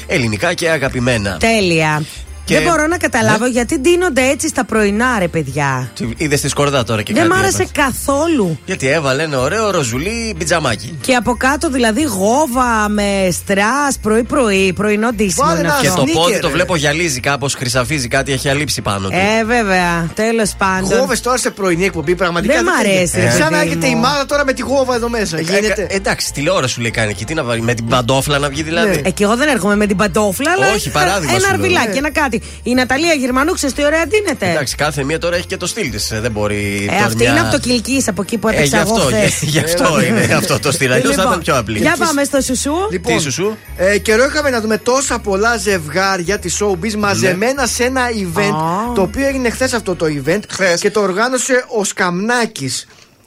Ελληνικά και αγαπημένα. Τέλεια. Και- Δεν μπορώ να καταλάβω γιατί ντύνονται έτσι στα πρωινά, ρε παιδιά. Είδες τη σκορδά τώρα και Δεν κάτι μ' άρεσε έβαλες. καθόλου. Γιατί έβαλε ένα ωραίο ροζουλί πιτζαμάκι. Και από κάτω δηλαδή γόβα με στρά πρωί-πρωί, πρωινό ντύσιμο. Βάλε είναι ένα Και αυτό. το Sneaker, πόδι το ρε. βλέπω γυαλίζει κάπως, χρυσαφίζει κάτι, έχει αλείψει πάνω του. Ε, βέβαια. Τέλος πάντων. Γόβες τώρα σε πρωινή εκπομπή πραγματικά. Δεν μ' τέτοια. αρέσει, ρε Σαν να παιδί έρχεται η μου. μάδα τώρα με τη γόβα εδώ μέσα. Ε, Γίνεται. ε, εντάξει, τηλεόραση σου λέει κάνει εκεί. Τι να βάλει, με την παντόφλα να βγει δηλαδή. Ε, και εγώ δεν έρχομαι με την παντόφλα, αλλά. Όχι, παράδειγμα Ένα σου λέω. αρβιλάκι, Ναι. ένα κάτι. Η Ναταλία Γερμανού, ξέρεις τι ωραία ντύνεται. Εντάξει, κάθε μία τώρα έχει και το στυλ της. Δεν μπορεί. Ε, τώρα αυτή μια- είναι από το Κιλκή, από εκεί που Ε, γι' έπαιξα εγώ αυτό, χθες. γι' αυτό είναι αυτό το στυλ. Αλλιώς θα Λοιπόν, ήταν πιο απλή. Για πάμε στο σουσού. Λοιπόν, Τι σου σου. Ε, καιρό είχαμε να δούμε τόσα πολλά ζευγάρια της showbiz μαζεμένα σε ένα event. Α. Το οποίο έγινε χθες αυτό το event. Και το οργάνωσε ο Σκαμνάκης.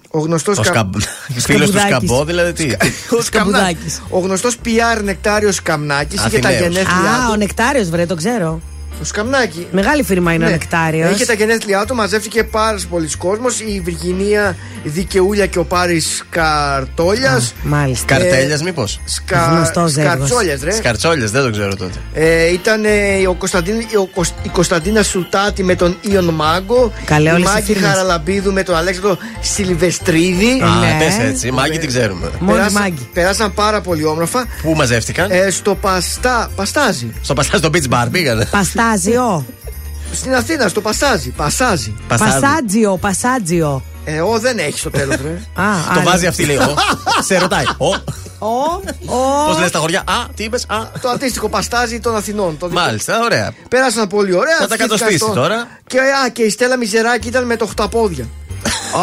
Ο γνωστός Ο σκαμπ... Φίλος του Σκαμπουδάκης. Σκαμπό, δηλαδή τι; Ο, Σκαμπουδάκης. ο γνωστός PR νεκτάριος Σκαμνάκης είχε τα Αθηναίος. γενέθλιά Α, ο του. Νεκτάριος, βρε, το ξέρω. Ο Σκαμνάκη. Μεγάλη φίρμα είναι ο Ναι. Νεκτάριος. Είχε τα γενέθλιά του, μαζεύτηκε πάρα πολλοί κόσμος. Η Βιργινία Δικαιούλια και ο Πάρης Καρτόλιας. Μάλιστα. Καρτέλιας, μήπως; Σκα... Γνωστός ζεύγος. Σκαρτσόλιας, ρε. Σκαρτσόλιας, δεν το ξέρω τότε. Ε, ήταν ε, ο Κωνσταντίν, ο Κωσ- η Κωνσταντίνα Σουτάτη με τον Ιον Μάγκο. Καλέ, η όλες οι Μάγκη φίρμες. Χαραλαμπίδου με τον Αλέξανδρο Σιλβεστρίδη. Α, ναι. πες έτσι. Μάγκη την ξέρουμε. Μόνη Περάσαν- Μάγκη. Περάσαν πάρα πολύ όμορφα. Πού μαζεύτηκαν; Ε, στο Παστά, Παστάζι. Στο παστά στο beach bar πήγανε. Παστάζιο. Στην Αθήνα, στο Πασάζι. Πασάζι. Πασάδι. Πασάτζιο, πασάτζιο. Ε, ο δεν έχει στο τέλος, ρε. Α, Το άλλο. βάζει αυτή λέει. «Ω». Σε ρωτάει. Ο, ο. Πώς λες τα χωριά; Α, τι είπες; Α, το αντίστοιχο Παστάζι των Αθηνών. Το δικό. μάλιστα, ωραία. Πέρασαν πολύ ωραία. Θα τα ευχήθηκαν κατοστήσεις στο- τώρα. Και, α, και η Στέλλα Μιζεράκη ήταν με το χταπόδια.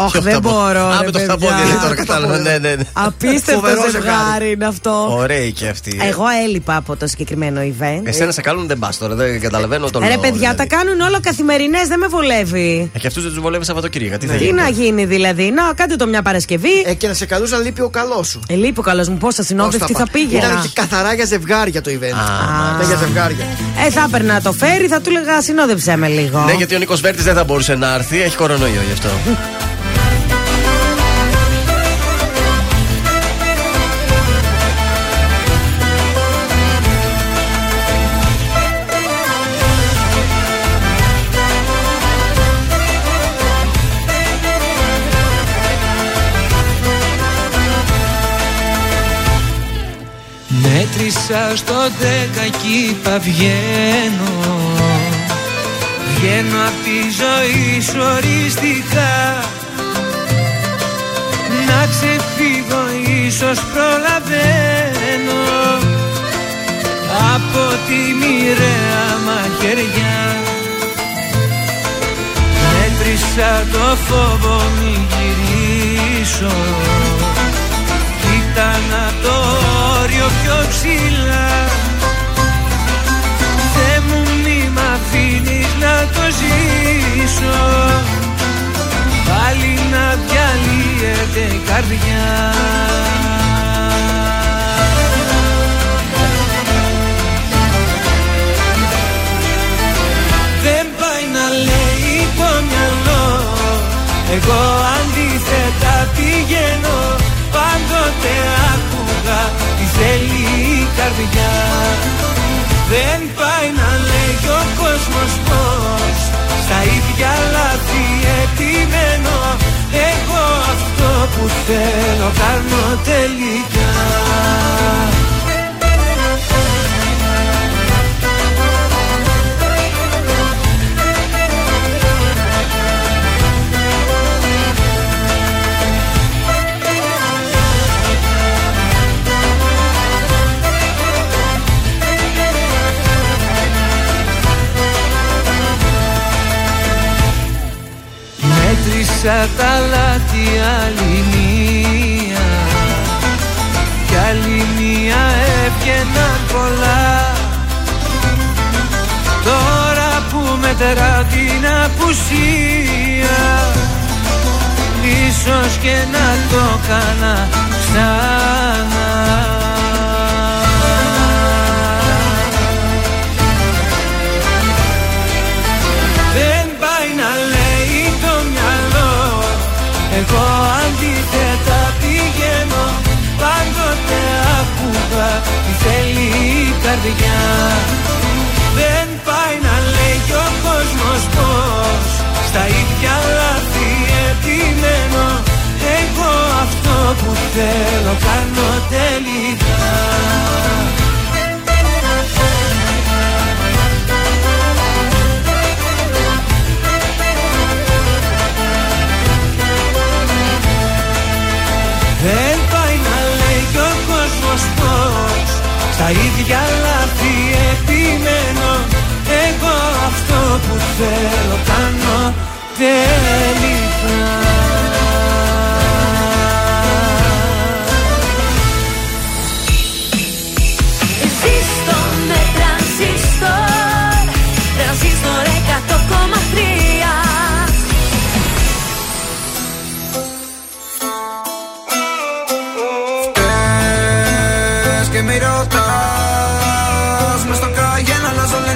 Όχι, Ποιο δεν χταπό- μπορώ. Α, ρε, με το παιδιά. χταπόδι είναι τώρα, κατάλαβα. Ναι, ναι, ναι. Απίστευτο Φοβερό ζευγάρι ζευγάρι. είναι αυτό. Ωραία και αυτή. ε. Εγώ έλειπα από το συγκεκριμένο event. Εσένα σε κάνουν δεν πας τώρα, δεν καταλαβαίνω τον Ρε λόγο, παιδιά, δηλαδή. τα κάνουν όλο καθημερινές, δεν με βολεύει. Ε, Και αυτούς δεν τους βολεύεις Σαββατοκύριακα. Τι θα Τι γίνει. να γίνει δηλαδή, να κάντε το μια Παρασκευή. Ε, και να σε καλούσαν λείπει ο καλός σου. Ε, λείπει ο καλός μου, πόσα συνόδευτη θα πήγαινα. Ήταν και καθαρά για ζευγάρια το event. Ήταν για ζευγάρια. Ε, θα έπαιρνα το φέρι, θα του έλεγα συνόδεψέ με λίγο. Ναι, γιατί ο Νίκος Βέρτης δεν θα μπορούσε να έρθει, έχει κορονοϊό γι' αυτό. Μέτρησα στο δέκα κι είπα βγαίνω. Βγαίνω απ' τη ζωή σου οριστικά. Να ξεφύγω ίσως προλαβαίνω. Από τη μοιραία μαχαιριά. Μέτρησα το φόβο μη γυρίσω Κοίτα να το όριο πιο ψηλά αφήνεις να το ζήσω. Πάλι να διαλύεται η καρδιά. Δεν πάει να λέει το μυαλό. Εγώ αντίθετα πηγαίνω Πάντοτε άκουγα τι θέλει η καρδιά. Δεν πάει να λέει ο κόσμος πως Στα ίδια λάθη επιμένω. Εγώ αυτό που θέλω κάνω τελικά Μέτρησα τα λάθη άλλη μία. Κι άλλη μία έβγαιναν πολλά. Τώρα που μετρά την απουσία Ίσως και να το κάνα ξανά καρδιά. Δεν πάει να λέει κι ο κόσμος πως Στα ίδια λάθη επιμένω. Εγώ αυτό που θέλω κάνω τελικά Στα ίδια λάθη επιμένω. Εγώ αυτό που θέλω κάνω τελικά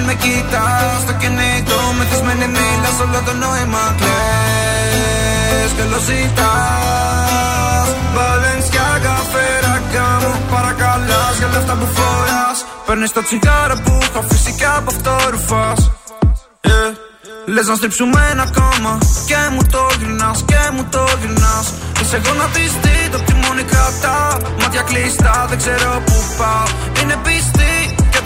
αλλάζω λένε με κοίτας Στο κινητό μεθυσμένη μίλας Όλο το νόημα κλαις. Και lo ζητάς Μπαλενσιάγκα φέρακα μου Παρακαλάς για λεφτά που φοράς. Παίρνεις το τσιγάρο που είχα φυσικά από αυτό ρουφάς. Yeah. Λες να στριψουμε ένα κόμμα Και μου το γυρνάς και μου το γυρνάς. Είσαι γονατιστή το τιμόνι κρατά. Μάτια κλειστά δεν ξέρω που πάω. Είναι πιστή και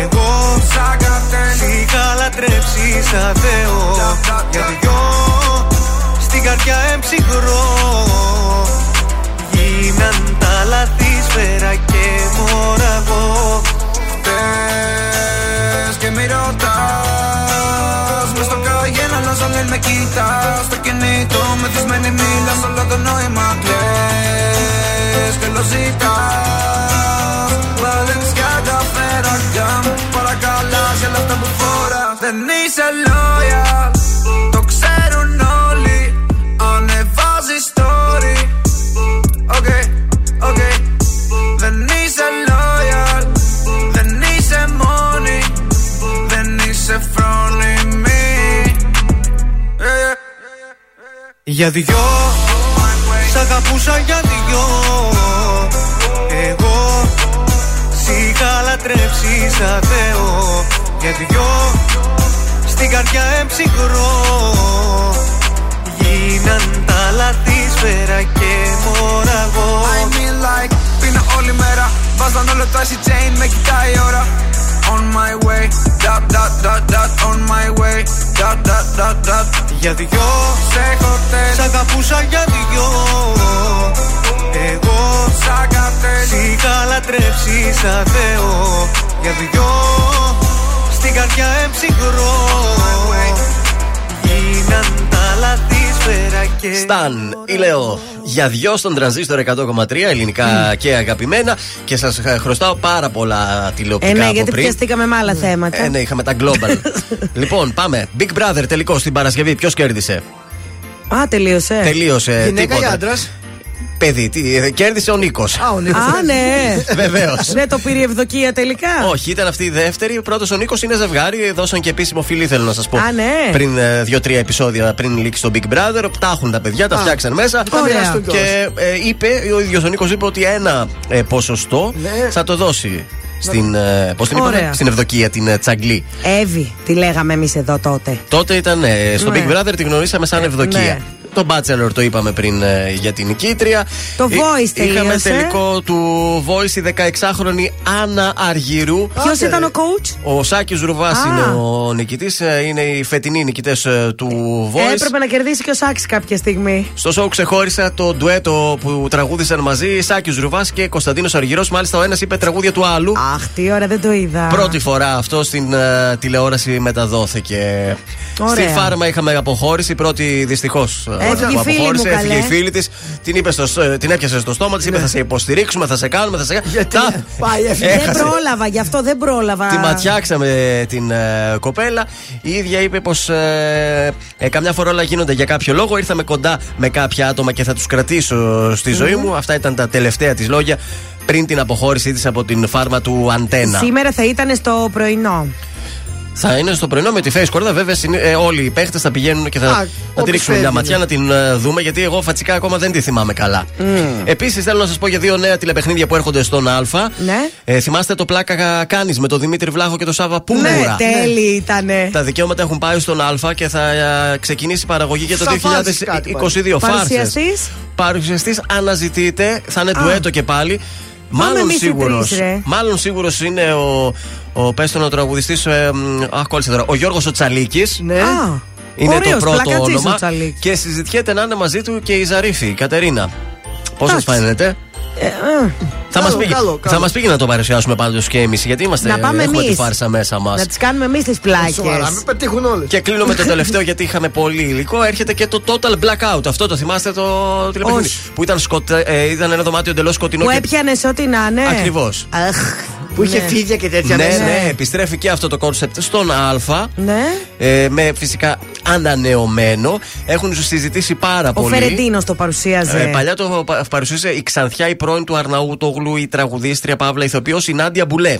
Εγώ Σ' είχα λατρέψεις σαν Θεό Για δυο Στην καρδιά εμψυχρό. Γίναν τα λαθή σφαίρα και μοραγό. Πες και μη ρωτάς Μες στο καγέν αλλάζω λένε με κοίτας Στο κινητό μεθυσμένη μίλας Όλο το νόημα κλαις. Και lo ζητάς Δεν είσαι loyal. Το ξέρουν όλοι. Ανεβάζεις story. OK, OK Δεν είσαι loyal. Δεν είσαι μόνη. Δεν είσαι φρόνιμη. Yeah, yeah. Για δυο. Σ' αγαπούσα για δυο. Εγώ. Σ' είχα λατρέψει σαν Θεό. Για δυο Στην καρδιά εμψυχρό Γίναν τα λαθή σφαίρα και μοραγό I mean like Πίνω όλη μέρα Βάζαν όλο το icy chain Με κοιτάει η ώρα on my way. Dot, dot, dot, dot, on my way. Dot, dot, dot, dot. Για δυο Σε χορτέλ. Σ' αγαπούσα για δυο Εγώ Σαν καρτέλ. Σ' είχα λατρέψει σαν Θεό Για δυο Στην καρδιά εμψυχρό Γίναν τα λαθή σφαίρα και Σταν, η Λέω. Για δυο στον τρανζίστορ 100,3 ελληνικά και αγαπημένα. Και σας χρωστάω πάρα πολλά τηλεοπτικά Ε, ναι, από γιατί πριν. πιαστήκαμε με άλλα θέματα. Ε, ναι, είχαμε τα global. λοιπόν, πάμε. Big Brother τελικό στην Παρασκευή. Ποιος κέρδισε; Α, τελείωσε. Τελείωσε. Γυναίκα ή τίποτα. Άντρα. Παιδί, τι, ε, κέρδισε ο Νίκος. Α, ο Νίκος. Α, ναι. Βεβαίως. Δεν το πήρε η ευδοκία τελικά. Όχι, ήταν αυτή η δεύτερη. Πρώτος ο Νίκος είναι ζευγάρι. Δώσαν και επίσημο φιλί, θέλω να σας πω. Α, ναι. Πριν ε, δύο-τρία επεισόδια πριν λήξει το Big Brother. Τα έχουν τα παιδιά, τα Α, φτιάξαν μέσα. θα Ωραία. μοιραστούν κιόλας. Και ε, είπε, ο ίδιος ο Νίκος είπε ότι ένα ε, ποσοστό Ναι. θα το δώσει. Στην, ε, πώς την είπαμε, Ωραία. στην ευδοκία, την ε, τσαγκλή. Εύη, τη λέγαμε εμείς εδώ τότε. Τότε ήταν ε, στο Ναι. Big Brother, τη γνωρίσαμε σαν Ε, ευδοκία. ναι. Το Bachelor το είπαμε πριν ε, για την νικήτρια. Το Ε, Voice Είχαμε τελείωσε. τελικό του Voice η 16χρονη Άννα Αργυρού. Ποιος Άντε, ήταν ρε. ο coach? Ο Σάκης Ρουβά Α. είναι ο νικητής. Είναι οι φετινοί νικητές του Voice. Έπρεπε να κερδίσει και ο Σάκης κάποια στιγμή. Στο σοου ξεχώρισα το ντουέτο που τραγούδισαν μαζί Σάκης Ρουβά και Κωνσταντίνος Αργυρός. Μάλιστα, ο ένας είπε τραγούδια του άλλου. Αχ, τι ώρα δεν το είδα. Πρώτη φορά αυτό στην ε, τηλεόραση μεταδόθηκε. Ωραία. Στη φάρμα είχαμε αποχώρηση. Πρώτη δυστυχώς. Έφυγε η φίλη μου, Έφυγε καλέ. η φίλη της. Την, είπε στο, ε, την έπιασε στο στόμα της. Είπε θα σε υποστηρίξουμε, θα σε κάνουμε, θα σε κάνουμε. Γιατί Τα- πάει, έφυγε. Δεν Έχασε. πρόλαβα, γι' αυτό δεν πρόλαβα. Τη ματιάξαμε την ε, κοπέλα. Η ίδια είπε πως ε, ε, καμιά φορά όλα γίνονται για κάποιο λόγο. Ήρθαμε κοντά με κάποια άτομα και θα τους κρατήσω στη ζωή μου. Αυτά ήταν τα τελευταία της λόγια πριν την αποχώρησή της από την φάρμα του Αντένα. Σήμερα θα ήταν στο πρωινό. Θα είναι στο πρωινό με τη face κορδά. Βέβαια, συνή- ε, όλοι οι παίχτες θα πηγαίνουν και θα, Α, να τη όποιος ρίξουμε μια φεύγει, ματιά ναι. να την ε, δούμε. Γιατί εγώ φατσικά ακόμα δεν τη θυμάμαι καλά. Επίσης, θέλω να σας πω για δύο νέα τηλεπαιχνίδια που έρχονται στον Α. Ναι. Ε, θυμάστε το πλάκα κάνεις με τον Δημήτρη Βλάχο και τον Σάβα Πούμουρα. Ναι, τέλει ήτανε. Τα δικαιώματα έχουν πάει στον Α και θα ε, ξεκινήσει η παραγωγή για το Θα βάζεις κάτι 2022. Φάρσες. Παρουσιαστής; Παρουσιαστής αναζητείται, θα είναι Α. ντουέτο και πάλι. Πάμε Μάλλον εμείς οι σίγουρο. τρεις, ρε. Μάλλον σίγουρος είναι ο, ο πέστον ο τραγουδιστής. Ε, μ, αχ, κόλλησε τώρα. Ο Γιώργος Οτσαλίκη. Ναι. Α, Είναι ωραίος, το πρώτο πλακατζής ο όνομα. Τσαλίκης. Και συζητιέται να είναι μαζί του και η Ζαρίφη, η Κατερίνα. Πώς σας Εντάξει. φαίνεται; Ε, ε, Θα μας Καλό, πήγε, καλό, καλό. θα μας πήγε να το παρουσιάσουμε πάντως και εμείς. Γιατί είμαστε, Να πάμε έχουμε τη εμείς. φάρσα μέσα μας. Να τις κάνουμε εμείς τις πλάκες. Σοβαρά, μην πετύχουν όλες. Και κλείνω με το τελευταίο γιατί είχαμε πολύ υλικό. Έρχεται και το Total Blackout. Αυτό το θυμάστε το τηλεπαιχνίδι; Όχι. Που ήταν, σκοτε, ε, ήταν ένα δωμάτιο εντελώς σκοτεινό. Που και- έπιανε ό,τι να είναι. Ακριβώς. Αχ, Που είχε ναι. φίδια και τέτοια Ναι, μέσα. ναι, επιστρέφει και αυτό το κόνσεπτ στον Α. Ναι. Ε, με φυσικά ανανεωμένο. Έχουν συζητήσει πάρα Ο πολύ. Φερεντίνος το παρουσίαζε. Ε, παλιά το πα- παρουσίασε η Ξανθιά, η πρώην του Αρναούτογλου, η τραγουδίστρια Παύλα Ηθοποιός, η Νάντια Μπουλέ. Α,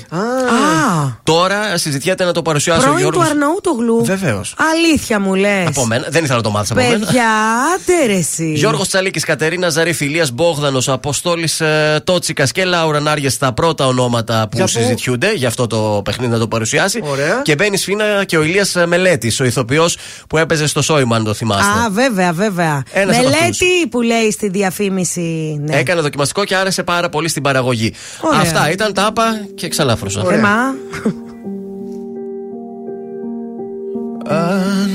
Τώρα συζητιέται να το παρουσιάσει ο πρώην του Γιώργος Αρναούτογλου. Βεβαίως. Αλήθεια μου λες. Από μένα, δεν ήθελα να το μάθεις από μένα. Παιδιά, άντε ρε εσύ. Γιώργος Τσαλίκης, Κατερίνα Ζαρή, Φιλίας Μπόγδανος, Αποστόλης ε, Τότσικας και Λάουρα Νάριε στα πρώτα ονόματα που Για πού; συζητιούνται για αυτό το παιχνίδι να το παρουσιάσει. Ωραία. Και μπαίνει σφίνα και ο Ηλίας Μελέτης, ο ηθοποιός που έπαιζε στο Σόιμα, αν το θυμάστε. Α, βέβαια, βέβαια. Ένας από Μελέτη που λέει στη διαφήμιση. Ναι. Έκανε δοκιμαστικό και άρεσε πάρα πολύ στην παραγωγή. Ωραία. Αυτά ήταν τα άπα και ξαλάφρωσα. Ωραία. Θεμά. Αν,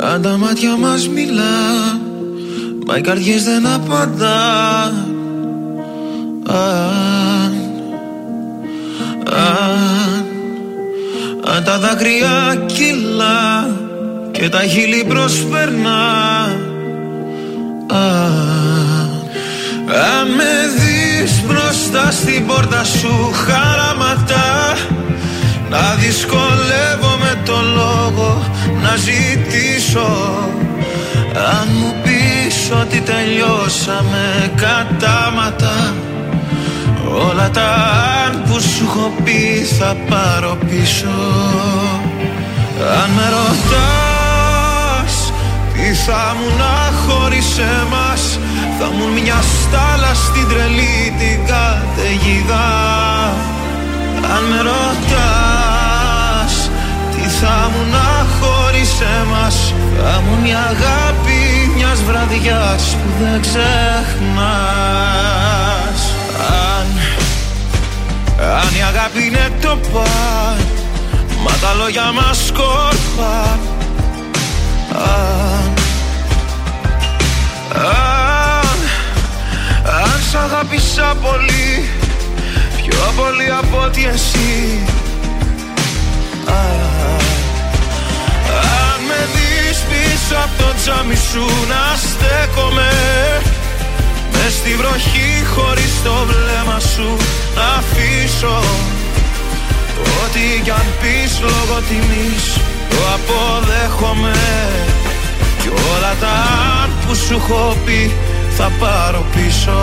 αν τα μάτια μας μιλά Μα οι καρδιές δεν απαντά Αν, αν, αν τα δάκρυα κυλά Και τα χείλη προσπερνά. Αν, αν με δεις μπροστά στην πόρτα σου χαραματά να δυσκολεύομαι το λόγο να ζητήσω. Αν μου πεις ότι τελειώσαμε κατάματα Όλα τα αν που σου έχω πει θα πάρω πίσω. Αν με ρωτάς τι θα μου να χωρίς εμάς Θα μου μια στάλα στην τρελή την καταιγίδα. Αν με ρωτάς Τι θα μου να χωρίς εμάς Θα μου μια αγάπη μιας βραδιάς που δεν ξεχνάς. Αν, αν η αγάπη είναι το παν τα λόγια μας σκόρπα Αν, αν, αν σ' αγάπησα πολύ Πιο πολύ από ότι εσύ. Αν, αν με δεις πίσω από το τζάμι σου να στέκομαι Μες στη βροχή χωρίς το βλέμμα σου να αφήσω. Ό,τι κι αν πεις λόγω τιμής το αποδέχομαι Κι όλα τα αν που σου έχω πει θα πάρω πίσω.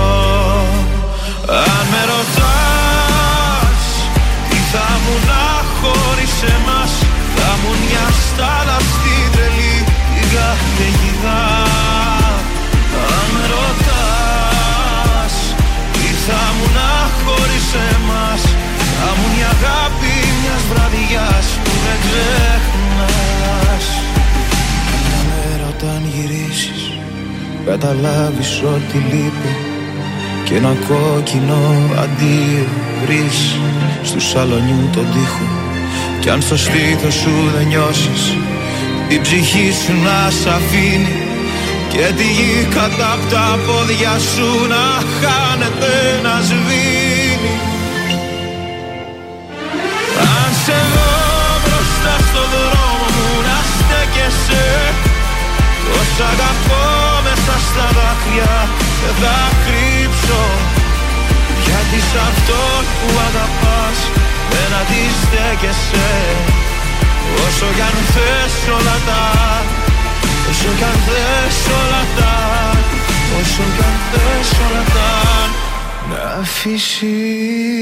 Αν με ρωτάς τι θα μου να χωρίς εμάς Θα μου μια στάλα στη τρελή την καταιγίδα Αν με ρωτάς τι θα μου να χωρίς εμάς Θα μου μια αγάπη μιας βραδιάς που δεν ξεχνάς. Μια μέρα όταν γυρίσεις καταλάβεις ότι λείπει και ένα κόκκινο αντίο βρεις. Στου σαλονιού τον τοίχο κι αν στο στήθος σου δεν νιώσεις την ψυχή σου να σ' αφήνει και τη γη κατά απ' τα πόδια σου να χάνεται να σβήνει σε δω μπροστά στο δρόμο μου να στέκεσαι. Τόσα αγαπώ μέσα στα δάκρυα δεν θα κρύψω. Γιατί σ' αυτό που αγαπάς δεν αντιστέκεσαι. Όσο κι αν θες όλα τα Όσο κι αν θες όλα τα Όσο κι αν θες όλα τα Να αφήσεις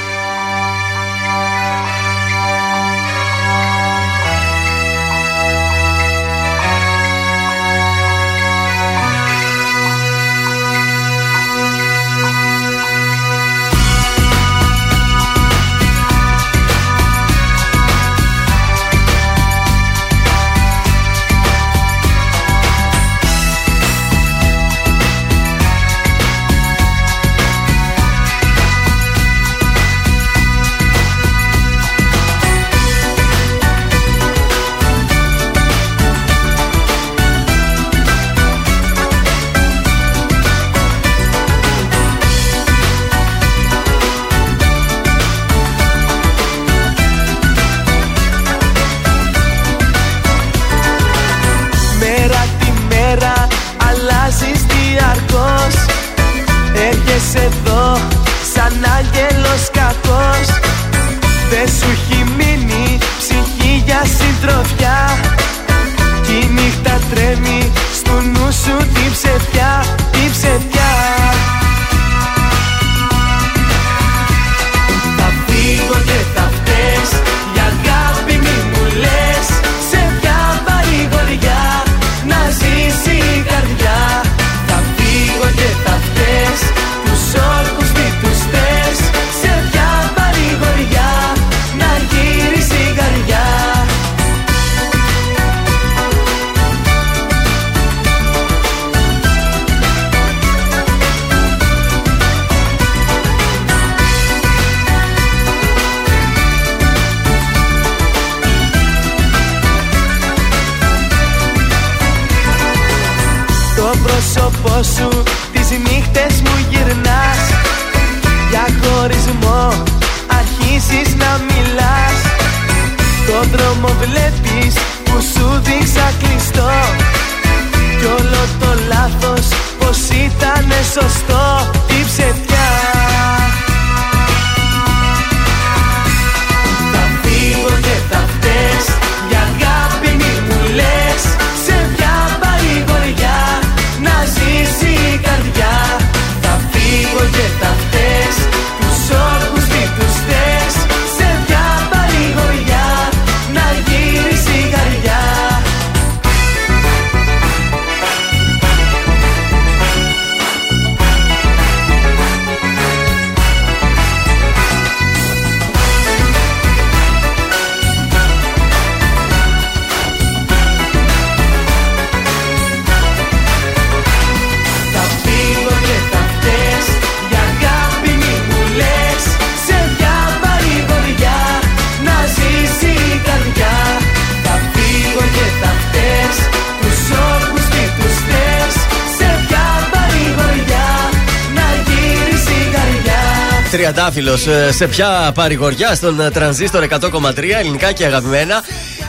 Σε ποια παρηγοριά στον ε, τρανζίστορ 100,3 ελληνικά και αγαπημένα.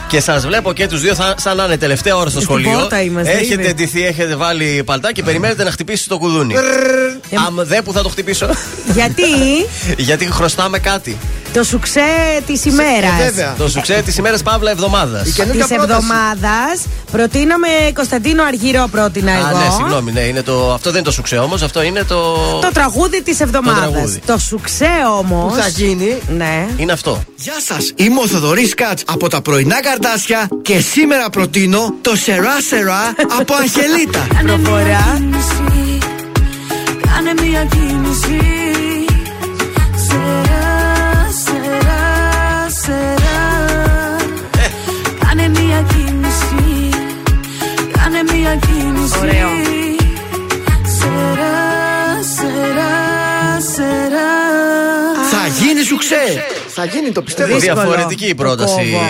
Και σας βλέπω και τους δύο θα, σαν να είναι τελευταία ώρα στο Στην σχολείο. πόρτα είμαστε, έχετε είναι. ντυθεί, έχετε βάλει παλτά και περιμένετε να χτυπήσει το κουδούνι. Αν δεν που θα το χτυπήσω. Γιατί; Γιατί χρωστάμε κάτι. Το σουξέ της ημέρας. Το σουξέ της ημέρας Παύλα εβδομάδας. Της εβδομάδας προτείναμε Κωνσταντίνο Αργυρό, πρότεινα Α, εγώ. ναι, συγγνώμη, ναι, είναι το, αυτό δεν είναι το σουξέ όμως, αυτό είναι το. Το τραγούδι της εβδομάδας. τραγούδι. Το σουξέ όμως. Που θα γίνει. Ναι. Είναι αυτό. Γεια σας, είμαι ο Θοδωρής Κάτς από τα πρωινά καρτάσια και σήμερα προτείνω το Σερά Σερά από Αγγελίτα. Κάνε μια κίνηση Κάνε μια κίνηση Θα γίνει, το πιστεύω. Διαφορετική η Το πρόταση κόβω.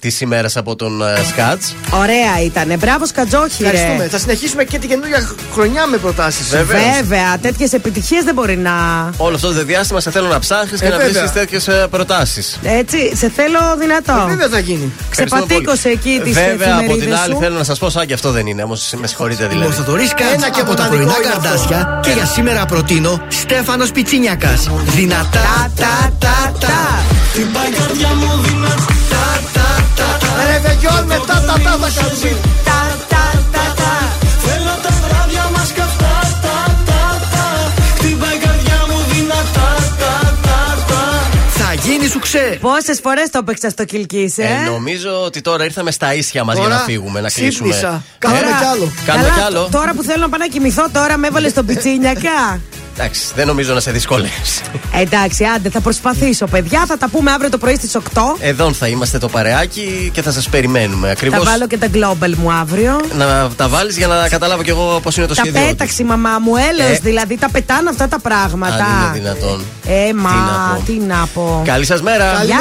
της ημέρας από τον ε, Σκάτς. Ωραία ήταν. Μπράβο, Σκατζόχη. Ευχαριστούμε. Θα συνεχίσουμε και την καινούργια χρονιά με προτάσεις. Βεβαίως. Βέβαια, τέτοιες επιτυχίες δεν μπορεί να. Όλο αυτό το διάστημα σε θέλω να ψάχνεις και Ε, να βέβαια. βρίσκει τέτοιες προτάσεις. Έτσι, σε θέλω δυνατό. Ε, Βέβαια θα γίνει. Ξεπατήκωσε εκεί τις Βέβαια, από την εφημερίδες άλλη, σου. θέλω να σας πω, σαν και αυτό δεν είναι. Όμως με συγχωρείτε Είμαι ο δηλαδή. Θοδωρή Ένα Κάτ και από τα μοναδικό πρωινά είναι αυτό. καρτάσια και για σήμερα προτείνω Στέφανος Πιτσίνιακας. Δυνατά, τα, τα, τα. Την καρδιά μου δυνατά, τα, τα, τα. Ρε βεγιόν μετά τα τα θα κάνουμε. Τα, τα, τα, τα. Θέλω τα βράδια μας καυτά, τα, τα, τα. Χτυπάει η καρδιά μου δυνατά, τα, τα, τα. Θα γίνει σου ξέ. Πόσες φορές το έπαιξα στο Κιλκή, ε; Ε, νομίζω ότι τώρα ήρθαμε στα ίσια μα για Τώρα να φύγουμε, να κλείσουμε. ξύπνησα. Κάνουμε κι άλλο. Κάνουμε Καλά, κι άλλο. Τώρα που θέλω να πάω να κοιμηθώ, τώρα με έβαλες στον πιτσίνιακα. Εντάξει, δεν νομίζω να σε δυσκολεύσει. Εντάξει, άντε, θα προσπαθήσω, παιδιά. Θα τα πούμε αύριο το πρωί στις 8. Εδώ θα είμαστε το παρεάκι και θα σας περιμένουμε. Ακριβώς. Θα βάλω και τα global μου αύριο. Να τα βάλεις για να καταλάβω κι εγώ πώς είναι το τα σχέδιο. του. πέταξε η μαμά μου, έλεος Ε. δηλαδή. Τα πετάνε αυτά τα πράγματα. Αν είναι δυνατόν. Ε, μα, Τι να πω. τι να πω. Καλή σας μέρα. Γεια.